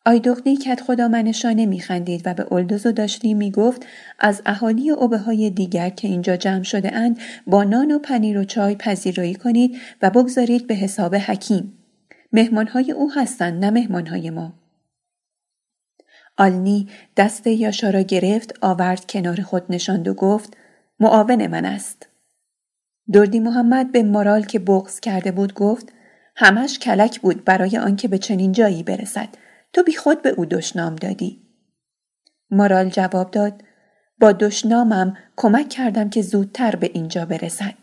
آیدغدی کت خدا منشانه می خندید و به الدوز و داشتی می گفت از اهالی و عبه های دیگر که اینجا جمع شده اند با نان و پنیر و چای پذیرایی کنید و بگذارید به حساب حکیم مهمانهای او هستند نه مهمانهای ما. آلنی دست یاشا را گرفت آورد کنار خود نشاند و گفت معاون من است. دردی محمد به مارال که بغز کرده بود گفت همش کلک بود برای آنکه به چنین جایی برسد تو بی خود به او دشنام دادی. مارال جواب داد با دشنامم کمک کردم که زودتر به اینجا برسد.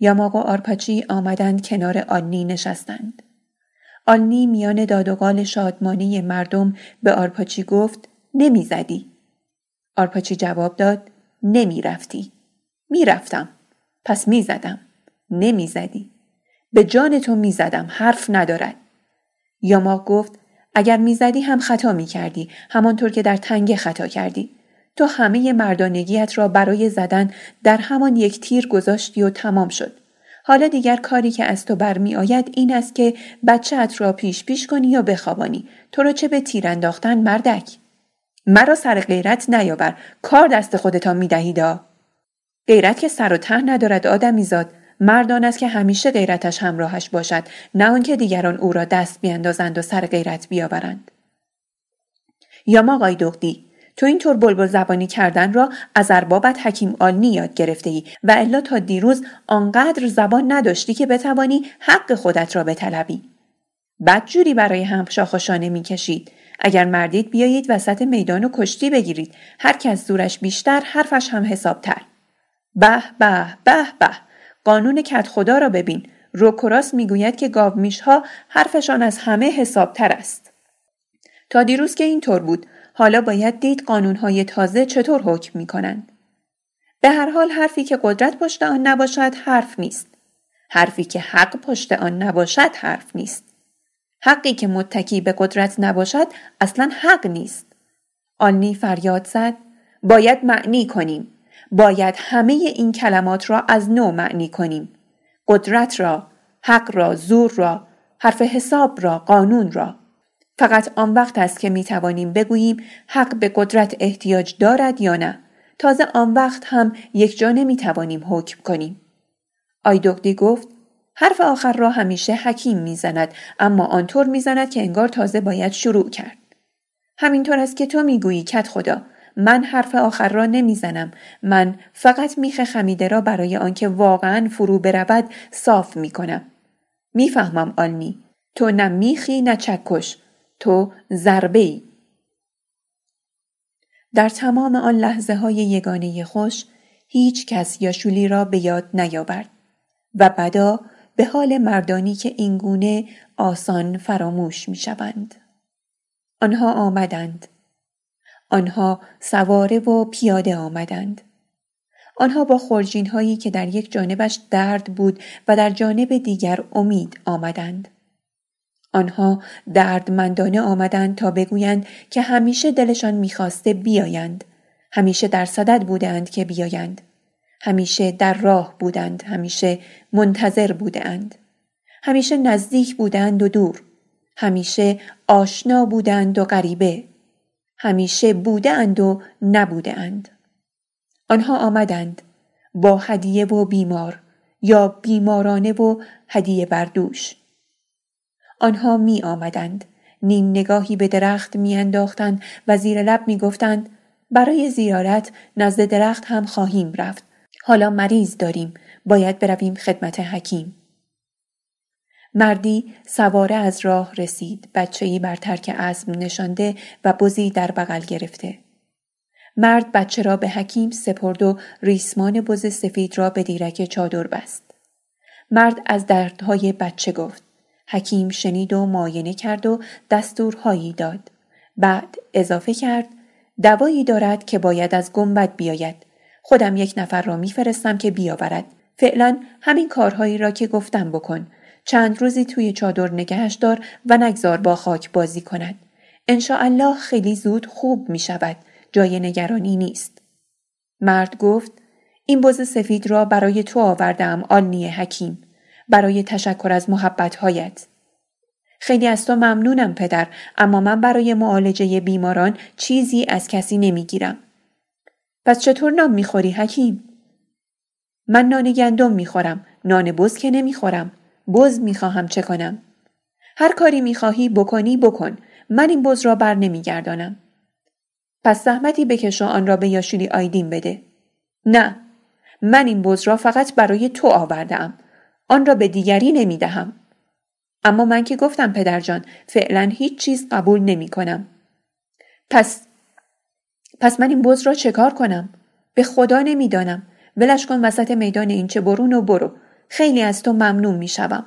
یاماق و آرپاچی آمدند کنار آنی نشستند. آنی میان دادوغال شادمانی مردم به آرپاچی گفت نمی‌زدی. آرپاچی جواب داد نمی‌رفتی. می‌رفتم. پس می‌زدم. نمی‌زدی. به جان تو می‌زدم. حرف ندارد. یاماق گفت اگر می‌زدی هم خطا می‌کردی همانطور که در تنگ خطا کردی. تو همه مردانگیت را برای زدن در همان یک تیر گذاشتی و تمام شد. حالا دیگر کاری که از تو برمی آید این است که بچهت را پیش پیش کنی یا بخوابانی. تو را چه به تیر انداختن مردک؟ مرا سر غیرت نیاور. کار دست خودتان میدهیدا غیرت که سر و ته ندارد آدمی زاد. مردان است که همیشه غیرتش همراهش باشد. نه آنکه دیگران او را دست بیاندازند و سر غیرت بیاورند. یا ما دقدی تو اینطور بلبل زبانی کردن را از اربابت حکیم آلنی یاد گرفته ای و الا تا دیروز آنقدر زبان نداشتی که بتوانی حق خودت را بطلبی. بدجوری برای هم شاخشانه می‌کشید. اگر مردید بیایید وسط میدان و کشتی بگیرید. هر کس زورش بیشتر حرفش هم حسابتر. به به به به قانون کت خدا را ببین. روکراس می‌گوید که گاومیشها حرفشان از همه حسابتر است. تا دیروز که اینطور بود. حالا باید دید قانونهای تازه چطور حکم می کنند. به هر حال حرفی که قدرت پشت آن نباشد حرف نیست. حرفی که حق پشت آن نباشد حرف نیست. حقی که متکی به قدرت نباشد اصلا حق نیست. آنی فریاد زد باید معنی کنیم. باید همه این کلمات را از نو معنی کنیم. قدرت را، حق را، زور را، حرف حساب را، قانون را. فقط آن وقت است که می توانیم بگوییم حق به قدرت احتیاج دارد یا نه. تازه آن وقت هم یک جا نمی توانیم حکم کنیم. آیدوکدی گفت حرف آخر را همیشه حکیم می‌زند اما آنطور می‌زند که انگار تازه باید شروع کرد. همینطور است که تو می‌گویی کت خدا من حرف آخر را نمی‌زنم من فقط میخ خمیده را برای آنکه واقعا فرو برود صاف می‌کنم می‌فهمم آلنی تو نه میخی نه چکش تو ضربه ای. در تمام آن لحظه های یگانه خوش هیچ کس یاشولی را به یاد نیاورد و بدا به حال مردانی که اینگونه آسان فراموش می شوند. آنها آمدند. آنها سواره و پیاده آمدند. آنها با خورجین هایی که در یک جانبش درد بود و در جانب دیگر امید آمدند. آنها دردمندانه آمدند تا بگویند که همیشه دلشان می‌خواسته بیایند. همیشه در صدد بودند که بیایند. همیشه در راه بودند. همیشه منتظر بودند. همیشه نزدیک بودند و دور. همیشه آشنا بودند و غریبه. همیشه بودند و نبودند. آنها آمدند با هدیه و بیمار یا بیمارانه و هدیه بردوش آنها می آمدند. نیم نگاهی به درخت می انداختند و زیر لب می گفتند برای زیارت نزد درخت هم خواهیم رفت. حالا مریض داریم. باید برویم خدمت حکیم. مردی سواره از راه رسید. بچهی بر ترک اسب نشانده و بزی در بغل گرفته. مرد بچه را به حکیم سپرد و ریسمان بز سفید را به دیرک چادر بست. مرد از دردهای بچه گفت. حکیم شنید و ماینه کرد و دستورهایی داد. بعد اضافه کرد دوایی دارد که باید از گنبد بیاید. خودم یک نفر را میفرستم که بیاورد. فعلا همین کارهایی را که گفتم بکن. چند روزی توی چادر نگهش دار و نگذار با خاک بازی کند. الله خیلی زود خوب می شود. جای نگرانی نیست. مرد گفت این بز سفید را برای تو آوردم آلنی حکیم. برای تشکر از محبتهایت. خیلی از تو ممنونم پدر اما من برای معالجه بیماران چیزی از کسی نمی‌گیرم. پس چطور نان می‌خوری حکیم؟ من نان گندم می‌خورم نان بز که نمی‌خورم بز می‌خواهم چه کنم هر کاری می‌خواهی بکنی بکن من این بز را بر نمیگردانم پس زحمتی بکش و آن را به یاشولی آیدین بده نه من این بز را فقط برای تو آوردم آن را به دیگری نمی دهم. اما من که گفتم پدرجان فعلا هیچ چیز قبول نمی کنم. پس پس من این بز را چکار کنم؟ به خدا نمی‌دانم. ولش کن وسط میدان این چه برون و برو. خیلی از تو ممنون می شوم.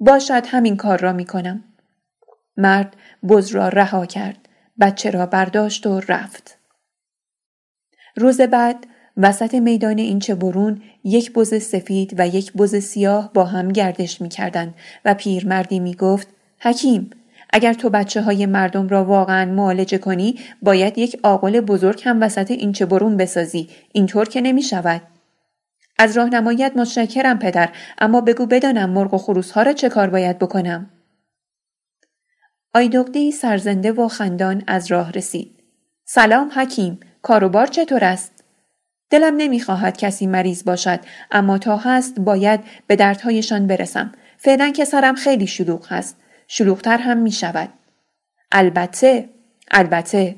باشد همین کار را می کنم. مرد بز را رها کرد. بچه را برداشت و رفت. روز بعد وسط میدان اینچه برون یک بز سفید و یک بز سیاه با هم گردش می کردن و پیرمردی می گفت حکیم اگر تو بچه های مردم را واقعا معالجه کنی باید یک آقل بزرگ هم وسط اینچه برون بسازی اینطور که نمی شود. از راهنماییت متشکرم پدر اما بگو بدانم مرغ و خروس ها را چه کار باید بکنم. آیدوگدی سرزنده و خندان از راه رسید. سلام حکیم کاروبار چطور است؟ دلم نمی‌خواهد کسی مریض باشد اما تا هست باید به دردهایشان برسم. فعلا که سرم خیلی شلوغ هست. شلوغتر هم می شود البته البته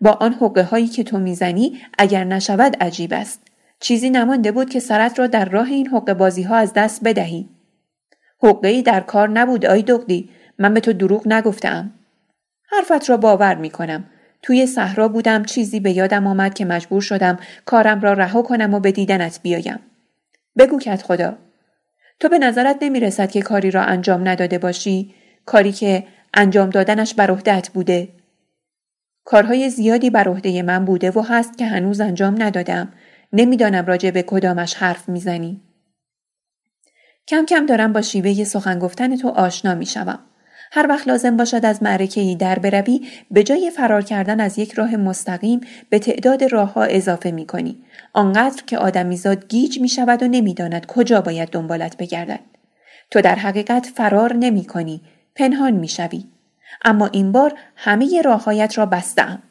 با آن حقه هایی که تو می‌زنی اگر نشود عجیب است. چیزی نمانده بود که سرت را در راه این حقه بازی ها از دست بدهی. حقه ای در کار نبود آی دقدی من به تو دروغ نگفتم حرفت را باور می کنم توی صحرا بودم چیزی به یادم آمد که مجبور شدم کارم را رها کنم و به دیدنت بیایم. بگو کت خدا. تو به نظرت نمی رسد که کاری را انجام نداده باشی؟ کاری که انجام دادنش بر عهدهت بوده. کارهای زیادی بر عهده من بوده و هست که هنوز انجام ندادم. نمی‌دانم راجع به کدامش حرف می‌زنی. کم کم دارم با شیوه سخن گفتن تو آشنا می شوم. هر وقت لازم باشد از معرکه ای در بروی به جای فرار کردن از یک راه مستقیم به تعداد راه ها اضافه می کنی. آنقدر که آدمیزاد گیج می شود و نمی‌داند کجا باید دنبالت بگردد. تو در حقیقت فرار نمی کنی. پنهان می شوی. اما این بار همه راههایت را بستم.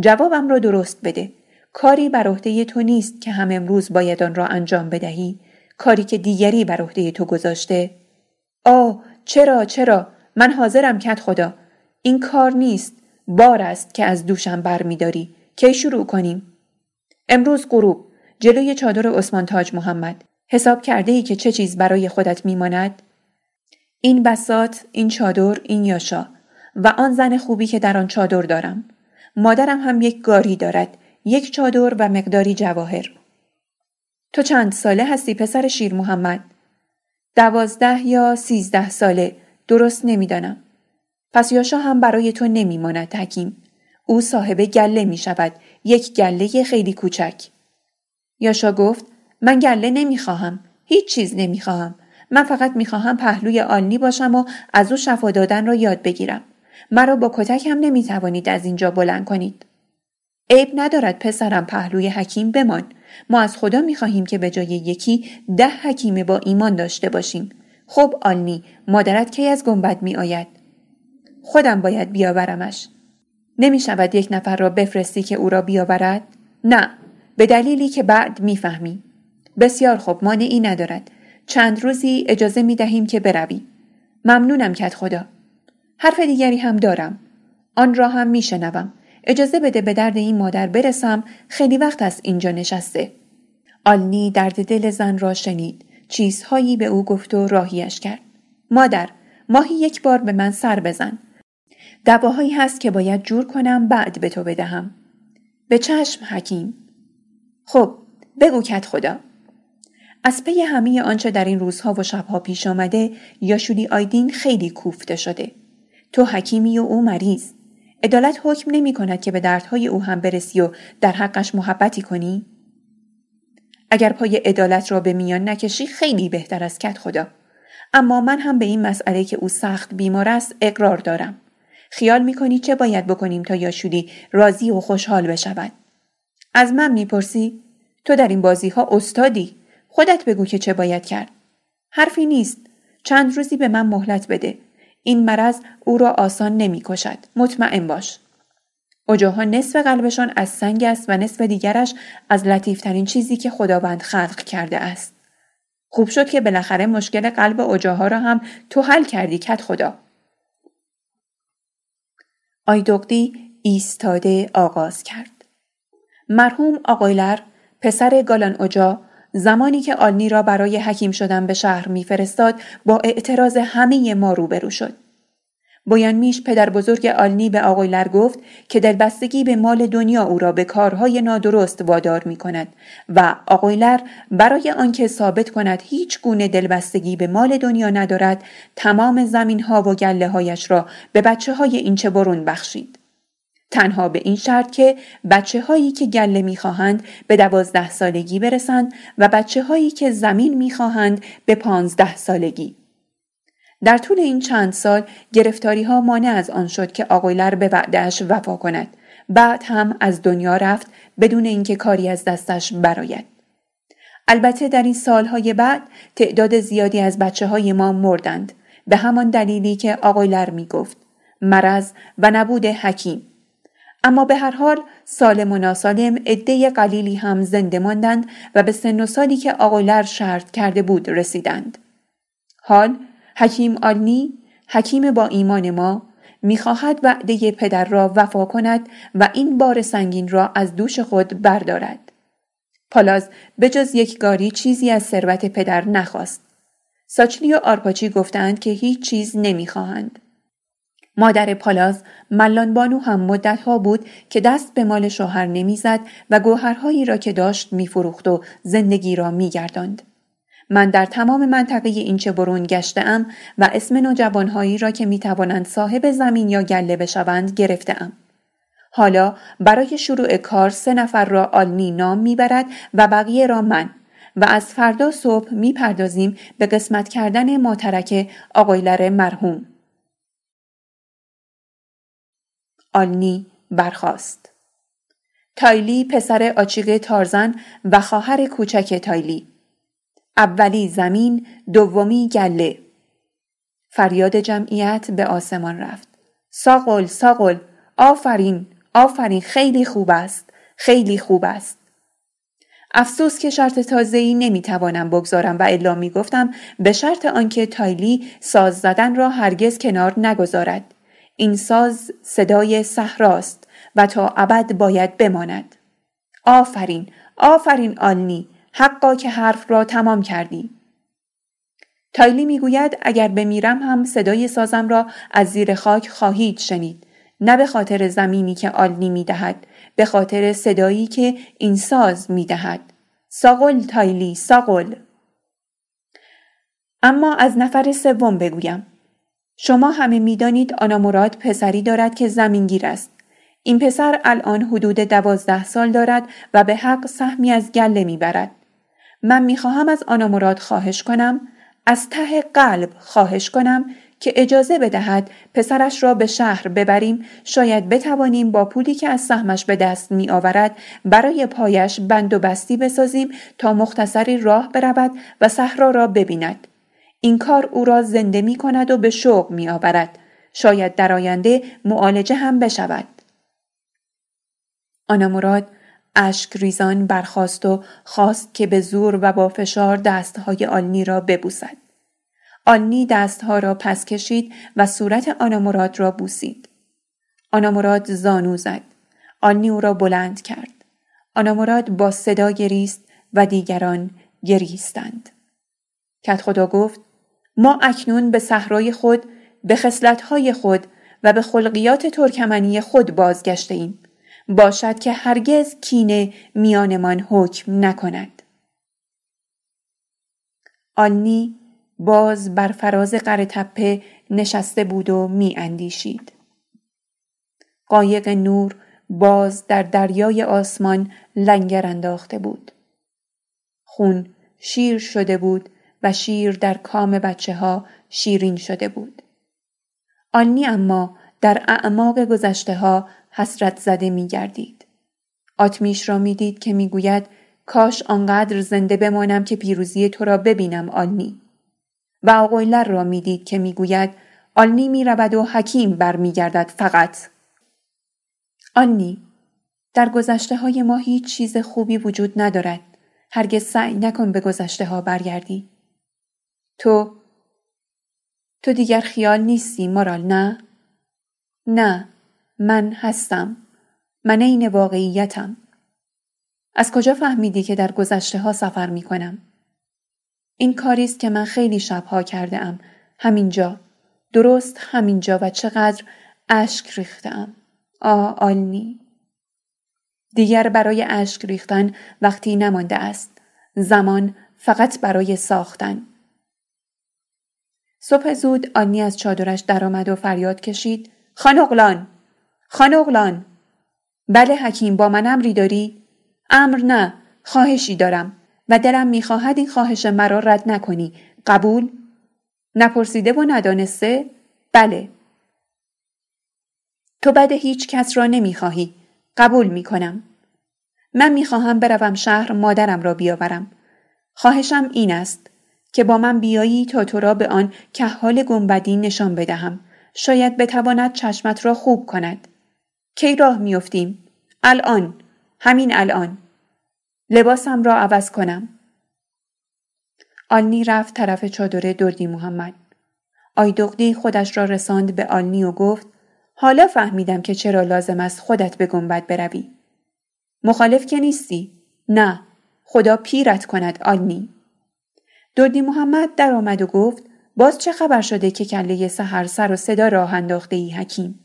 جوابم را درست بده. کاری بر عهده تو نیست که هم امروز باید آن را انجام بدهی. کاری که دیگری بر عهده تو گذاشته. آه چرا چرا من حاضرم کت خدا. این کار نیست. بار است که از دوشم بر داری. کی شروع کنیم؟ امروز غروب جلوی چادر عثمان تاج محمد. حساب کرده ای که چه چیز برای خودت میماند؟ این بسات این چادر این یاشا. و آن زن خوبی که در آن چادر دارم. مادرم هم یک گاری دارد. یک چادر و مقداری جواهر. تو چند ساله هستی پسر شیر محمد؟ دوازده یا سیزده ساله. درست نمی‌دانم. پس یاشا هم برای تو نمیماند حکیم. او صاحب گله می شود. یک گله خیلی کوچک. یاشا گفت من گله نمی‌خواهم. هیچ چیز نمی‌خواهم. من فقط می‌خواهم پهلوی آلنی باشم و از او شفا دادن را یاد بگیرم. مرا با کتک هم نمی‌توانید از اینجا بلند کنید. عیب ندارد پسرم پهلوی حکیم بمان. ما از خدا می‌خواهیم که به جای یکی ده حکیم با ایمان داشته باشیم. خب آلنی مادرت کی از گنبد می آید؟ خودم باید بیاورمش. نمی شود یک نفر را بفرستی که او را بیاورد؟ نه به دلیلی که بعد می‌فهمی. بسیار خوب مانعی ندارد. چند روزی اجازه می دهیم که بروی. ممنونم کت خدا. حرف دیگری هم دارم. آن را هم می شنوم. اجازه بده به درد این مادر برسم خیلی وقت است اینجا نشسته. آلنی درد دل زن را شنید. چیزهایی به او گفت و راهیش کرد. مادر ماهی یک بار به من سر بزن. دواهایی هست که باید جور کنم بعد به تو بدهم. به چشم حکیم. خب بگو کت خدا. از پی همه آنچه در این روزها و شبها پیش آمده یاشولی آیدین خیلی کوفته شده. تو حکیمی و او مریض. عدالت حکم نمی کند که به دردهای او هم برسی و در حقش محبتی کنی؟ اگر پای عدالت را به میان نکشی خیلی بهتر از کت خدا. اما من هم به این مسئله که او سخت بیمار است اقرار دارم. خیال می‌کنی چه باید بکنیم تا یاشودی راضی و خوشحال بشود؟ از من می‌پرسی؟ تو در این بازی ها استادی. خودت بگو که چه باید کرد. حرفی نیست. چند روزی به من مهلت بده. این مرض او را آسان نمی‌کشد. مطمئن باش. اجاها نصف قلبشان از سنگ است و نصف دیگرش از لطیفترین چیزی که خداوند خلق کرده است. خوب شد که بالاخره مشکل قلب اجاها را هم تو حل کردی کت خدا. آیدقدی ایستاده آغاز کرد. مرحوم آقایلر پسر گالان اجا زمانی که آلنی را برای حکیم شدن به شهر میفرستاد با اعتراض همه ما روبرو شد. بویان میش پدر بزرگ آلنی به آقایلر گفت که دلبستگی به مال دنیا او را به کارهای نادرست وادار می کند و آقایلر برای آنکه ثابت کند هیچ گونه دلبستگی به مال دنیا ندارد تمام زمین ها و گله هایش را به بچه های اینچه برون بخشید. تنها به این شرط که بچه هایی که گله می‌خواهند به دوازده سالگی برسند و بچه هایی که زمین می‌خواهند به پانزده سالگی. در طول این چند سال گرفتاری ها مانع از آن شد که آقایلر به وعدهش وفا کند. بعد هم از دنیا رفت بدون اینکه کاری از دستش براید. البته در این سالهای بعد تعداد زیادی از بچه های ما مردند به همان دلیلی که آقایلر می گفت. مرض و نبود حکیم. اما به هر حال سالم و ناسالم عده قلیلی هم زنده ماندند و به سن و سالی که آقایلر شرط کرده بود رسیدند. حال حکیم آلنی حکیم با ایمان ما می‌خواهد وعده پدر را وفا کند و این بار سنگین را از دوش خود بردارد. پالاز به جز یک گاری چیزی از ثروت پدر نخواست. ساچلی و آرپاچی گفتند که هیچ چیز نمی‌خواهند. مادر پالاز ملان بانو هم مدتها بود که دست به مال شوهر نمی‌زد و گوهرهایی را که داشت میفروخت و زندگی را میگرداند. من در تمام منطقه اینچه برون گشتم و اسم نوجوانهایی را که می‌توانند صاحب زمین یا گله بشوند گرفتهام. حالا برای شروع کار سه نفر را آلنی نام می‌برد و بقیه را من و از فردا صبح می‌پردازیم به قسمت کردن ماترک آقایلر مرحوم. آلنی برخاست. تایلی پسر آچیق تارزن و خواهر کوچک تایلی. اولی زمین، دومی گله. فریاد جمعیت به آسمان رفت. ساقل، ساقل، آفرین، آفرین خیلی خوب است، خیلی خوب است. افسوس که شرط تازه‌ای نمی‌توانم بگذارم و الا می‌گفتم به شرط آنکه تایلی ساز زدن را هرگز کنار نگذارد. این ساز صدای صحراست و تا ابد باید بماند. آفرین، آفرین آلنی، حقا که حرف را تمام کردی. تایلی می‌گوید اگر بمیرم هم صدای سازم را از زیر خاک خواهید شنید. نه به خاطر زمینی که آلنی می دهد به خاطر صدایی که این ساز می دهد. ساقل تایلی ساقل اما از نفر سوم بگویم شما همه می‌دانید آنا مراد پسری دارد که زمینگیر است این پسر الان حدود دوازده سال دارد و به حق سهمی از گله می‌برد من می‌خواهم از آنا مراد خواهش کنم از ته قلب خواهش کنم که اجازه بدهد پسرش را به شهر ببریم شاید بتوانیم با پولی که از سهمش به دست می آورد برای پایش بند و بستی بسازیم تا مختصری راه برود و صحرا را ببیند. این کار او را زنده می کند و به شوق می آورد. شاید در آینده معالجه هم بشود. آنا مراد اشک ریزان برخواست و خواست که به زور و با فشار دستهای آلنی را ببوسد. آنی دستها را پس کشید و صورت آنامراد را بوسید. آنامراد زانو زد. آنی او را بلند کرد. آنامراد با صدا گریست و دیگران گریستند. کت خدا گفت ما اکنون به صحرای خود به خصلت‌های خود و به خلقیات ترکمنی خود بازگشته ایم. باشد که هرگز کینه میانمان حکم نکند. آنی باز بر فراز قره تپه نشسته بود و می اندیشید. قایق نور باز در دریای آسمان لنگر انداخته بود. خون شیر شده بود و شیر در کام بچه ها شیرین شده بود. آنی اما در اعماق گذشته ها حسرت زده می گردید. آتمیش را می دید که می گوید کاش آنقدر زنده بمانم که پیروزی تو را ببینم آنی. و آقویلر را می‌دید که می‌گوید آلنی می رود و حکیم برمیگردد فقط. آنی در گذشته های ما هیچ چیز خوبی وجود ندارد. هرگز سعی نکن به گذشته ها برگردی. تو تو دیگر خیال نیستی مارال نه؟ نه. من هستم. من این واقعیتم. از کجا فهمیدی که در گذشته ها سفر می کنم؟ این کاری است که من خیلی شبها کرده ام همینجا. درست همینجا و چقدر اشک ریختم آه آلنی. دیگر برای اشک ریختن وقتی نمانده است. زمان فقط برای ساختن. صبح زود آنی از چادرش درآمد و فریاد کشید. خانقلان خانقلان بله حکیم با من امری داری؟ امر نه خواهشی دارم و دلم می‌خواهد این خواهش مرا رد نکنی. قبول؟ نپرسیده و ندانسته؟ بله. تو بد هیچ کس را نمی‌خواهی. قبول می‌کنم. من می‌خواهم بروم شهر مادرم را بیاورم. خواهشم این است که با من بیایی تا تو را به آن کهال گنبدی نشان بدهم. شاید بتواند چشمت را خوب کند. کی راه میافتیم الان همین الان لباسم را عوض کنم. آلنی رفت طرف چادر دردی محمد. آیدغدی خودش را رساند به آلنی و گفت حالا فهمیدم که چرا لازم است خودت به گنبد بروی. مخالف که نیستی؟ نه. خدا پیرت کند آلنی. دردی محمد در آمد و گفت باز چه خبر شده که کله سحر سر و صدا راه انداخته ای حکیم؟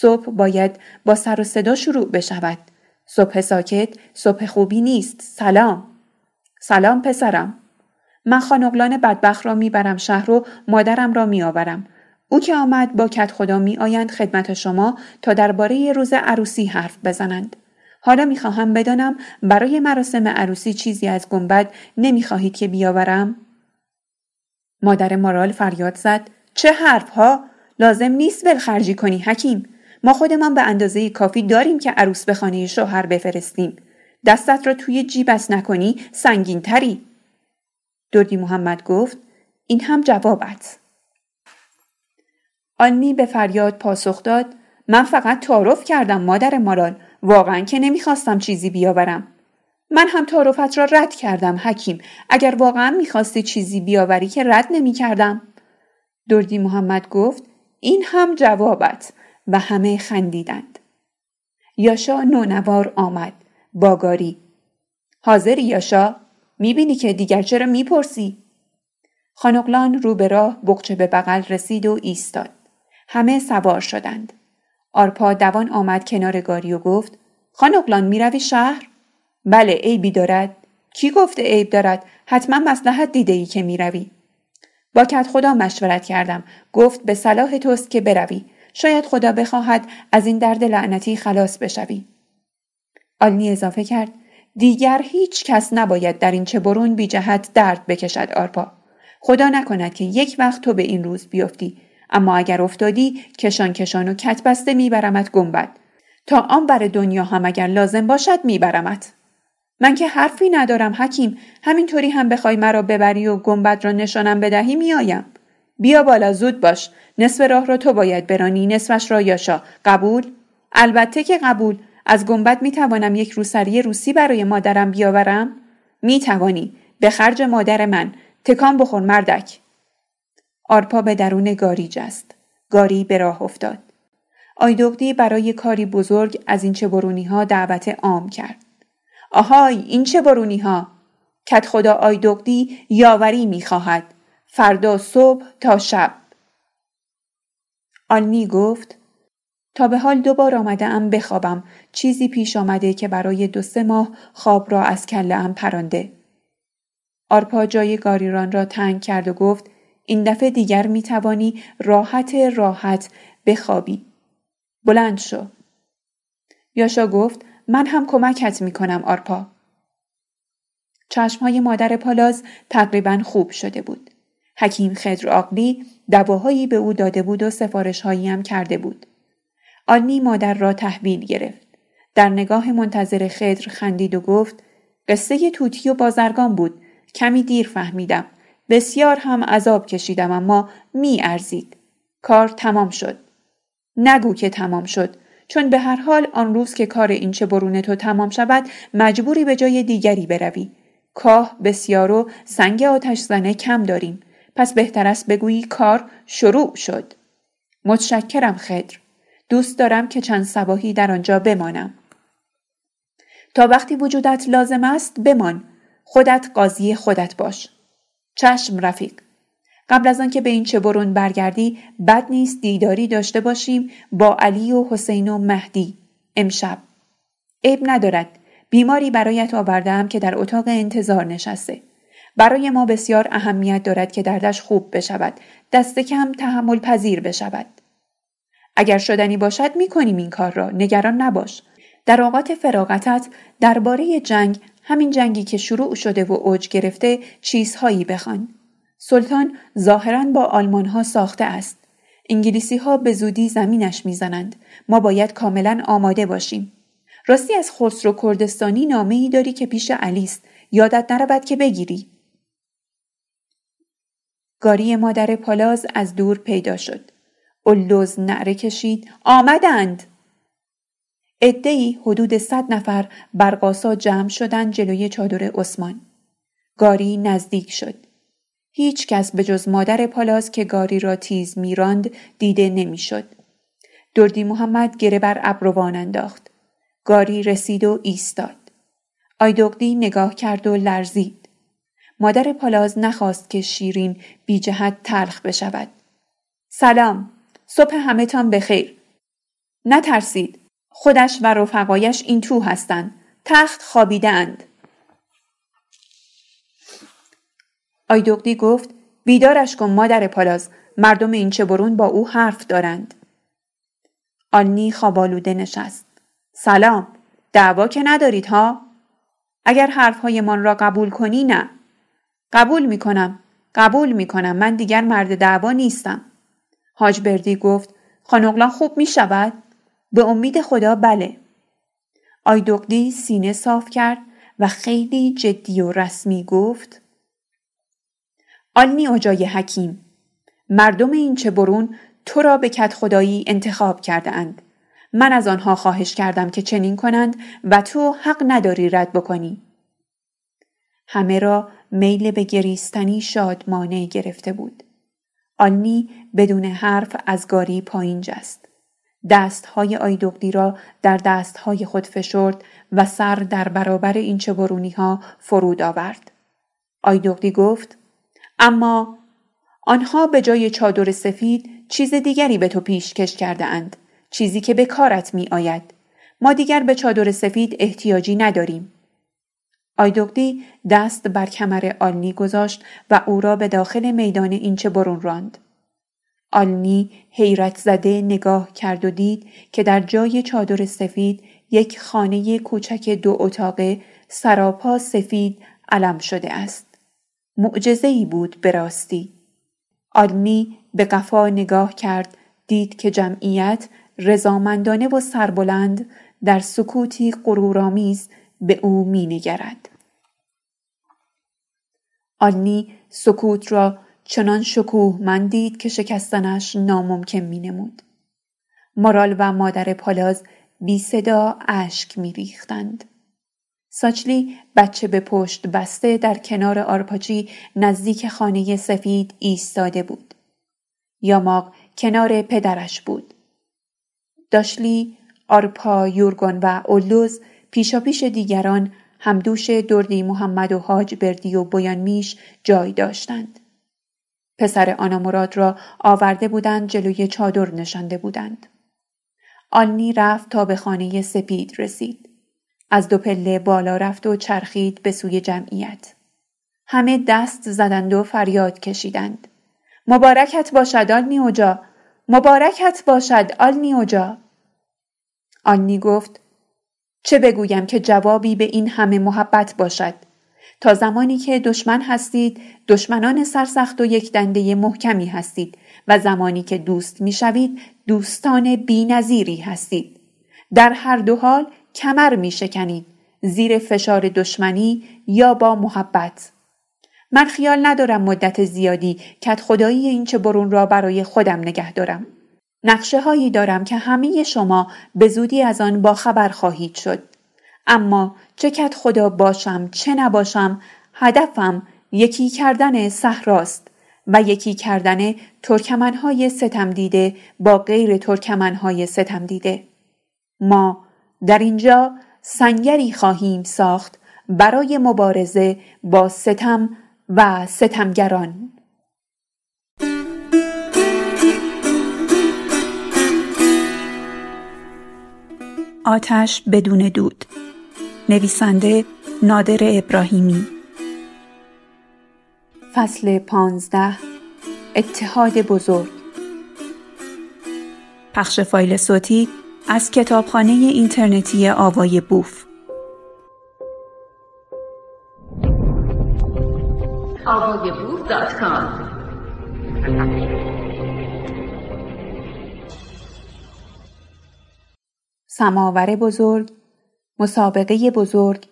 صبح باید با سر و صدا شروع بشود. صبح ساکت صبح خوبی نیست. سلام. سلام پسرم. من خانقلان بدبخ را می‌برم شهر و مادرم را میآورم. او که آمد با کت خدا می آیند خدمت شما تا درباره روز عروسی حرف بزنند. حالا می‌خواهم بدانم برای مراسم عروسی چیزی از گنبد نمی‌خواهید که بیاورم؟ مادر مارال فریاد زد چه حرف ها؟ لازم نیست ولخرجی کنی حکیم ما خودمان به اندازه کافی داریم که عروس به خانه شوهر بفرستیم. دستت را توی جیبت نکنی سنگین تری دردی محمد گفت این هم جوابت. آنی به فریاد پاسخ داد من فقط تعارف کردم مادر مارال. واقعا که نمی‌خواستم چیزی بیاورم. من هم تعارفت را رد کردم حکیم. اگر واقعا می‌خواستی چیزی بیاوری که رد نمی‌کردم. دردی محمد گفت این هم جوابت. و همه خندیدند. یاشا نونوار آمد. باگاری. حاضر یاشا؟ می‌بینی که دیگر چرا می‌پرسی؟ خانقلان رو به راه بقچه به بغل رسید و ایستاد. همه سوار شدند. آرپا دوان آمد کنار گاری و گفت خانقلان می‌روی شهر؟ بله عیبی دارد. کی گفته عیب دارد؟ حتما مصلحت دیده ای که می‌روی. با کت خدا مشورت کردم. گفت به صلاح توست که بروی. شاید خدا بخواهد از این درد لعنتی خلاص بشوی. آلنی اضافه کرد دیگر هیچ کس نباید در این چه برون بی جهت درد بکشد آرپا. خدا نکند که یک وقت تو به این روز بیفتی اما اگر افتادی کشان کشان و کت بسته میبرمت گنبد. تا آن بر دنیا هم اگر لازم باشد میبرمت من که حرفی ندارم حکیم همینطوری هم بخوای مرا ببری و گنبد را نشانم بدهی میآیم بیا بالا زود باش. نصف راه را تو باید برانی نصفش را یاشا. قبول؟ البته که قبول. از گنبد می توانم یک روسری روسی برای مادرم بیاورم؟ می توانی به خرج مادر من. تکان بخور مردک. آرپا به درون گاری جست. گاری به راه افتاد. آیدوغدی برای کاری بزرگ از این چبرونی ها دعوت عام کرد. آهای این چه برونی ها کت خدا آیدوغدی یاوری می خواهد فردا صبح تا شب آلنی گفت تا به حال دوبار آمده ام بخوابم چیزی پیش آمده که برای دو سه ماه خواب را از کله ام پرانده. آرپا جای گاریران را تنگ کرد و گفت این دفعه دیگر می توانی راحت راحت بخوابی. بلند شو. یاشا گفت من هم کمکت می کنم آرپا. چشمهای مادر پالاز تقریبا خوب شده بود. حکیم خدر آقلی دواهایی به او داده بود و سفارشهایی هم کرده بود. آنی مادر را تحویل گرفت. در نگاه منتظر خدر خندید و گفت قصه توتی و بازرگان بود. کمی دیر فهمیدم. بسیار هم عذاب کشیدم اما می ارزید. کار تمام شد. نگو که تمام شد. چون به هر حال آن روز که کار این چه برون تو تمام شود مجبوری به جای دیگری بروی. کاه بسیار و سنگ آتش زنه کم داریم. پس بهتر است بگویی کار شروع شد. متشکرم خدر. دوست دارم که چند سباهی در آنجا بمانم. تا وقتی وجودت لازم است بمان. خودت قاضی خودت باش. چشم رفیق. قبل از آنکه به این چه برون برگردی بد نیست دیداری داشته باشیم با علی و حسین و مهدی امشب. عیب ندارد. بیماری برایت آوردم که در اتاق انتظار نشسته. برای ما بسیار اهمیت دارد که دردش خوب بشود. دست کم تحمل پذیر بشود. اگر شدنی باشد می کنیم این کار را. نگران نباش. در اوقات فراغتت درباره جنگ همین جنگی که شروع شده و اوج گرفته چیزهایی بخوان. سلطان ظاهرا با آلمان ها ساخته است. انگلیسی ها به زودی زمینش می‌زنند. ما باید کاملا آماده باشیم. راستی از خسرو کردستانی نامه ای داری که پیش علی است. یادت نرود که بگیری. گاری مادر پالاز از دور پیدا شد. اولوز نعره کشید آمدند ادهی حدود صد نفر برقاسا جمع شدند جلوی چادر عثمان گاری نزدیک شد هیچ کس به جز مادر پالاز که گاری را تیز میراند دیده نمی‌شد. دردی محمد گره بر ابروان انداخت. گاری رسید و ایستاد. آیدوغدی نگاه کرد و لرزید. مادر پالاز نخواست که شیرین بی جهت تلخ بشود. سلام. صبح تان بخیر. نترسید. خودش و رفقایش این تو هستند. تخت خوابیده اند. آیدوغدی گفت بیدارش کن مادر پالاز مردم این چه برون با او حرف دارند. آنی خوابالوده نشست. سلام دعوا که ندارید ها؟ اگر حرفهایمان را قبول کنی نه. قبول می کنم. قبول می کنم. من دیگر مرد دعوا نیستم. حاج بردی گفت خانقلان خوب می شود؟ به امید خدا بله. آیدوغدی سینه صاف کرد و خیلی جدی و رسمی گفت آلنی اجای حکیم مردم این چه برون تو را به کت خدایی انتخاب کرده اند. من از آنها خواهش کردم که چنین کنند و تو حق نداری رد بکنی. همه را میل به گریستنی شادمانه گرفته بود. آلنی بدون حرف از گاری پایین جست. دستهای آیدوغدی را در دستهای خود فشرد و سر در برابر این چبرونی ها فرود آورد. آیدوغدی گفت اما آنها به جای چادر سفید چیز دیگری به تو پیشکش کرده اند. چیزی که به کارت می آید. ما دیگر به چادر سفید احتیاجی نداریم. آیدوغدی دست بر کمر آلنی گذاشت و او را به داخل میدان اینچه برون راند. آلنی حیرت زده نگاه کرد و دید که در جای چادر سفید یک خانه کوچک دو اتاقه سراپا سفید علم شده است. معجزه ای بود به راستی. آلنی به قفا نگاه کرد دید که جمعیت رضامندانه و سربلند در سکوتی غرورآمیز به او مینگرد آلنی سکوت را چنان شکوه من دید که شکستنش ناممکن می نمود. مارال و مادر پالاز بی صدا اشک می ریختند. ساچلی بچه به پشت بسته در کنار آرپاچی نزدیک خانه سفید ایستاده بود. یاماق کنار پدرش بود. داشلی، آرپا، یورگون و اولوز پیشا پیش دیگران همدوش دردی محمد و حاج بردی و بویان میش جای داشتند. پسر آنا مراد را آورده بودند جلوی چادر نشانده بودند. آنی رفت تا به خانه سپید رسید. از دو پله بالا رفت و چرخید به سوی جمعیت. همه دست زدند و فریاد کشیدند. مبارکت باشد آلنی اوجا مبارکت باشد آلنی اوجا آلنی گفت چه بگویم که جوابی به این همه محبت باشد؟ تا زمانی که دشمن هستید دشمنان سرسخت و یک دنده محکمی هستید و زمانی که دوست می‌شوید دوستان بینظیری هستید. در هر دو حال کمر می شکنید زیر فشار دشمنی یا با محبت. من خیال ندارم مدت زیادی کت خدایی این چه برون را برای خودم نگه دارم. نقشه هایی دارم که همه شما به زودی از آن با خبر خواهید شد. اما چه خدا باشم چه نباشم هدفم یکی کردن صحراست و یکی کردن ترکمنهای ستم دیده با غیر ترکمنهای ستم دیده. ما در اینجا سنگری خواهیم ساخت برای مبارزه با ستم و ستمگران آتش بدون دود. نویسنده نادر ابراهیمی. فصل پانزده. اتحاد بزرگ. پخش فایل صوتی از کتابخانه اینترنتی آوای بوف. سماور بزرگ مسابقه بزرگ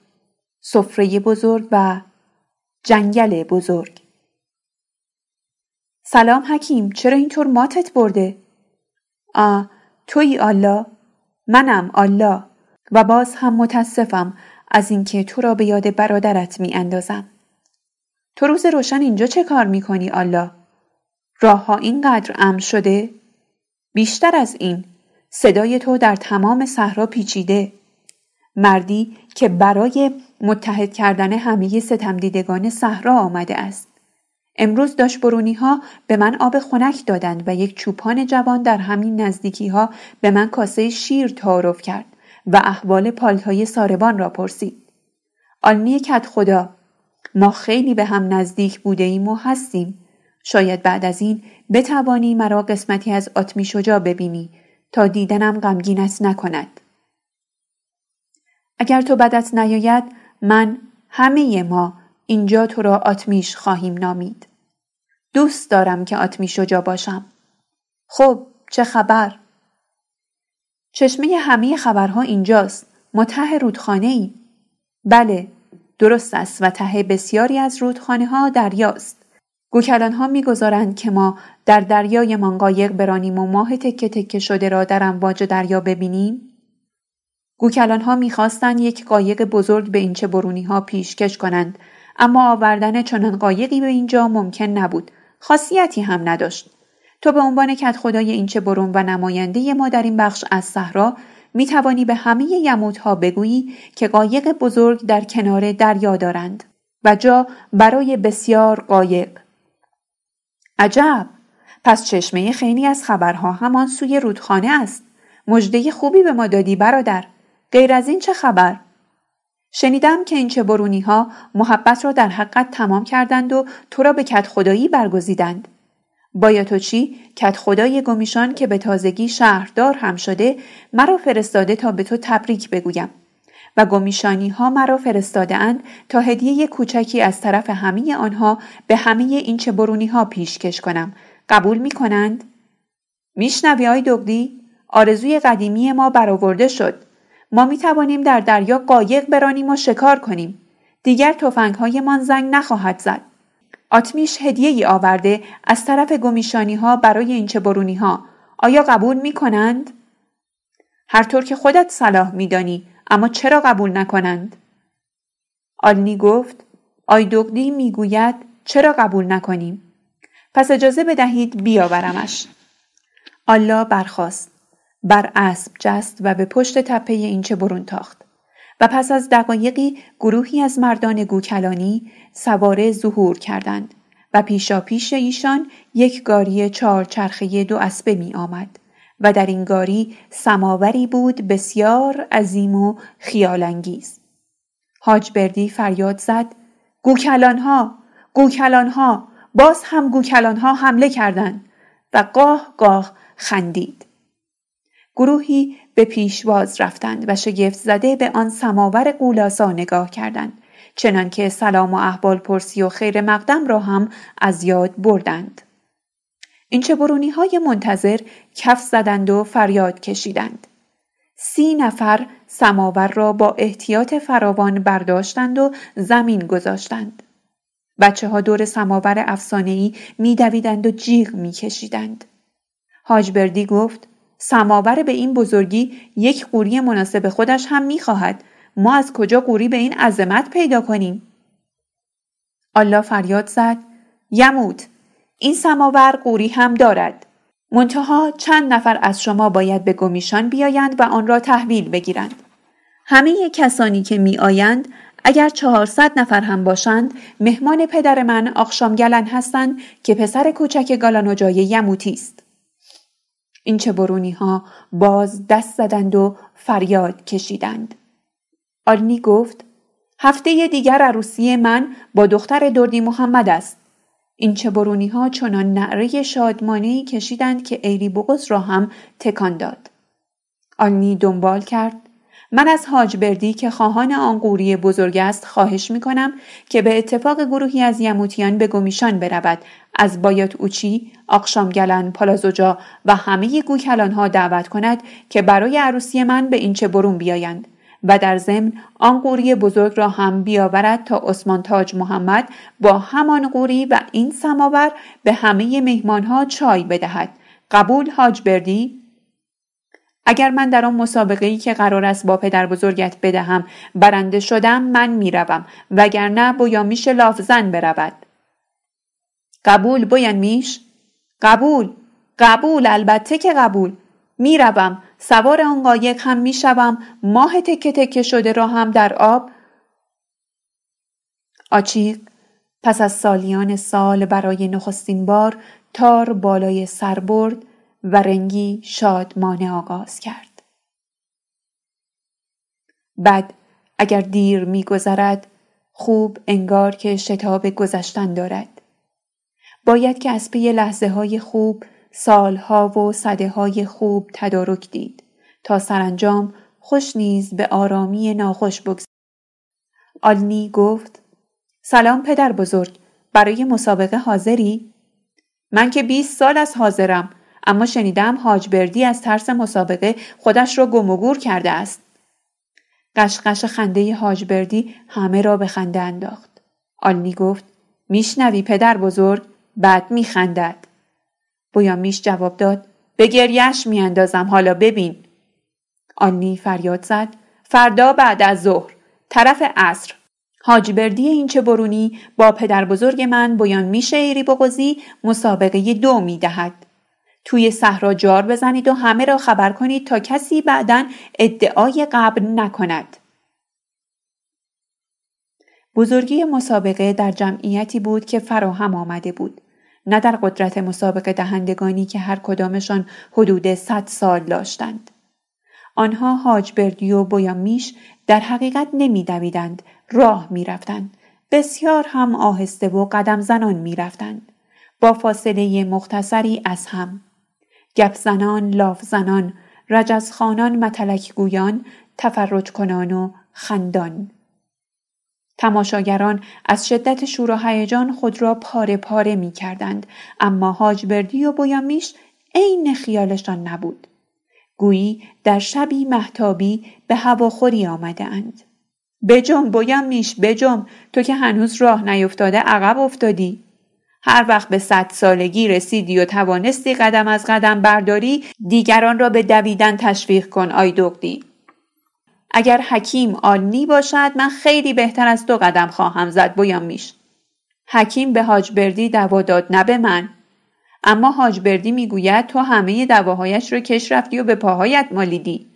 سفره بزرگ و جنگل بزرگ سلام حکیم چرا اینطور ماتت برده؟ آ توی آلا منم آلا و باز هم متاسفم از اینکه تو را به یاد برادرت می اندازم. تو روز روشن اینجا چه کار می کنی آلا؟ راه ها اینقدر امن شده؟ بیشتر از این صدای تو در تمام صحرا پیچیده مردی که برای متحد کردن همه ستمدیدگان صحرا آمده است امروز داشت برونی ها به من آب خنک دادند و یک چوپان جوان در همین نزدیکی ها به من کاسه شیر تعارف کرد و احوال پالتای ساربان را پرسید. آلنی کت خدا ما خیلی به هم نزدیک بوده ایم و هستیم. شاید بعد از این بتوانی مرا قسمتی از آتمی شجا ببینی تا دیدنم غمگینت نکند. اگر تو بدت نیاید من همه ما اینجا تو را آتمیش خواهیم نامید. دوست دارم که آتمی شجا باشم. خب چه خبر؟ چشمه همه خبرها اینجاست. ما ته رودخانه ای. بله درست است و ته بسیاری از رودخانه ها دریاست. گوکلان ها می‌گذارند که ما در دریای قایق برانیم و ماه تکه تکه شده را در امواج دریا ببینیم؟ گوکلان ها می‌خواستند یک قایق بزرگ به اینچه برونی ها پیشکش کنند اما آوردن چنان قایقی به اینجا ممکن نبود. خاصیتی هم نداشت. تو به عنوان کت خدای اینچه برون و نماینده ما در این بخش از صحرا می توانی به همه یموت ها بگویی که قایق بزرگ در کنار دریا دارند و جا برای بسیار قایق. عجب. پس چشمه خیلی از خبرها همان سوی رودخانه است. مجده خوبی به ما دادی برادر. غیر از این چه خبر؟ شنیدم که این چه برونی ها محبت را در حقت تمام کردند و تو را به کت خدایی برگزیدند. بایا تو چی؟ کت خدای گمیشان که به تازگی شهردار هم شده مرا فرستاده تا به تو تبریک بگویم. و گمیشانی ها مرا فرستاده اند تا هدیه کوچکی از طرف همه آنها به همه این چه برونی ها پیشکش کنم قبول می کنند؟ میشنوی آی دگدی؟ آرزوی قدیمی ما برآورده شد ما می توانیم در دریا قایق برانیم و شکار کنیم. دیگر من زنگ نخواهد زد. آتمیش هدیه ای آورده از طرف گمیشانی ها برای این برونی ها. آیا قبول می کنند؟ هر طور که خودت صلاح می دانی. اما چرا قبول نکنند؟ آلنی گفت آیدوگلی می گوید چرا قبول نکنیم؟ پس اجازه بدهید بیاورمش. آلا برخواست. بر اسب جست و به پشت تپه اینچه برون تاخت و پس از دقایقی گروهی از مردان گوکلانی سواره ظهور کردند و پیشا پیش ایشان یک گاری چهار چرخه دو اسبه می آمد و در این گاری سماوری بود بسیار عظیم و خیالانگیز. حاج بردی فریاد زد گوکلان ها گوکلان ها باز هم گوکلان ها حمله کردند و گاه گاه خندید. گروهی به پیشواز رفتند و شگفت زده به آن سماور قولاسا نگاه کردند چنانکه سلام و احوال پرسی و خیر مقدم را هم از یاد بردند این چه برونی های منتظر کف زدند و فریاد کشیدند. سی نفر سماور را با احتیاط فراوان برداشتند و زمین گذاشتند. بچه ها دور سماور افسانه‌ای میدویدند و جیغ میکشیدند. حاج بردی گفت سماور به این بزرگی یک قوری مناسب خودش هم می‌خواهد. ما از کجا قوری به این عظمت پیدا کنیم؟ الله فریاد زد یموت! این سماور قوری هم دارد منتها چند نفر از شما باید به گمیشان بیایند و آن را تحویل بگیرند همه کسانی که می آیند اگر چهارصد نفر هم باشند مهمان پدر من آخشام گلن هستند که پسر کوچک گالانوجای یموتی است این چه برونی ها باز دست زدند و فریاد کشیدند. آلنی گفت هفته دیگر عروسی من با دختر دردی محمد است. این چه برونی ها چنان نعره شادمانه کشیدند که ایری بغز را هم تکان داد. آلنی دنبال کرد. من از حاج بردی که خواهان آن قوری بزرگ است خواهش می کنم که به اتفاق گروهی از یموتیان به گمیشان برود. از بایات اوچی، آقشام گلن، پالازوجا و همه گوکلان ها دعوت کند که برای عروسی من به اینچه برون بیایند. و در ضمن آن قوری بزرگ را هم بیاورد تا عثمان تاج محمد با همان قوری و این سماور به همه مهمان ها چای بدهد. قبول حاج بردی؟ اگر من در آن مسابقه ای که قرار است با پدر بزرگت بدهم برنده شدم من می‌روم وگرنه بویا میش لافزن برود. قبول بویان میش قبول. قبول البته که قبول. می‌روم. سوار آن قایق هم می‌شوم ماه تکه تکه شده را هم در آب آچیق پس از سالیان سال برای نخستین بار تار بالای سر برد و رنگی شادمانه آغاز کرد. بعد اگر دیر میگذرد خوب انگار که شتاب گذشتن دارد. باید که از پی لحظه های خوب سالها و صده های خوب تدارک دید تا سرانجام خوش نیز به آرامی ناخوش بگذرد. آلنی گفت سلام پدر بزرگ برای مسابقه حاضری؟ من که 20 سال از حاضرم اما شنیدم حاج بردی از ترس مسابقه خودش را گم و گور کرده است. قشقش خنده حاج بردی همه را به خنده انداخت. آلنی گفت میشنوی پدر بزرگ بعد میخندد. بویامیش جواب داد به گریش میاندازم حالا ببین. آلنی فریاد زد فردا بعد از ظهر طرف عصر حاج بردی این چه برونی با پدر بزرگ من بویان میشه ایری بغزی مسابقه دو می‌دهد. توی صحرا جار بزنید و همه را خبر کنید تا کسی بعدا ادعای قبل نکند. بزرگی مسابقه در جمعیتی بود که فراهم آمده بود. نه در قدرت مسابقه دهندگانی که هر کدامشان حدود صد سال داشتند. آنها حاج بردی و بویامیش در حقیقت نمیدویدند راه می‌رفتند. بسیار هم آهسته و قدم زنان می‌رفتند. با فاصله مختصری از هم. گپ زنان لاف زنان رجزخانان متلک گویان تفرج کنان و خندان. تماشاگران از شدت شور و هیجان خود را پاره پاره می کردند اما حاج بردی و بویامیش عین خیالشان نبود گویی در شبی محتابی به هواخوری آمده اند. بجم بویم میش بجم تو که هنوز راه نیفتاده عقب افتادی. هر وقت به صد سالگی رسیدی و توانستی قدم از قدم برداری دیگران را به دویدن تشویق کن آی دقدی. اگر حکیم آلنی باشد من خیلی بهتر از تو قدم خواهم زد بویم میش. حکیم به حاج بردی دوا داد نه به من. اما حاج بردی می‌گوید تو همه دواهایش رو کش رفتی و به پاهایت مالیدی.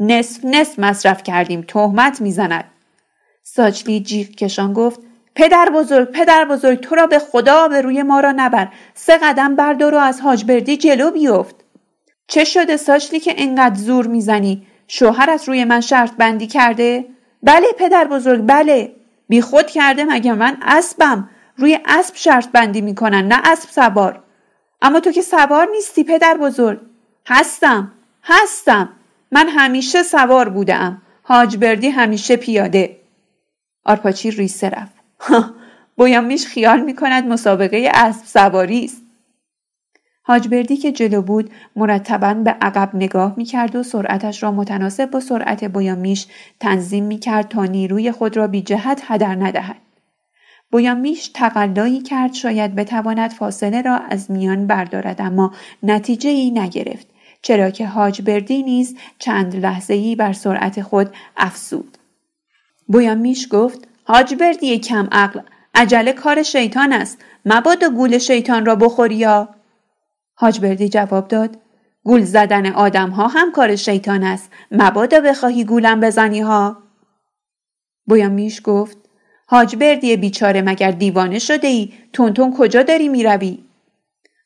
نصف نصف مصرف کردیم تهمت می‌زند. ساچلی جیغ کشان گفت پدر بزرگ پدر بزرگ تو را به خدا به روی ما را نبر سه قدم بردار و از حاج بردی جلو بیفت چه شده ساچلی که انقدر زور می‌زنی شوهرت روی من شرط بندی کرده؟ بله پدر بزرگ بله. بی خود کرده مگه من اسبم؟ روی اسب شرط بندی می‌کنن نه اسب سوار. اما تو که سوار نیستی پدر بزرگ. هستم هستم. من همیشه سوار بودم حاج بردی همیشه پیاده. آرپاچی ریسه رفت. بویامیش خیال می‌کند مسابقه اسب سواری است. حاج بردی که جلو بود مرتبا به عقب نگاه می‌کرد و سرعتش را متناسب با سرعت بویامیش تنظیم می‌کرد تا نیروی خود را بی جهت هدر ندهد. بویامیش تقلایی کرد شاید بتواند فاصله را از میان بردارد اما نتیجه ای نگرفت چرا که حاج بردی نیز چند لحظه ای بر سرعت خود افسود. بویامیش گفت حاج بردی کم عقل عجله کار شیطان است. مبادا گول شیطان را بخوری یا؟ حاج بردی جواب داد. گول زدن آدم ها هم کار شیطان است. مبادا بخواهی گولم بزنی ها بویامیش گفت حاج بردی بیچاره مگر دیوانه شده ای تون کجا داری می‌روی؟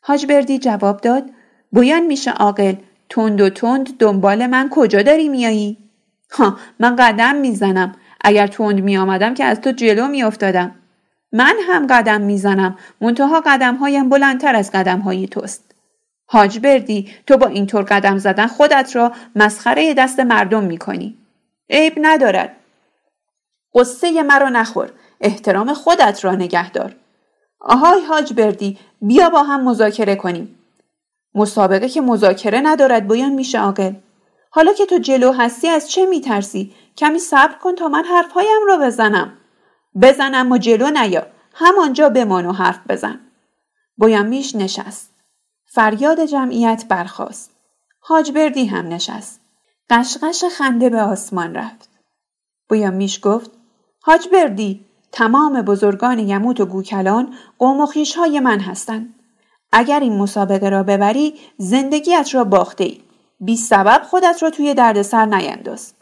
حاج بردی جواب داد بویان میشه عاقل. تند و تند دنبال من کجا داری میایی؟ ها من قدم می‌زنم. اگر تند میآمدم که از تو جلو میافتادم. من هم قدم می‌زنم. منتها قدم هایم بلندتر از قدم های توست. حاج بردی تو با اینطور قدم زدن خودت را مسخره دست مردم می‌کنی. عیب ندارد. قصه مرا نخور. احترام خودت را نگه دار. آهای حاج بردی بیا با هم مذاکره کنیم. مسابقه که مذاکره ندارد بیان میشه عاقل. حالا که تو جلو هستی از چه میترسی؟ کمی صبر کن تا من حرفهایم را بزنم. بزنم و جلو نیا. همانجا بمان و حرف بزن. میش نشست. فریاد جمعیت برخاست. حاج بردی هم نشست. قشقش خنده به آسمان رفت. میش گفت حاج بردی تمام بزرگان یموت و گوکلان قوم و های من هستند. اگر این مسابقه را ببری زندگیت را باخته ای. بی سبب خودت را توی دردسر نینداز.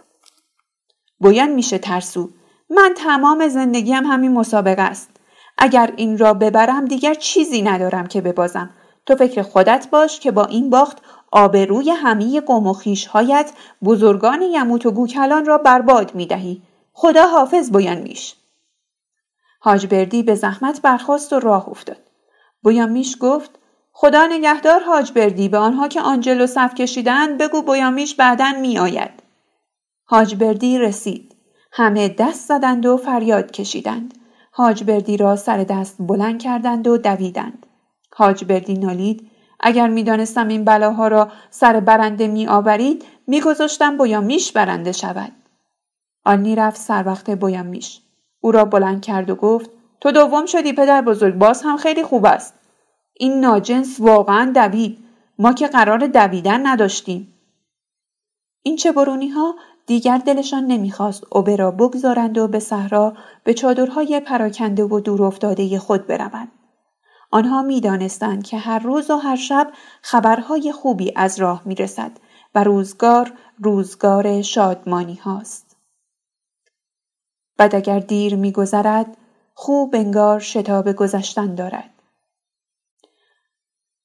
بویان میشه ترسو. من تمام زندگیم همین مسابقه است. اگر این را ببرم دیگر چیزی ندارم که ببازم. تو فکر خودت باش که با این باخت آبروی همه قوم و خیشهایت بزرگان یموت و گوکلان را برباد می دهی. خدا حافظ بویان میش. حاج بردی به زحمت برخواست و راه افتاد. بویامیش گفت خدا نگهدار حاج بردی به آنها که آنجلو صف کشیدن بگو بویامیش بعدا می آید. حاج بردی رسید. همه دست زدند و فریاد کشیدند. حاج بردی را سر دست بلند کردند و دویدند. حاج بردی نالید اگر می‌دانستم این بلاها را سر برنده می آورید میگذاشتم بویامیش برنده شود. آنی رفت سر وقت بویامیش. او را بلند کرد و گفت تو دوم شدی پدر بزرگ باز هم خیلی خوب است. این ناجنس واقعا دوید. ما که قرار دویدن نداشتیم. این چه برونی ها دیگر دلشان نمی‌خواست اوبه را بگذارند و به صحرا به چادرهای پراکنده و دور افتاده خود بروند. آنها می‌دانستند که هر روز و هر شب خبرهای خوبی از راه می‌رسد و روزگار روزگار شادمانی هاست. بعد اگر دیر میگذرد خوب انگار شتاب گذشتن دارد.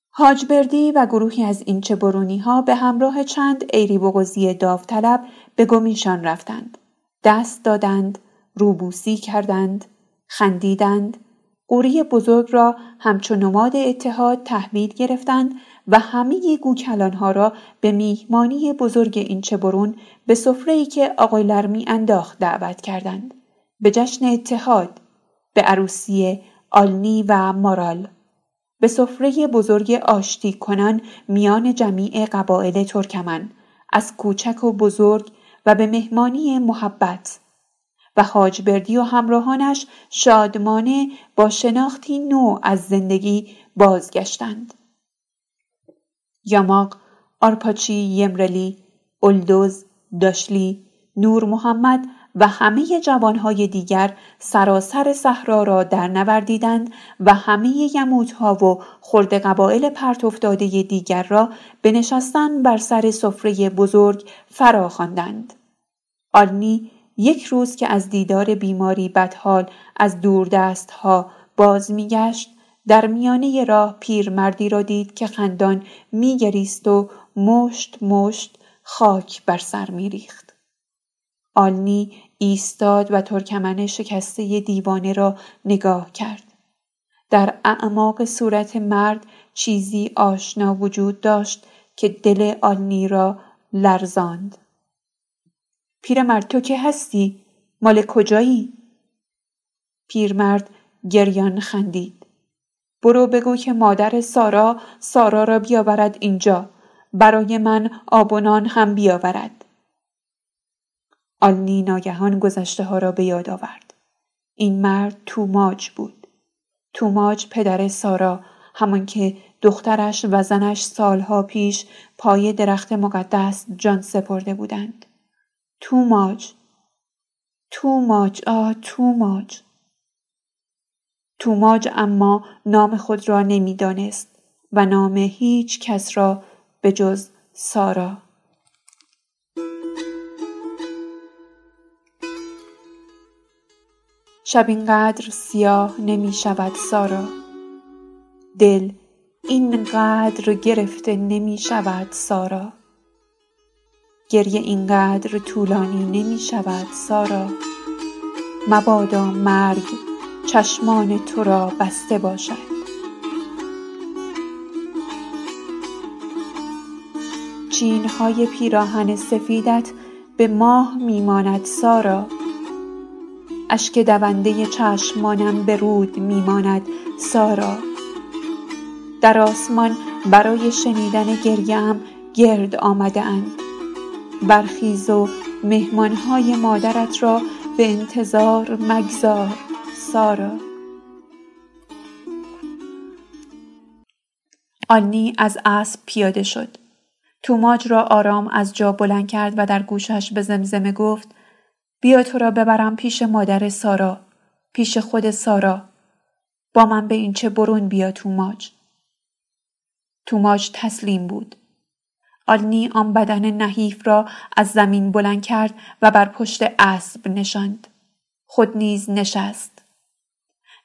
حاج بردی و گروهی از این برونی ها به همراه چند ایری بغزی داوطلب به گمیشان رفتند. دست دادند، روبوسی کردند، خندیدند، قوری بزرگ را همچون نماد اتحاد تحویل گرفتند و همه گوکلانها را به میهمانی بزرگ این برون به سفره‌ای که آقای لرمی انداخت دعوت کردند. به جشن اتحاد، به عروسی آلنی و مارال. به سفره بزرگ آشتی کنان میان جمیع قبایل ترکمن از کوچک و بزرگ و به مهمانی محبت و حاج بردی و همراهانش شادمانه با شناختی نو از زندگی بازگشتند. یاماق، آرپاچی، یمرلی، اولدوز، داشلی، نور محمد و همه جوانهای دیگر سراسر صحرا را در نوردیدند و همه یموتها و خرد قبایل پرت افتاده دیگر را به نشستن بر سر سفره بزرگ فرا خواندند. آلنی یک روز که از دیدار بیماری بدحال از دوردست ها باز میگشت در میانه راه پیرمردی را دید که خندان میگریست و مشت مشت خاک بر سر میریخت. آلنی ایستاد و ترکمن شکسته دیوانه را نگاه کرد. در اعماق صورت مرد چیزی آشنا وجود داشت که دل آلنی را لرزاند. پیرمرد تو که هستی؟ مال کجایی؟ پیرمرد گریان خندید. برو بگو که مادر سارا سارا را بیاورد اینجا. برای من آبونان هم بیاورد. آلنی ناگهان گذشته ها را به یاد آورد. این مرد توماج بود. توماج پدر سارا همان که دخترش و زنش سالها پیش پای درخت مقدس جان سپرده بودند. توماج توماج آه توماج توماج اما نام خود را نمی‌دانست و نام هیچ کس را به جز سارا. شب اینقدر سیاه نمی شود سارا. دل اینقدر گرفته نمی شود سارا. گریه اینقدر طولانی نمی شود سارا. مبادا مرگ چشمان تو را بسته باشد. چینهای پیراهن سفیدت به ماه میماند سارا. اشک دونده چشمانم به رود میماند سارا. در آسمان برای شنیدن گریم گرد آمده اند برخیز و مهمانهای مادرت را به انتظار مگذار سارا. آنی از اسب پیاده شد. توماج را آرام از جا بلند کرد و در گوشش به زمزمه گفت بیا تو را ببرم پیش مادر سارا پیش خود سارا. با من به این چه برون بیا توماج. توماج تسلیم بود. آلنی آن بدن نحیف را از زمین بلند کرد و بر پشت اسب نشاند. خود نیز نشست.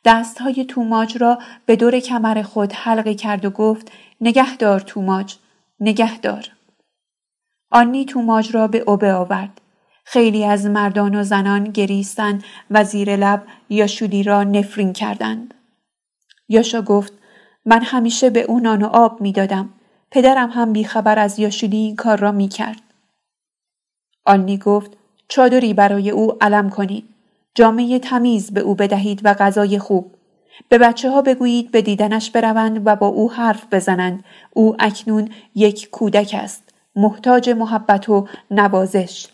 دستهای توماج را به دور کمر خود حلقه کرد و گفت نگهدار توماج نگهدار. آنی توماج را به اوبه آورد. خیلی از مردان و زنان گریستند و زیر لب یاشولی را نفرین کردند. یاشا گفت من همیشه به او نان و آب می‌دادم. پدرم هم بیخبر از یاشولی این کار را می کرد. آنی گفت چادری برای او علم کنید. جامعه تمیز به او بدهید و غذای خوب. به بچه ها بگویید به دیدنش بروند و با او حرف بزنند. او اکنون یک کودک است. محتاج محبت و نوازش.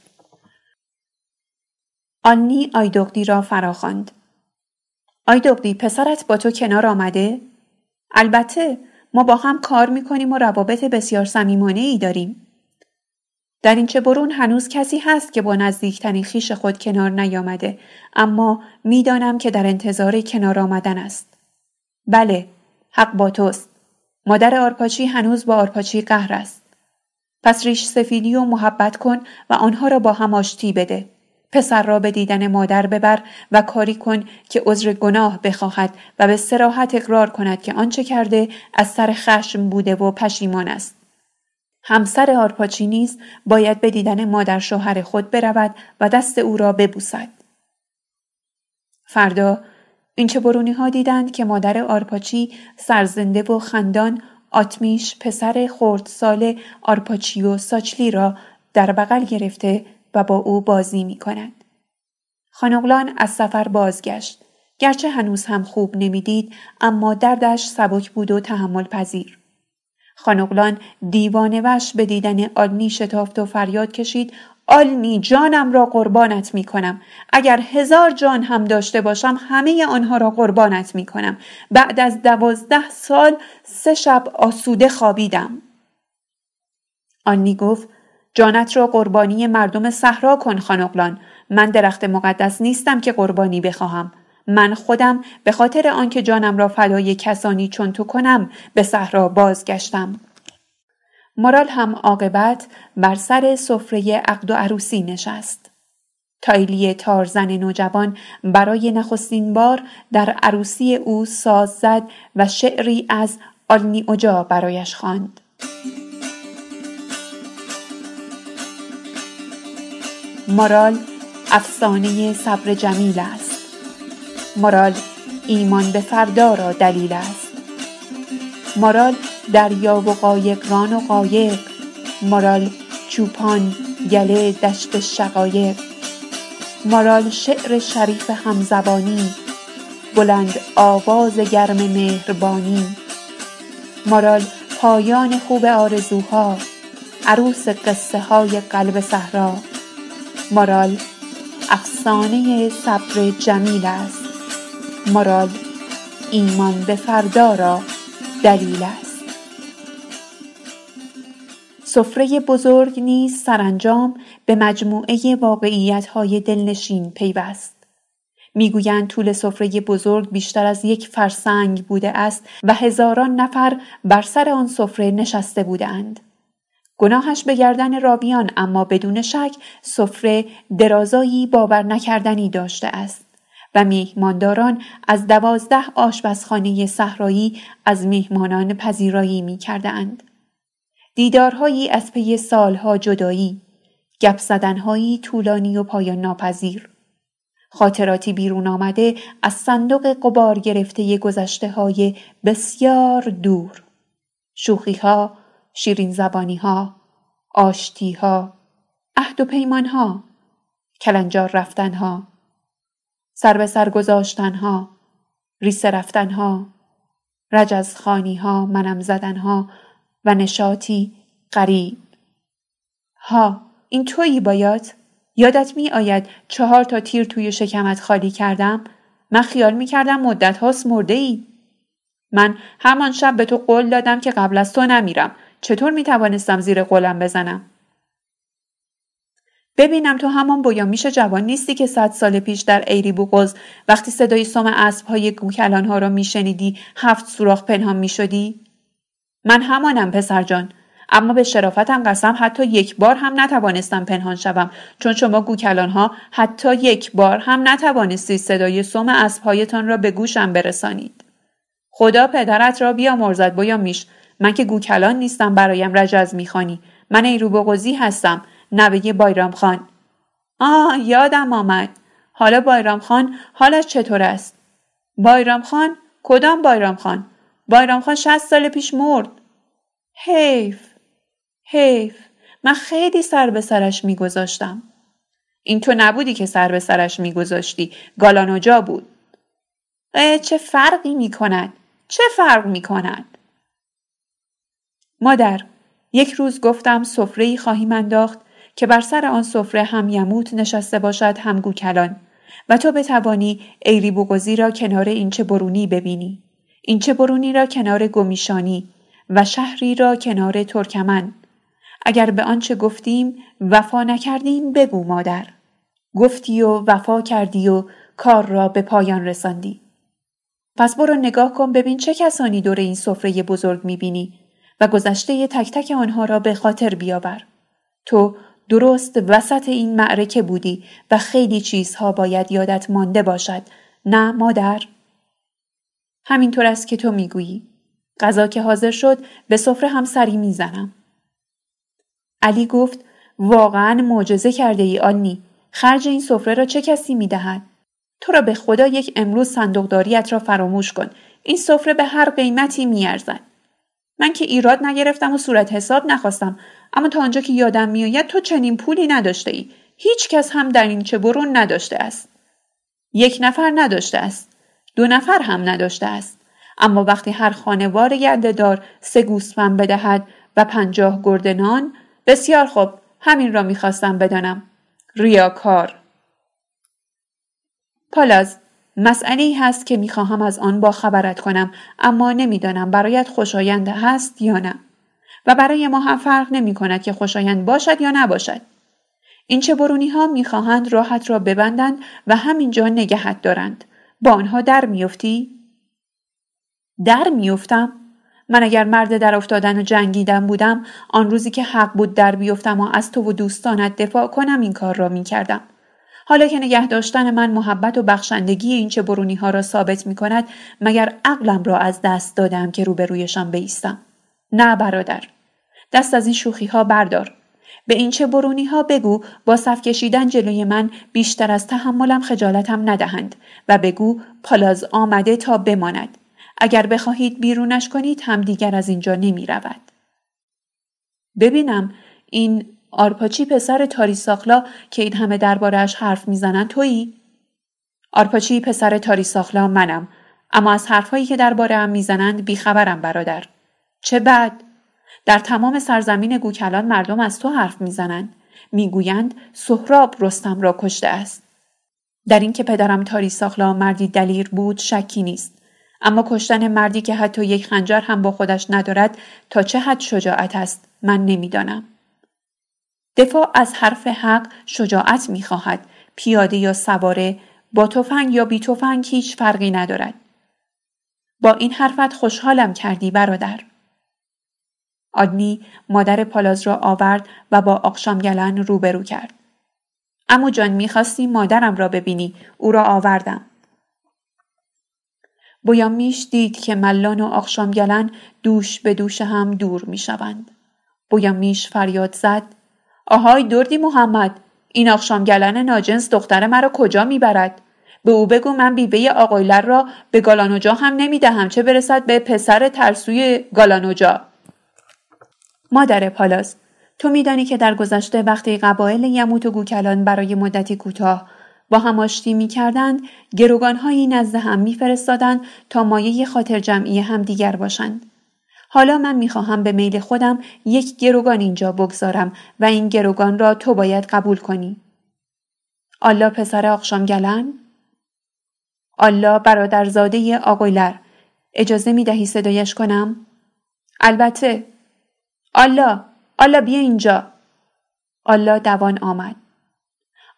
آنی آیدغدی را فراخواند. آیدغدی پسرت با تو کنار آمده؟ البته ما با هم کار می‌کنیم و روابط بسیار صمیمانه ای داریم. در این چه برون هنوز کسی هست که با نزدیکترین خیش خود کنار نیامده اما می‌دانم که در انتظار کنار آمدن است. بله، حق با توست. مادر آرپاچی هنوز با آرپاچی قهر است. پس ریش سفیدی و محبت کن و آنها را با هم آشتی بده. پسر را به دیدن مادر ببر و کاری کن که عذر گناه بخواهد و به سراحت اقرار کند که آنچه کرده از سر خشم بوده و پشیمان است. همسر آرپاچی نیز باید به دیدن مادر شوهر خود برود و دست او را ببوسد. فردا اینچه‌برونی ها دیدند که مادر آرپاچی سرزنده و خندان آتمیش پسر خردسال آرپاچی و ساچلی را در بغل گرفته و با او بازی می کند. خانقلان از سفر بازگشت. گرچه هنوز هم خوب نمی‌دید اما دردش سبک بود و تحمل پذیر. خانقلان دیوانه وش به دیدن آلنی شتافت و فریاد کشید آلنی جانم را قربانت می کنم. اگر هزار جان هم داشته باشم همه آنها را قربانت می کنم. بعد از دوازده سال سه شب آسوده خوابیدم. آلنی گفت جانت را قربانی مردم صحرا کن خانقلان. من درخت مقدس نیستم که قربانی بخواهم. من خودم به خاطر آنکه جانم را فدای کسانی چون تو کنم به صحرا بازگشتم. مورال هم عاقبت بر سر سفره عقد و عروسی نشست. تایلی تارزن نوجوان برای نخستین بار در عروسی او ساز زد و شعری از آلنی اوجا برایش خواند. مارال افسانه صبر جمیل است. مارال ایمان به فردا را دلیل است. مارال دریا و قایقران و قایق. مارال چوپان گله دشت شقایق. مارال شعر شریف همزبانی. بلند آواز گرم مهربانی. مارال پایان خوب آرزوها. عروس قصه های قلب صحرا. مارال افسانه صبر جمیل است. مارال ایمان به فردا را دلیل است. سفره بزرگ نیز سرانجام به مجموعه واقعیت های دلنشین پیوست. می‌گویند طول سفره بزرگ بیشتر از یک فرسنگ بوده است و هزاران نفر بر سر آن سفره نشسته بودند. گناهش به گردن راویان اما بدون شک سفره درازایی باور نکردنی داشته است. و میهمانداران از دوازده آشپزخانه صحرایی از میهمانان پذیرایی می اند. دیدارهایی از پی سالها جدایی گپ طولانی و پایان ناپذیر. خاطراتی بیرون آمده از صندوق قبار گرفته گذشته های بسیار دور. شوخی ها شیرین زبانی ها، آشتی ها، عهد و پیمان ها، کلنجار رفتن ها، سر به سر گذاشتن ها، ریسه رفتن ها، رجز خانی ها، منم زدن ها و نشاطی قریب. ها این تویی باید؟ یادت می آید چهار تا تیر توی شکمت خالی کردم؟ من خیال می کردم مدت هاست مرده ای. من همان شب به تو قول دادم که قبل از تو نمیرم چطور می توانستم زیر قولم بزنم؟ ببینم تو همان میشه جوان نیستی که صد سال پیش در ایری بوغز وقتی صدای سوم اسب های گوکلان ها را میشنیدی هفت سوراخ پنهان می‌شدی؟ من همانم پسر جان اما به شرافتم قسم حتی یک بار هم نتوانستم پنهان شوم چون شما گوکلان ها حتی یک بار هم نتوانستید صدای سم اسبهایتان را به گوشم برسانید خدا پدرت را بیامرزد بویا میش من که گوکلان نیستم برایم رجز می‌خوانی. من ایرو بغزی هستم نوه بایرام خان. آه یادم آمد. حالا بایرام خان حالش چطور است؟ بایرام خان؟ کدام بایرام خان؟ بایرام خان شست سال پیش مرد. حیف حیف. من خیلی سر به سرش میگذاشتم. این تو نبودی که سر به سرش میگذاشتی. گالانوجا بود. چه فرقی می‌کند؟ چه فرق می‌کند؟ مادر یک روز گفتم سفره خواهیم انداخت که بر سر آن سفره هم یموت نشسته باشد هم گوکلان و تو بتوانی ایری بوگزی را کنار اینچه برونی ببینی. اینچه برونی را کنار گمیشانی و شهری را کنار ترکمن. اگر به آنچه گفتیم وفا نکردیم بگو مادر. گفتی و وفا کردی و کار را به پایان رساندی. پس برو نگاه کن ببین چه کسانی دور این سفره بزرگ می‌بینی. و گذشته تک تک آنها را به خاطر بیاور. تو درست وسط این معرکه بودی و خیلی چیزها باید یادت مانده باشد نه مادر؟ همینطور است که تو می‌گویی. غذا که حاضر شد به سفره هم سری می‌زنم. علی گفت واقعا معجزه کرده ای آنی. خرج این سفره را چه کسی می‌دهد؟ تو را به خدا یک امروز صندوقداریت را فراموش کن. این سفره به هر قیمتی میارزد. من که ایراد نگرفتم و صورت حساب نخواستم. اما تا آنجا که یادم میآید تو چنین پولی نداشته ای هیچ کس هم در این چه برون نداشته است. یک نفر نداشته است. دو نفر هم نداشته است. اما وقتی هر خانوار دار سه گوسفند بدهد و پنجاه گردنان بسیار خوب همین را می‌خواستم بدانم. ریاکار. پالاز. مسئله ای هست که می‌خواهم از آن با خبرت کنم اما نمی‌دانم برایت خوشایند هست یا نه. و برای ما هم فرق نمی کند که خوشایند باشد یا نباشد. این چه برونی ها می‌خواهند راحت را ببندند و همینجا نگهت دارند. با آنها در میافتی؟ در میافتم. من اگر مرد در افتادن و جنگیدن بودم آن روزی که حق بود در بیفتم و از تو و دوستانت دفاع کنم این کار را می‌کردم. حالا که نگه داشتن من محبت و بخشندگی این چه برونی ها را ثابت می کند مگر عقلم را از دست دادم که روبرویشان بیستم؟ نه برادر. دست از این شوخی ها بردار. به این چه برونی ها بگو با صف کشیدن جلوی من بیشتر از تحملم خجالتم ندهند و بگو پالاز آمده تا بماند. اگر بخواهید بیرونش کنید هم دیگر از اینجا نمی رود. ببینم این آرپاچی پسر تاری ساخلا که این همه دربارهش حرف می‌زنن تویی؟ آرپاچی پسر تاری ساخلا منم اما از حرفهایی که درباره هم می‌زنند بیخبرم برادر. چه بد؟ در تمام سرزمین گوکلان مردم از تو حرف می‌زنند. می‌گویند سهراب رستم را کشته است. در اینکه پدرم تاری ساخلا مردی دلیر بود شکی نیست. اما کشتن مردی که حتی یک خنجر هم با خودش ندارد تا چه حد شجاعت است من نمی‌دانم. دفاع از حرف حق شجاعت می‌خواهد پیاده یا سواره با تفنگ یا بی تفنگ هیچ فرقی ندارد. با این حرفت خوشحالم کردی برادر. آدنی مادر پالاز را آورد و با آقشام گلن روبرو کرد. امو جان می‌خواستی مادرم را ببینی او را آوردم. بویامیش دید که ملان و آقشام گلن دوش به دوش هم دور می‌شوند. بویامیش فریاد زد آهای دردی محمد این آقشام گلن ناجنس دختر مرا کجا می‌برد؟ به او بگو من بیبه آقایلر را به گالانوجا هم نمی‌دهم چه برسد به پسر ترسوی گالانوجا؟ مادر پالاس تو میدانی که در گذشته وقتی قبایل یموت و گوکلان برای مدتی کوتاه با هم آشتی می‌کردند گروگانهایی نزد هم میفرستادند تا مایه خاطر جمعی هم دیگر باشند. حالا من می‌خواهم به میل خودم یک گروگان اینجا بگذارم و این گروگان را تو باید قبول کنی. آلا پسر آقشام گلن؟ آلا برادرزاده آقویلر اجازه می دهی صدایش کنم؟ البته آلا آلا بیا اینجا آلا دوان آمد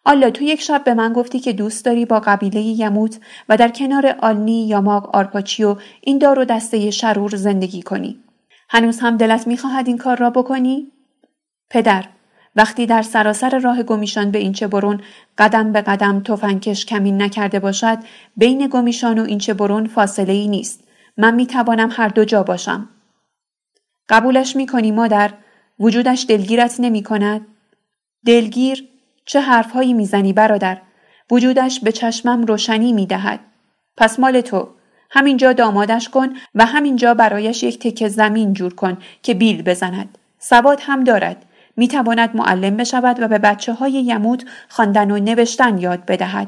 آلا تو یک شب به من گفتی که دوست داری با قبیله یموت و در کنار آلنی، یاماق، آرپاچیو این دار و دسته شرور زندگی کنی. هنوز هم دلت می‌خواهد این کار را بکنی؟ پدر وقتی در سراسر راه گمیشان به اینچه برون قدم به قدم تفنگکش کمین نکرده باشد بین گمیشان و اینچه برون فاصله ای نیست. من می توانم هر دو جا باشم. قبولش می کنی مادر؟ وجودش دلگیرت نمی کند دلگیر؟ چه حرفهایی می‌زنی برادر وجودش به چشمم روشنی می دهد پس مال تو همینجا دامادش کن و همینجا برایش یک تکه زمین جور کن که بیل بزند سواد هم دارد می تواند معلم بشود و به بچه های یمود خواندن و نوشتن یاد بدهد.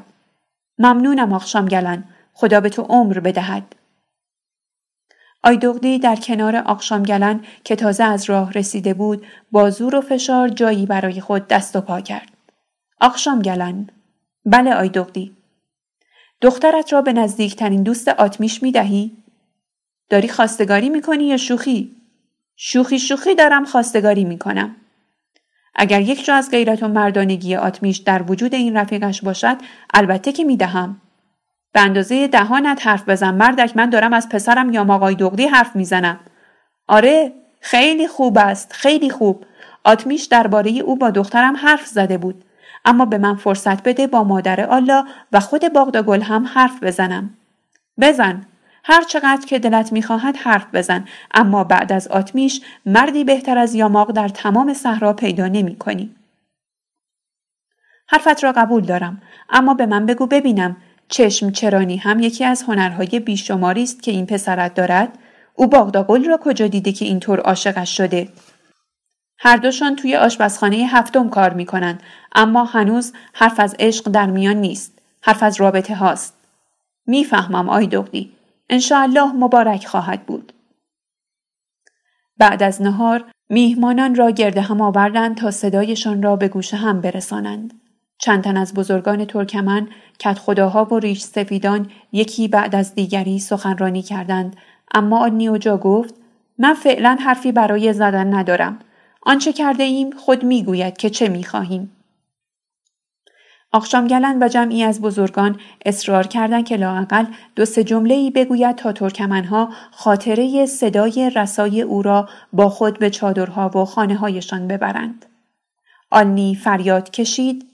ممنونم آخشام گلن. خدا به تو عمر بدهد. آیدغدی در کنار آقشام گلن که تازه از راه رسیده بود با زور و فشار جایی برای خود دست و پا کرد. آقشام گلن. بله آیدغدی. دخترت را به نزدیکترین دوست آتمیش می دهی؟ داری خواستگاری می کنی یا شوخی؟ شوخی شوخی دارم خواستگاری می کنم. اگر یک جا از غیرت و مردانگی آتمیش در وجود این رفیقش باشد البته که می‌دهم به اندازه دهانت حرف بزن مردک من دارم از پسرم یا ماقای دغدی حرف می‌زنم آره خیلی خوب است خیلی خوب آتمیش درباره او با دخترم حرف زده بود اما به من فرصت بده با مادر آلا و خود باغداگل هم حرف بزنم. بزن. هر چقدر که دلت می‌خواهد حرف بزن. اما بعد از آتمیش مردی بهتر از یاماق در تمام صحرا پیدا نمی کنی. حرفت را قبول دارم. اما به من بگو ببینم چشم چرانی هم یکی از هنرهای بیشماری است که این پسرت دارد. او باغداغل را کجا دیده که اینطور عاشقش شده؟ هر دوشان توی آشپزخانه هفتم کار می‌کنند اما هنوز حرف از عشق در میان نیست حرف از رابطه هاست می‌فهمم آی دغدی انشاءالله مبارک خواهد بود. بعد از نهار میهمانان را گرد هم آوردند تا صدایشان را به گوش هم برسانند. چند تن از بزرگان ترکمن کت خداها و ریش سفیدان یکی بعد از دیگری سخنرانی کردند اما آن جا گفت من فعلا حرفی برای زدن ندارم آنچه کرده ایم خود می‌گوید که چه می‌خواهیم گلن و جمعی از بزرگان اصرار کردند که لااقل دو سه جمله ای بگوید تا ترکمنها خاطره صدای رسای او را با خود به چادرها و خانه هایشان ببرند. آلنی فریاد کشید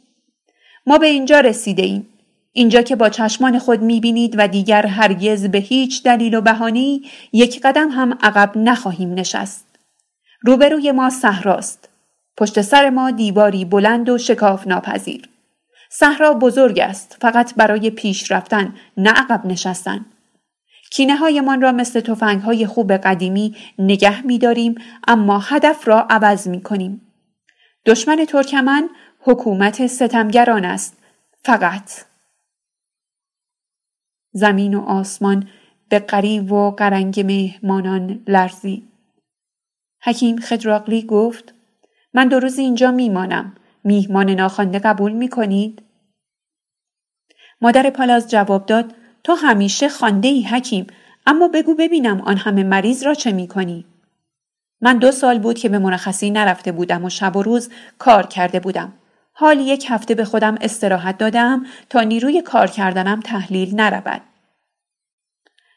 ما به اینجا رسیده ایم. اینجا که با چشمان خود می‌بینید و دیگر هرگز به هیچ دلیل و بهانی یک قدم هم عقب نخواهیم نشست. روبروی ما صحراست. پشت سر ما دیواری بلند و شکاف ناپذیر. صحرا بزرگ است فقط برای پیش رفتن نه عقب نشستن کینه هایمان را مثل توفنگ های خوب قدیمی نگه می داریم اما هدف را عوض می کنیم. دشمن ترکمن حکومت ستمگران است. فقط. زمین و آسمان به قریب و قرنگ مهمانان لرزی. حکیم خدراقلی گفت من دو روز اینجا میمانم. میهمان ناخوانده قبول می کنید؟ مادر پالاز جواب داد تو همیشه خانده ای حکیم اما بگو ببینم آن همه مریض را چه می کنی؟ من دو سال بود که به مرخصی نرفته بودم و شب و روز کار کرده بودم. حال یک هفته به خودم استراحت دادم تا نیروی کار کردنم تحلیل نرود.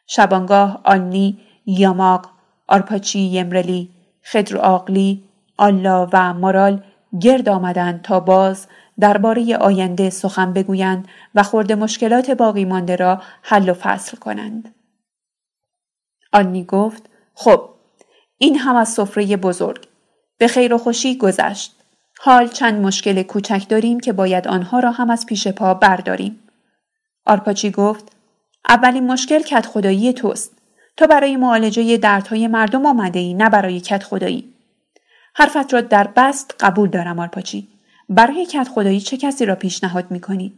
شبانگاه آنی، یاماق، آرپاچی یمرلی، خدر آقلی، آلا و مارال گرد آمدند تا باز درباره آینده سخن بگویند و خورده مشکلات باقی مانده را حل و فصل کنند. آنی گفت خب این هم از سفره بزرگ. به خیر و خوشی گذشت. حال چند مشکل کوچک داریم که باید آنها را هم از پیش پا برداریم. آرپاچی گفت اولین مشکل کت خدایی توست. تو برای معالجه دردهای مردم آمده ای نه برای کت خدایی حرفت را در بست قبول دارم آرپاچی برای کت خدایی چه کسی را پیشنهاد می کنید؟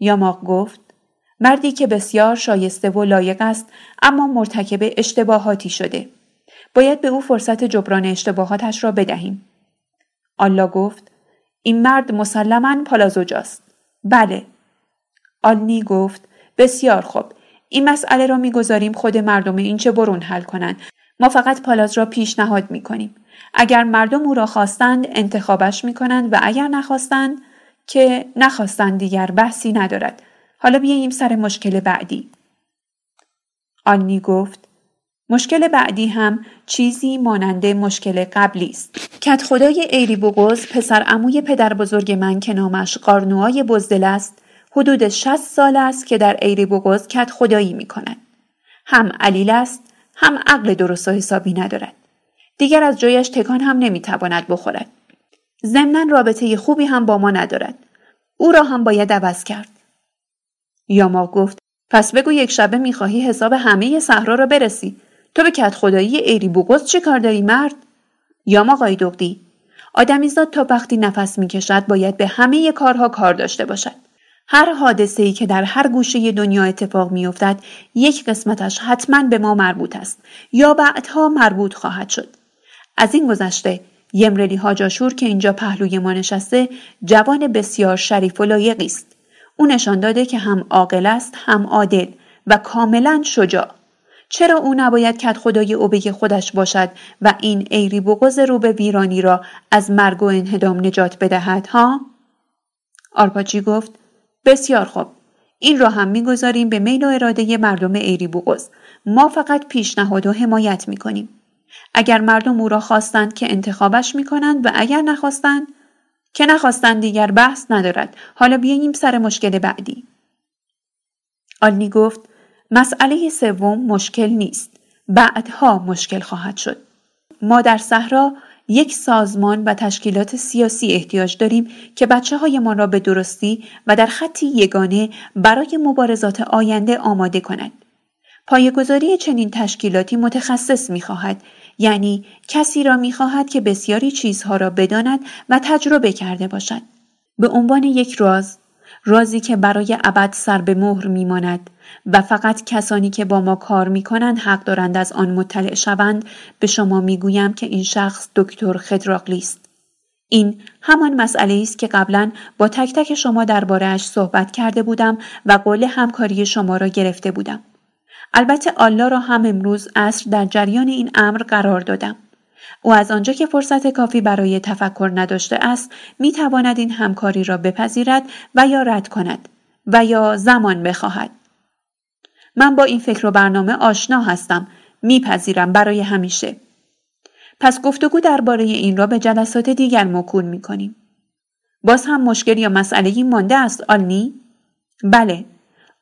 یاماق گفت مردی که بسیار شایسته و لایق است اما مرتکب اشتباهاتی شده. باید به او فرصت جبران اشتباهاتش را بدهیم. آلا گفت این مرد مسلما پالازوجاست. بله. آلنی گفت بسیار خوب. این مسئله را می‌گذاریم خود مردم این چه برون حل کنند. ما فقط پالاز را پیشنهاد می کنیم. اگر مردم او را خواستند انتخابش می کنند و اگر نخواستند که نخواستند دیگر بحثی ندارد. حالا بیاییم سر مشکل بعدی. آنی گفت مشکل بعدی هم چیزی مانند مشکل قبلی است. کت خدای ایری بوگوز پسر عموی پدر بزرگ من که نامش قارنوهای بزدل است حدود 60 سال است که در ایری بوگوز کت خدایی می کند. هم علیل است هم عقل درست و حسابی ندارد. دیگر از جایش تکان هم نمی‌تواند بخورد. ضمنا رابطه خوبی هم با ما ندارد. او را هم باید عوض کرد. یاما گفت پس بگو یک شبه می‌خواهی حساب همه صحرا را برسی تو به کت خدایی ایری بوگوز چه کار داری مرد یاما قایدقدی آدمیزاد تا وقتی نفس می‌کشد باید به همه کارها کار داشته باشد هر حادثه ای که در هر گوشه دنیا اتفاق میافتد یک قسمتش حتما به ما مربوط است یا بعدها مربوط خواهد شد. از این گذشته یمرلی هاجاشور که اینجا پهلوی ما نشسته جوان بسیار شریف و لایقی است. او نشان داده که هم عاقل است هم عادل و کاملا شجاع. چرا او نباید کت خدای اوبه خودش باشد و این ایری بغز رو به ویرانی را از مرگ و انهدام نجات بدهد ها؟ آرپاچی گفت بسیار خوب. این را هم می‌گذاریم به میل و اراده مردم ایری بوغز ما فقط پیشنهاد و حمایت می‌کنیم. اگر مردم او را خواستند که انتخابش می‌کنند و اگر نخواستند که نخواستند دیگر بحث ندارد. حالا بیاییم سر مشکل بعدی. آلنی گفت مسئله سوم مشکل نیست. بعدها مشکل خواهد شد. ما در صحرا یک سازمان و تشکیلات سیاسی احتیاج داریم که بچه های ما را به درستی و در خطی یگانه برای مبارزات آینده آماده کند. پایگذاری چنین تشکیلاتی متخصص می خواهد یعنی کسی را می خواهد که بسیاری چیزها را بداند و تجربه کرده باشد. به عنوان یک راز رازی که برای ابد سر به مهر میماند و فقط کسانی که با ما کار می‌کنند حق دارند از آن مطلع شوند به شما می‌گویم که این شخص دکتر خدراقلی است. این همان مسئله است که قبلا با تک تک شما دربارهاش صحبت کرده بودم و قول همکاری شما را گرفته بودم. البته آلا را هم امروز عصر در جریان این امر قرار دادم. او از آنجا که فرصت کافی برای تفکر نداشته است می تواند این همکاری را بپذیرد و یا رد کند و یا زمان بخواهد من با این فکر و برنامه آشنا هستم میپذیرم برای همیشه پس گفتگو درباره این را به جلسات دیگر موکول می کنیم. باز هم مشکل یا مسئله مانده است آلنی؟ بله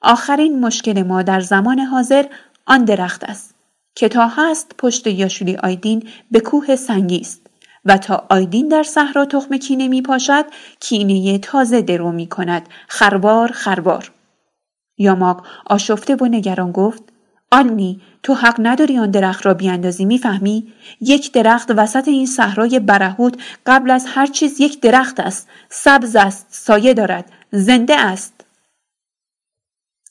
آخرین مشکل ما در زمان حاضر آن درخت است که تا هست پشت یاشولی آیدین به کوه سنگی است و تا آیدین در صحرا تخم کینه می پاشد کینه تازه درو می کند. خربار خربار یاماق آشفته و نگران گفت آنی تو حق نداری آن درخت را بیاندازی می‌فهمی؟ یک درخت وسط این صحرای برهوت قبل از هر چیز یک درخت است. سبز است سایه دارد زنده است.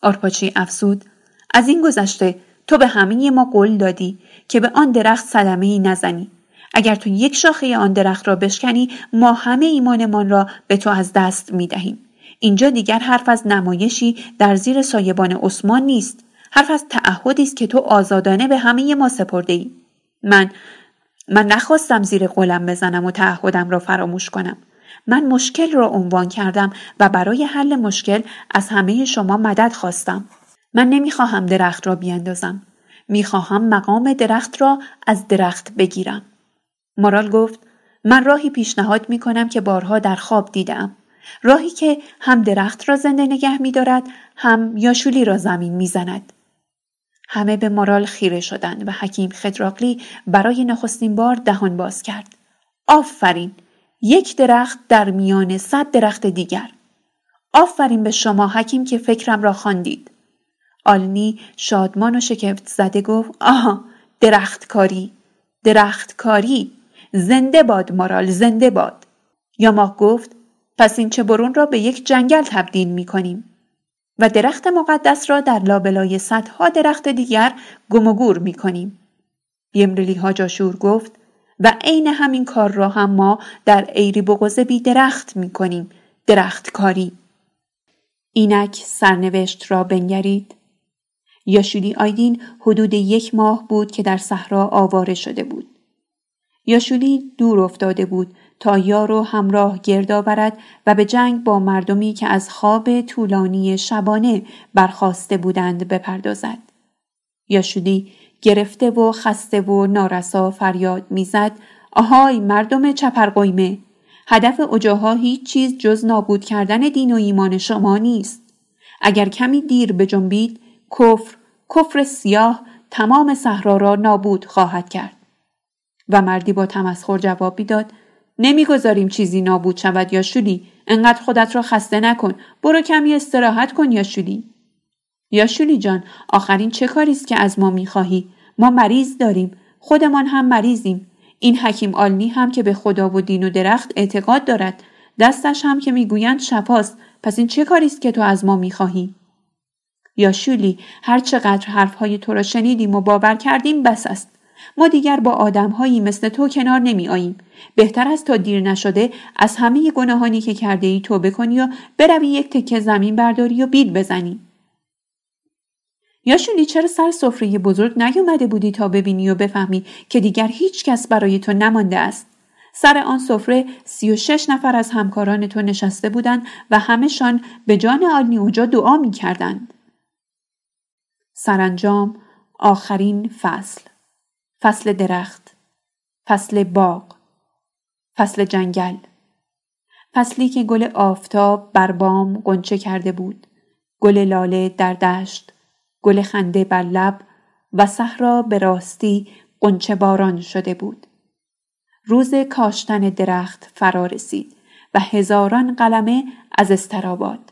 آرپاچی افسود از این گذشته تو به همه ما قول دادی که به آن درخت صدمه ای نزنی اگر تو یک شاخه آن درخت را بشکنی ما همه ایمانمان را به تو از دست می دهیم. اینجا دیگر حرف از نمایشی در زیر سایبان عثمان نیست حرف از تعهدی است که تو آزادانه به همه ما سپرده ای. من من نخواستم زیر قولم بزنم و تعهدم را فراموش کنم من مشکل را عنوان کردم و برای حل مشکل از همه شما مدد خواستم من نمی‌خواهم درخت را بیاندازم می‌خواهم مقام درخت را از درخت بگیرم مارال گفت من راهی پیشنهاد می کنم که بارها در خواب دیدم. راهی که هم درخت را زنده نگه می دارد هم یاشولی را زمین می زند. همه به مارال خیره شدند و حکیم خدراقلی برای نخستین بار دهان باز کرد. آفرین یک درخت در میان صد درخت دیگر. آفرین به شما حکیم که فکرم را خواندید. آلنی شادمان و شکفت زده گفت آها درختکاری درختکاری زنده باد مارال زنده باد یاماق گفت پس این برون را به یک جنگل تبدیل می کنیم و درخت مقدس را در لابلای صدها درخت دیگر گم و گور می کنیم. یمرلی ها جاشور گفت و عین همین کار را هم ما در ایری بغزه بی درخت می کنیم. درخت کاری. اینک سرنوشت را بنگرید. یاشولی آیدین حدود یک ماه بود که در صحرا آواره شده بود. یاشولی دور افتاده بود تا یار همراه گرد آورد و به جنگ با مردمی که از خواب طولانی شبانه برخواسته بودند بپردازد. یاشولی گرفته و خسته و نارسا فریاد می‌زد آهای مردم چپرقیمه هدف اجاها هیچ چیز جز نابود کردن دین و ایمان شما نیست اگر کمی دیر بجنبید کفر کفر سیاه تمام صحرا را نابود خواهد کرد. و مردی با تمسخر جواب داد نمی‌گذاریم چیزی نابود شود یا شولی انقدر خودت را خسته نکن برو کمی استراحت کن یا شولی. یا شولی جان آخرین چه کاری است که از ما می‌خواهی؟ ما مریض داریم خودمان هم مریضیم. این حکیم آلنی هم که به خدا و دین و درخت اعتقاد دارد. دستش هم که می‌گویند شفاست. پس این چه کاری است که تو از ما می‌خواهی؟ یا شولی هر چقدر حرفهای تو را شنیدیم و باور کردیم بس است ما دیگر با آدمهایی مثل تو کنار نمی آییم. بهتر است تا دیر نشده از همه گناهانی که کرده ای توبه کنی و بروی یک تکه زمین برداری و بیل بزنی. یا شولی چرا سر سفره بزرگ نیومده بودی تا ببینی و بفهمی که دیگر هیچ کس برای تو نمانده است. سر آن سفره سی و شش نفر از همکاران تو نشسته بودند و همهشان به جان آلنی اوجا دعا می کردند. سرانجام آخرین فصل. فصل درخت فصل باغ فصل جنگل. فصلی که گل آفتاب بر بام قنچه کرده بود. گل لاله در دشت گل خنده بر لب و صحرا به راستی قنچه باران شده بود. روز کاشتن درخت فرا رسید و هزاران قلمه از استراباد.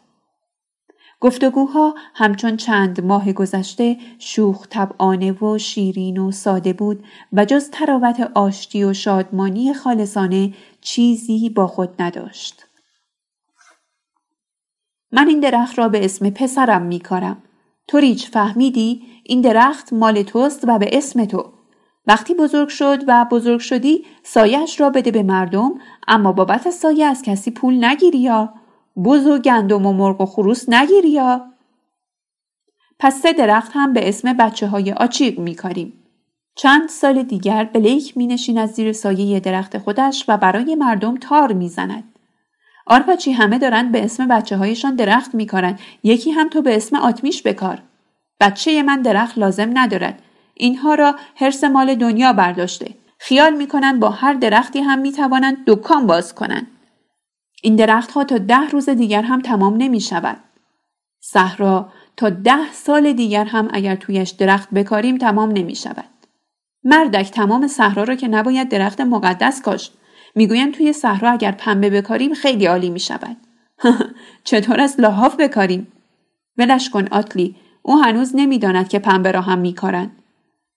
گفتگوها همچون چند ماه گذشته شوخ طبعانه و شیرین و ساده بود و جز تراوت آشتی و شادمانی خالصانه چیزی با خود نداشت. من این درخت را به اسم پسرم می کارم. تو ریچ فهمیدی این درخت مال توست و به اسم تو. وقتی بزرگ شد و بزرگ شدی سایش را بده به مردم اما بابت سایه از کسی پول نگیری یا بز و گندم و مرغ و خروس نگیری یا پس سه درخت هم به اسم بچه های آچیق میکاریم. چند سال دیگر بلیک می نشین از زیر سایه درخت خودش و برای مردم تار می‌زند. آرپاچی همه دارند به اسم بچه هایشان درخت میکارند یکی هم تو به اسم آتمیش بکار. بچه من درخت لازم ندارد. اینها را حرس مال دنیا برداشته. خیال می‌کنند با هر درختی هم می‌توانند دکان باز کنند. این درختها تا ده روز دیگر هم تمام نمی شود. صحرا تا ده سال دیگر هم اگر تویش درخت بکاریم تمام نمی شود. مردک تمام صحرا را که نباید درخت مقدس کاشت. می‌گویند توی صحرا اگر پنبه بکاریم خیلی عالی می شود. چطور از لاحاف بکاریم؟ ولش کن آتلی او هنوز نمی‌داند که پنبه را هم میکارند.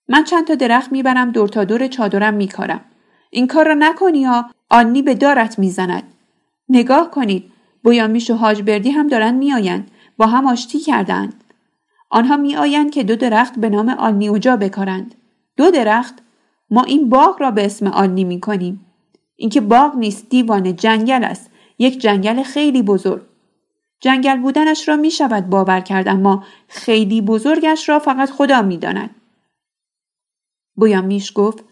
من چند تا درخت می‌برم دور تا دور چادرم میکارم. این کار را نکنی یا آنی به دارت می‌زند. نگاه کنید. بویامیش و حاج بردی هم دارند میآیند. با هم آشتی کردند. آنها میآیند که دو درخت به نام آلنی اوجا بکارند. دو درخت؟ ما این باغ را به اسم آلنی می کنیم اینکه باغ نیست دیوانه جنگل است. یک جنگل خیلی بزرگ. جنگل بودنش را می شود باور کرد اما خیلی بزرگش را فقط خدا می داند. بویامیش گفت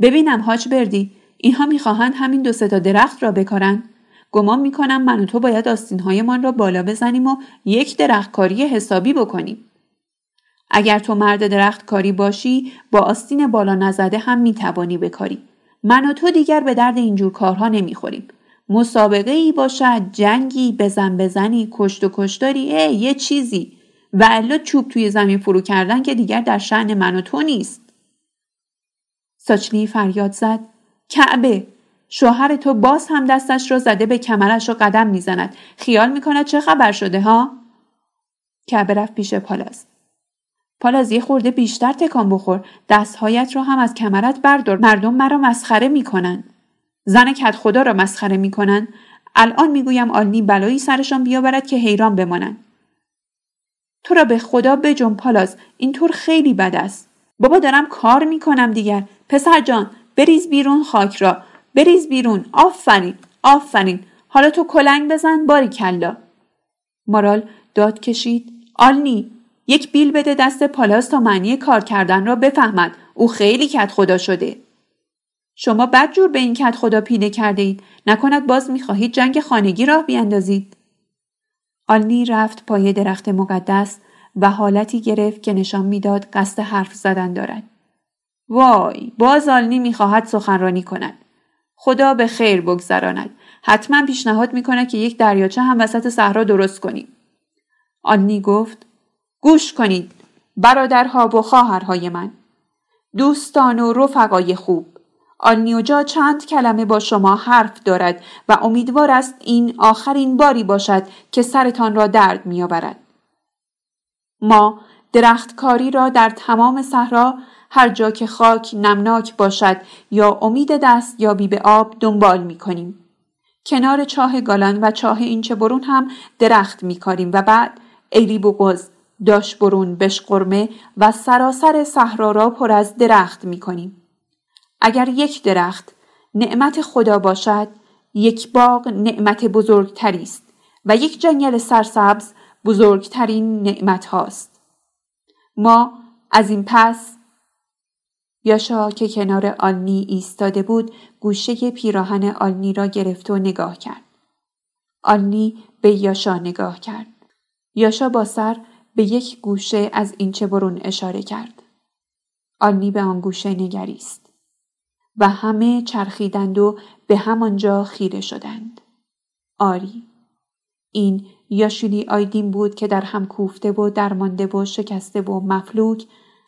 ببینم حاج بردی اینها می‌خواهند همین دو تا درخت را بکارند. گمان می‌کنم من و تو باید آستینهایمان را بالا بزنیم و یک درختکاری حسابی بکنیم. اگر تو مرد درختکاری باشی با آستین بالا نزده هم می‌توانی بکاری. من و تو دیگر به درد اینجور کارها نمی‌خوریم. مسابقه ای باشد جنگی بزن بزنی کشت و کشتاری ای یه چیزی و الا چوب توی زمین فرو کردن که دیگر در شعن من و تو نیست ساچلی فریاد زد کعبه شوهر تو باز هم دستش را زده به کمرش و قدم می‌زند. خیال می‌کند چه خبر شده ها؟ کعبه رفت پیش پالاز پالاز یه خورده بیشتر تکان بخور. دستهایت را هم از کمرت بردار. مردم مرا مسخره می‌کنند زن کت خدا را مسخره می‌کنند الان می‌گویم آلنی بلایی سرشان بیاورد که حیران بمانند. تو را به خدا بجن پالاز اینطور خیلی بد است. بابا دارم کار می‌کنم دیگر. پسر جان بریز بیرون خاک را. بریز بیرون. آفرین. آفرین. حالا تو کلنگ بزن باری کلا. مارال داد کشید. آلنی یک بیل بده دست پالاس تا معنی کار کردن را بفهمد. او خیلی کت خدا شده. شما بد جور به این کت خدا پیله کرده اید نکند باز می‌خواهید جنگ خانگی راه بیاندازید. آلنی رفت پای درخت مقدس و حالتی گرفت که نشان می‌داد قصد حرف زدن دارد. وای باز آلنی می‌خواهد سخنرانی کند. خدا به خیر بگذراند. حتما پیشنهاد می‌کنه که یک دریاچه هم وسط صحرا درست کنیم. آلنی گفت گوش کنید برادرها و خواهرهای من. دوستان و رفقای خوب آلنیوجا چند کلمه با شما حرف دارد و امیدوار است این آخرین باری باشد که سرتان را درد میآورد. ما درختکاری را در تمام صحرا هر جا که خاک نمناک باشد یا امید دست یا به آب دنبال می کنیم. کنار چاه گالان و چاه اینچه برون هم درخت می کاریم و بعد ایری بغز داش برون بشقرمه و سراسر صحرا را پر از درخت می کنیم. اگر یک درخت نعمت خدا باشد یک باغ نعمت بزرگتری است و یک جنگل سرسبز بزرگترین نعمت هاست. ما از این پس یاشا که کنار آلنی ایستاده بود گوشه پیراهن آلنی را گرفت و نگاه کرد. آلنی به یاشا نگاه کرد. یاشا با سر به یک گوشه از اینچه برون اشاره کرد. آلنی به آن گوشه نگریست و همه چرخیدند و به همانجا خیره شدند. آری این یاشولی آیدین بود که در هم کوفته و درمانده و شکسته و مفلوک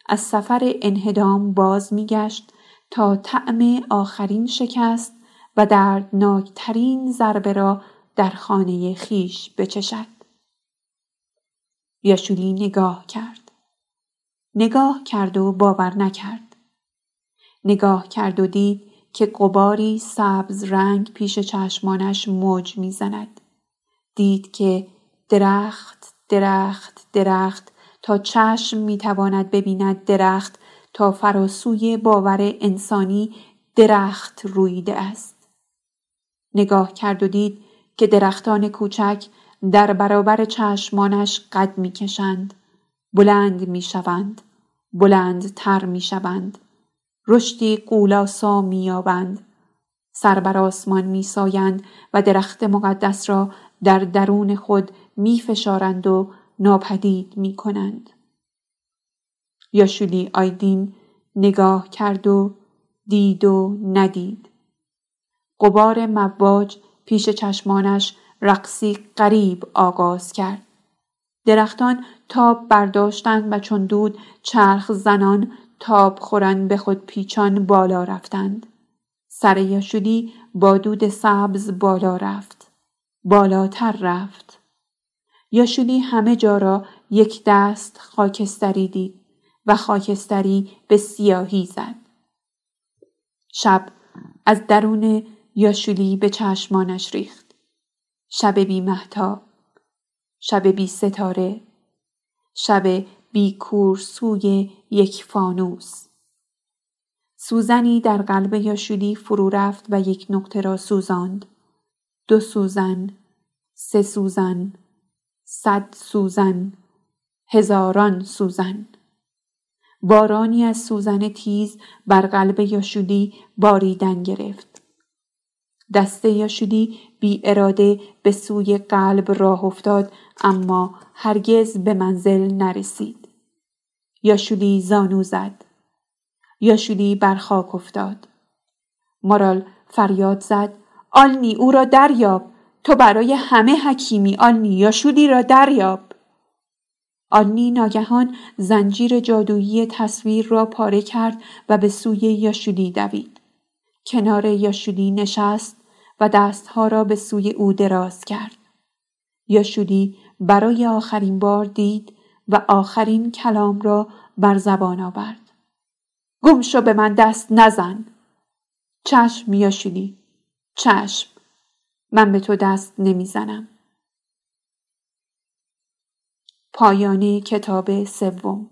از سفر انهدام باز میگشت تا طعم آخرین شکست و دردناکترین ضربه را در خانه خیش بچشد. یاشولی نگاه کرد. نگاه کرد و باور نکرد. نگاه کرد و دید که قباری سبز رنگ پیش چشمانش موج می‌زند. دید که درخت درخت درخت تا چشم می‌تواند ببیند درخت تا فراسوی باور انسانی درخت رویده است. نگاه کرد و دید که درختان کوچک در برابر چشمانش قد می‌کشند. بلند می‌شوند. بلندتر می‌شوند. رشدی قولاسا مییابند. سر بر آسمان میسایند و درخت مقدس را در درون خود میفشارند و ناپدید می کنند. یاشولی آیدین نگاه کرد و دید و ندید. قبار مواج پیش چشمانش رقصی قریب آغاز کرد. درختان تاب برداشتند و چون دود چرخ زنان تاب خورن به خود پیچان بالا رفتند. سر یاشولی با دود سبز بالا رفت. بالاتر رفت. یاشولی همه جا را یک دست خاکستری دید و خاکستری به سیاهی زد. شب از درون یاشولی به چشمانش ریخت. شب بی محتاب. شب بی ستاره. شب بی کورسوی یک فانوس. سوزنی در قلب یاشولی فرو رفت و یک نقطه را سوزاند. دو سوزن، سه سوزن، صد سوزن هزاران سوزن. بارانی از سوزن تیز بر قلب یاشودی باریدن گرفت. دسته یاشودی بی اراده به سوی قلب راه افتاد اما هرگز به منزل نرسید. یاشودی زانو زد. یاشودی بر خاک افتاد. مارال فریاد زد. آلنی او را دریاب. تو برای همه حکیمی آنی یا شودی را دریاب. آنی ناگهان زنجیر جادویی تصویر را پاره کرد و به سوی یاشودی دوید. کنار یاشودی نشست و دستها را به سوی او دراز کرد. یاشودی برای آخرین بار دید و آخرین کلام را بر زبان آورد. گم شو به من دست نزن. چشم یاشودی. چشم. من به تو دست نمی‌زنم. پایان کتاب سوم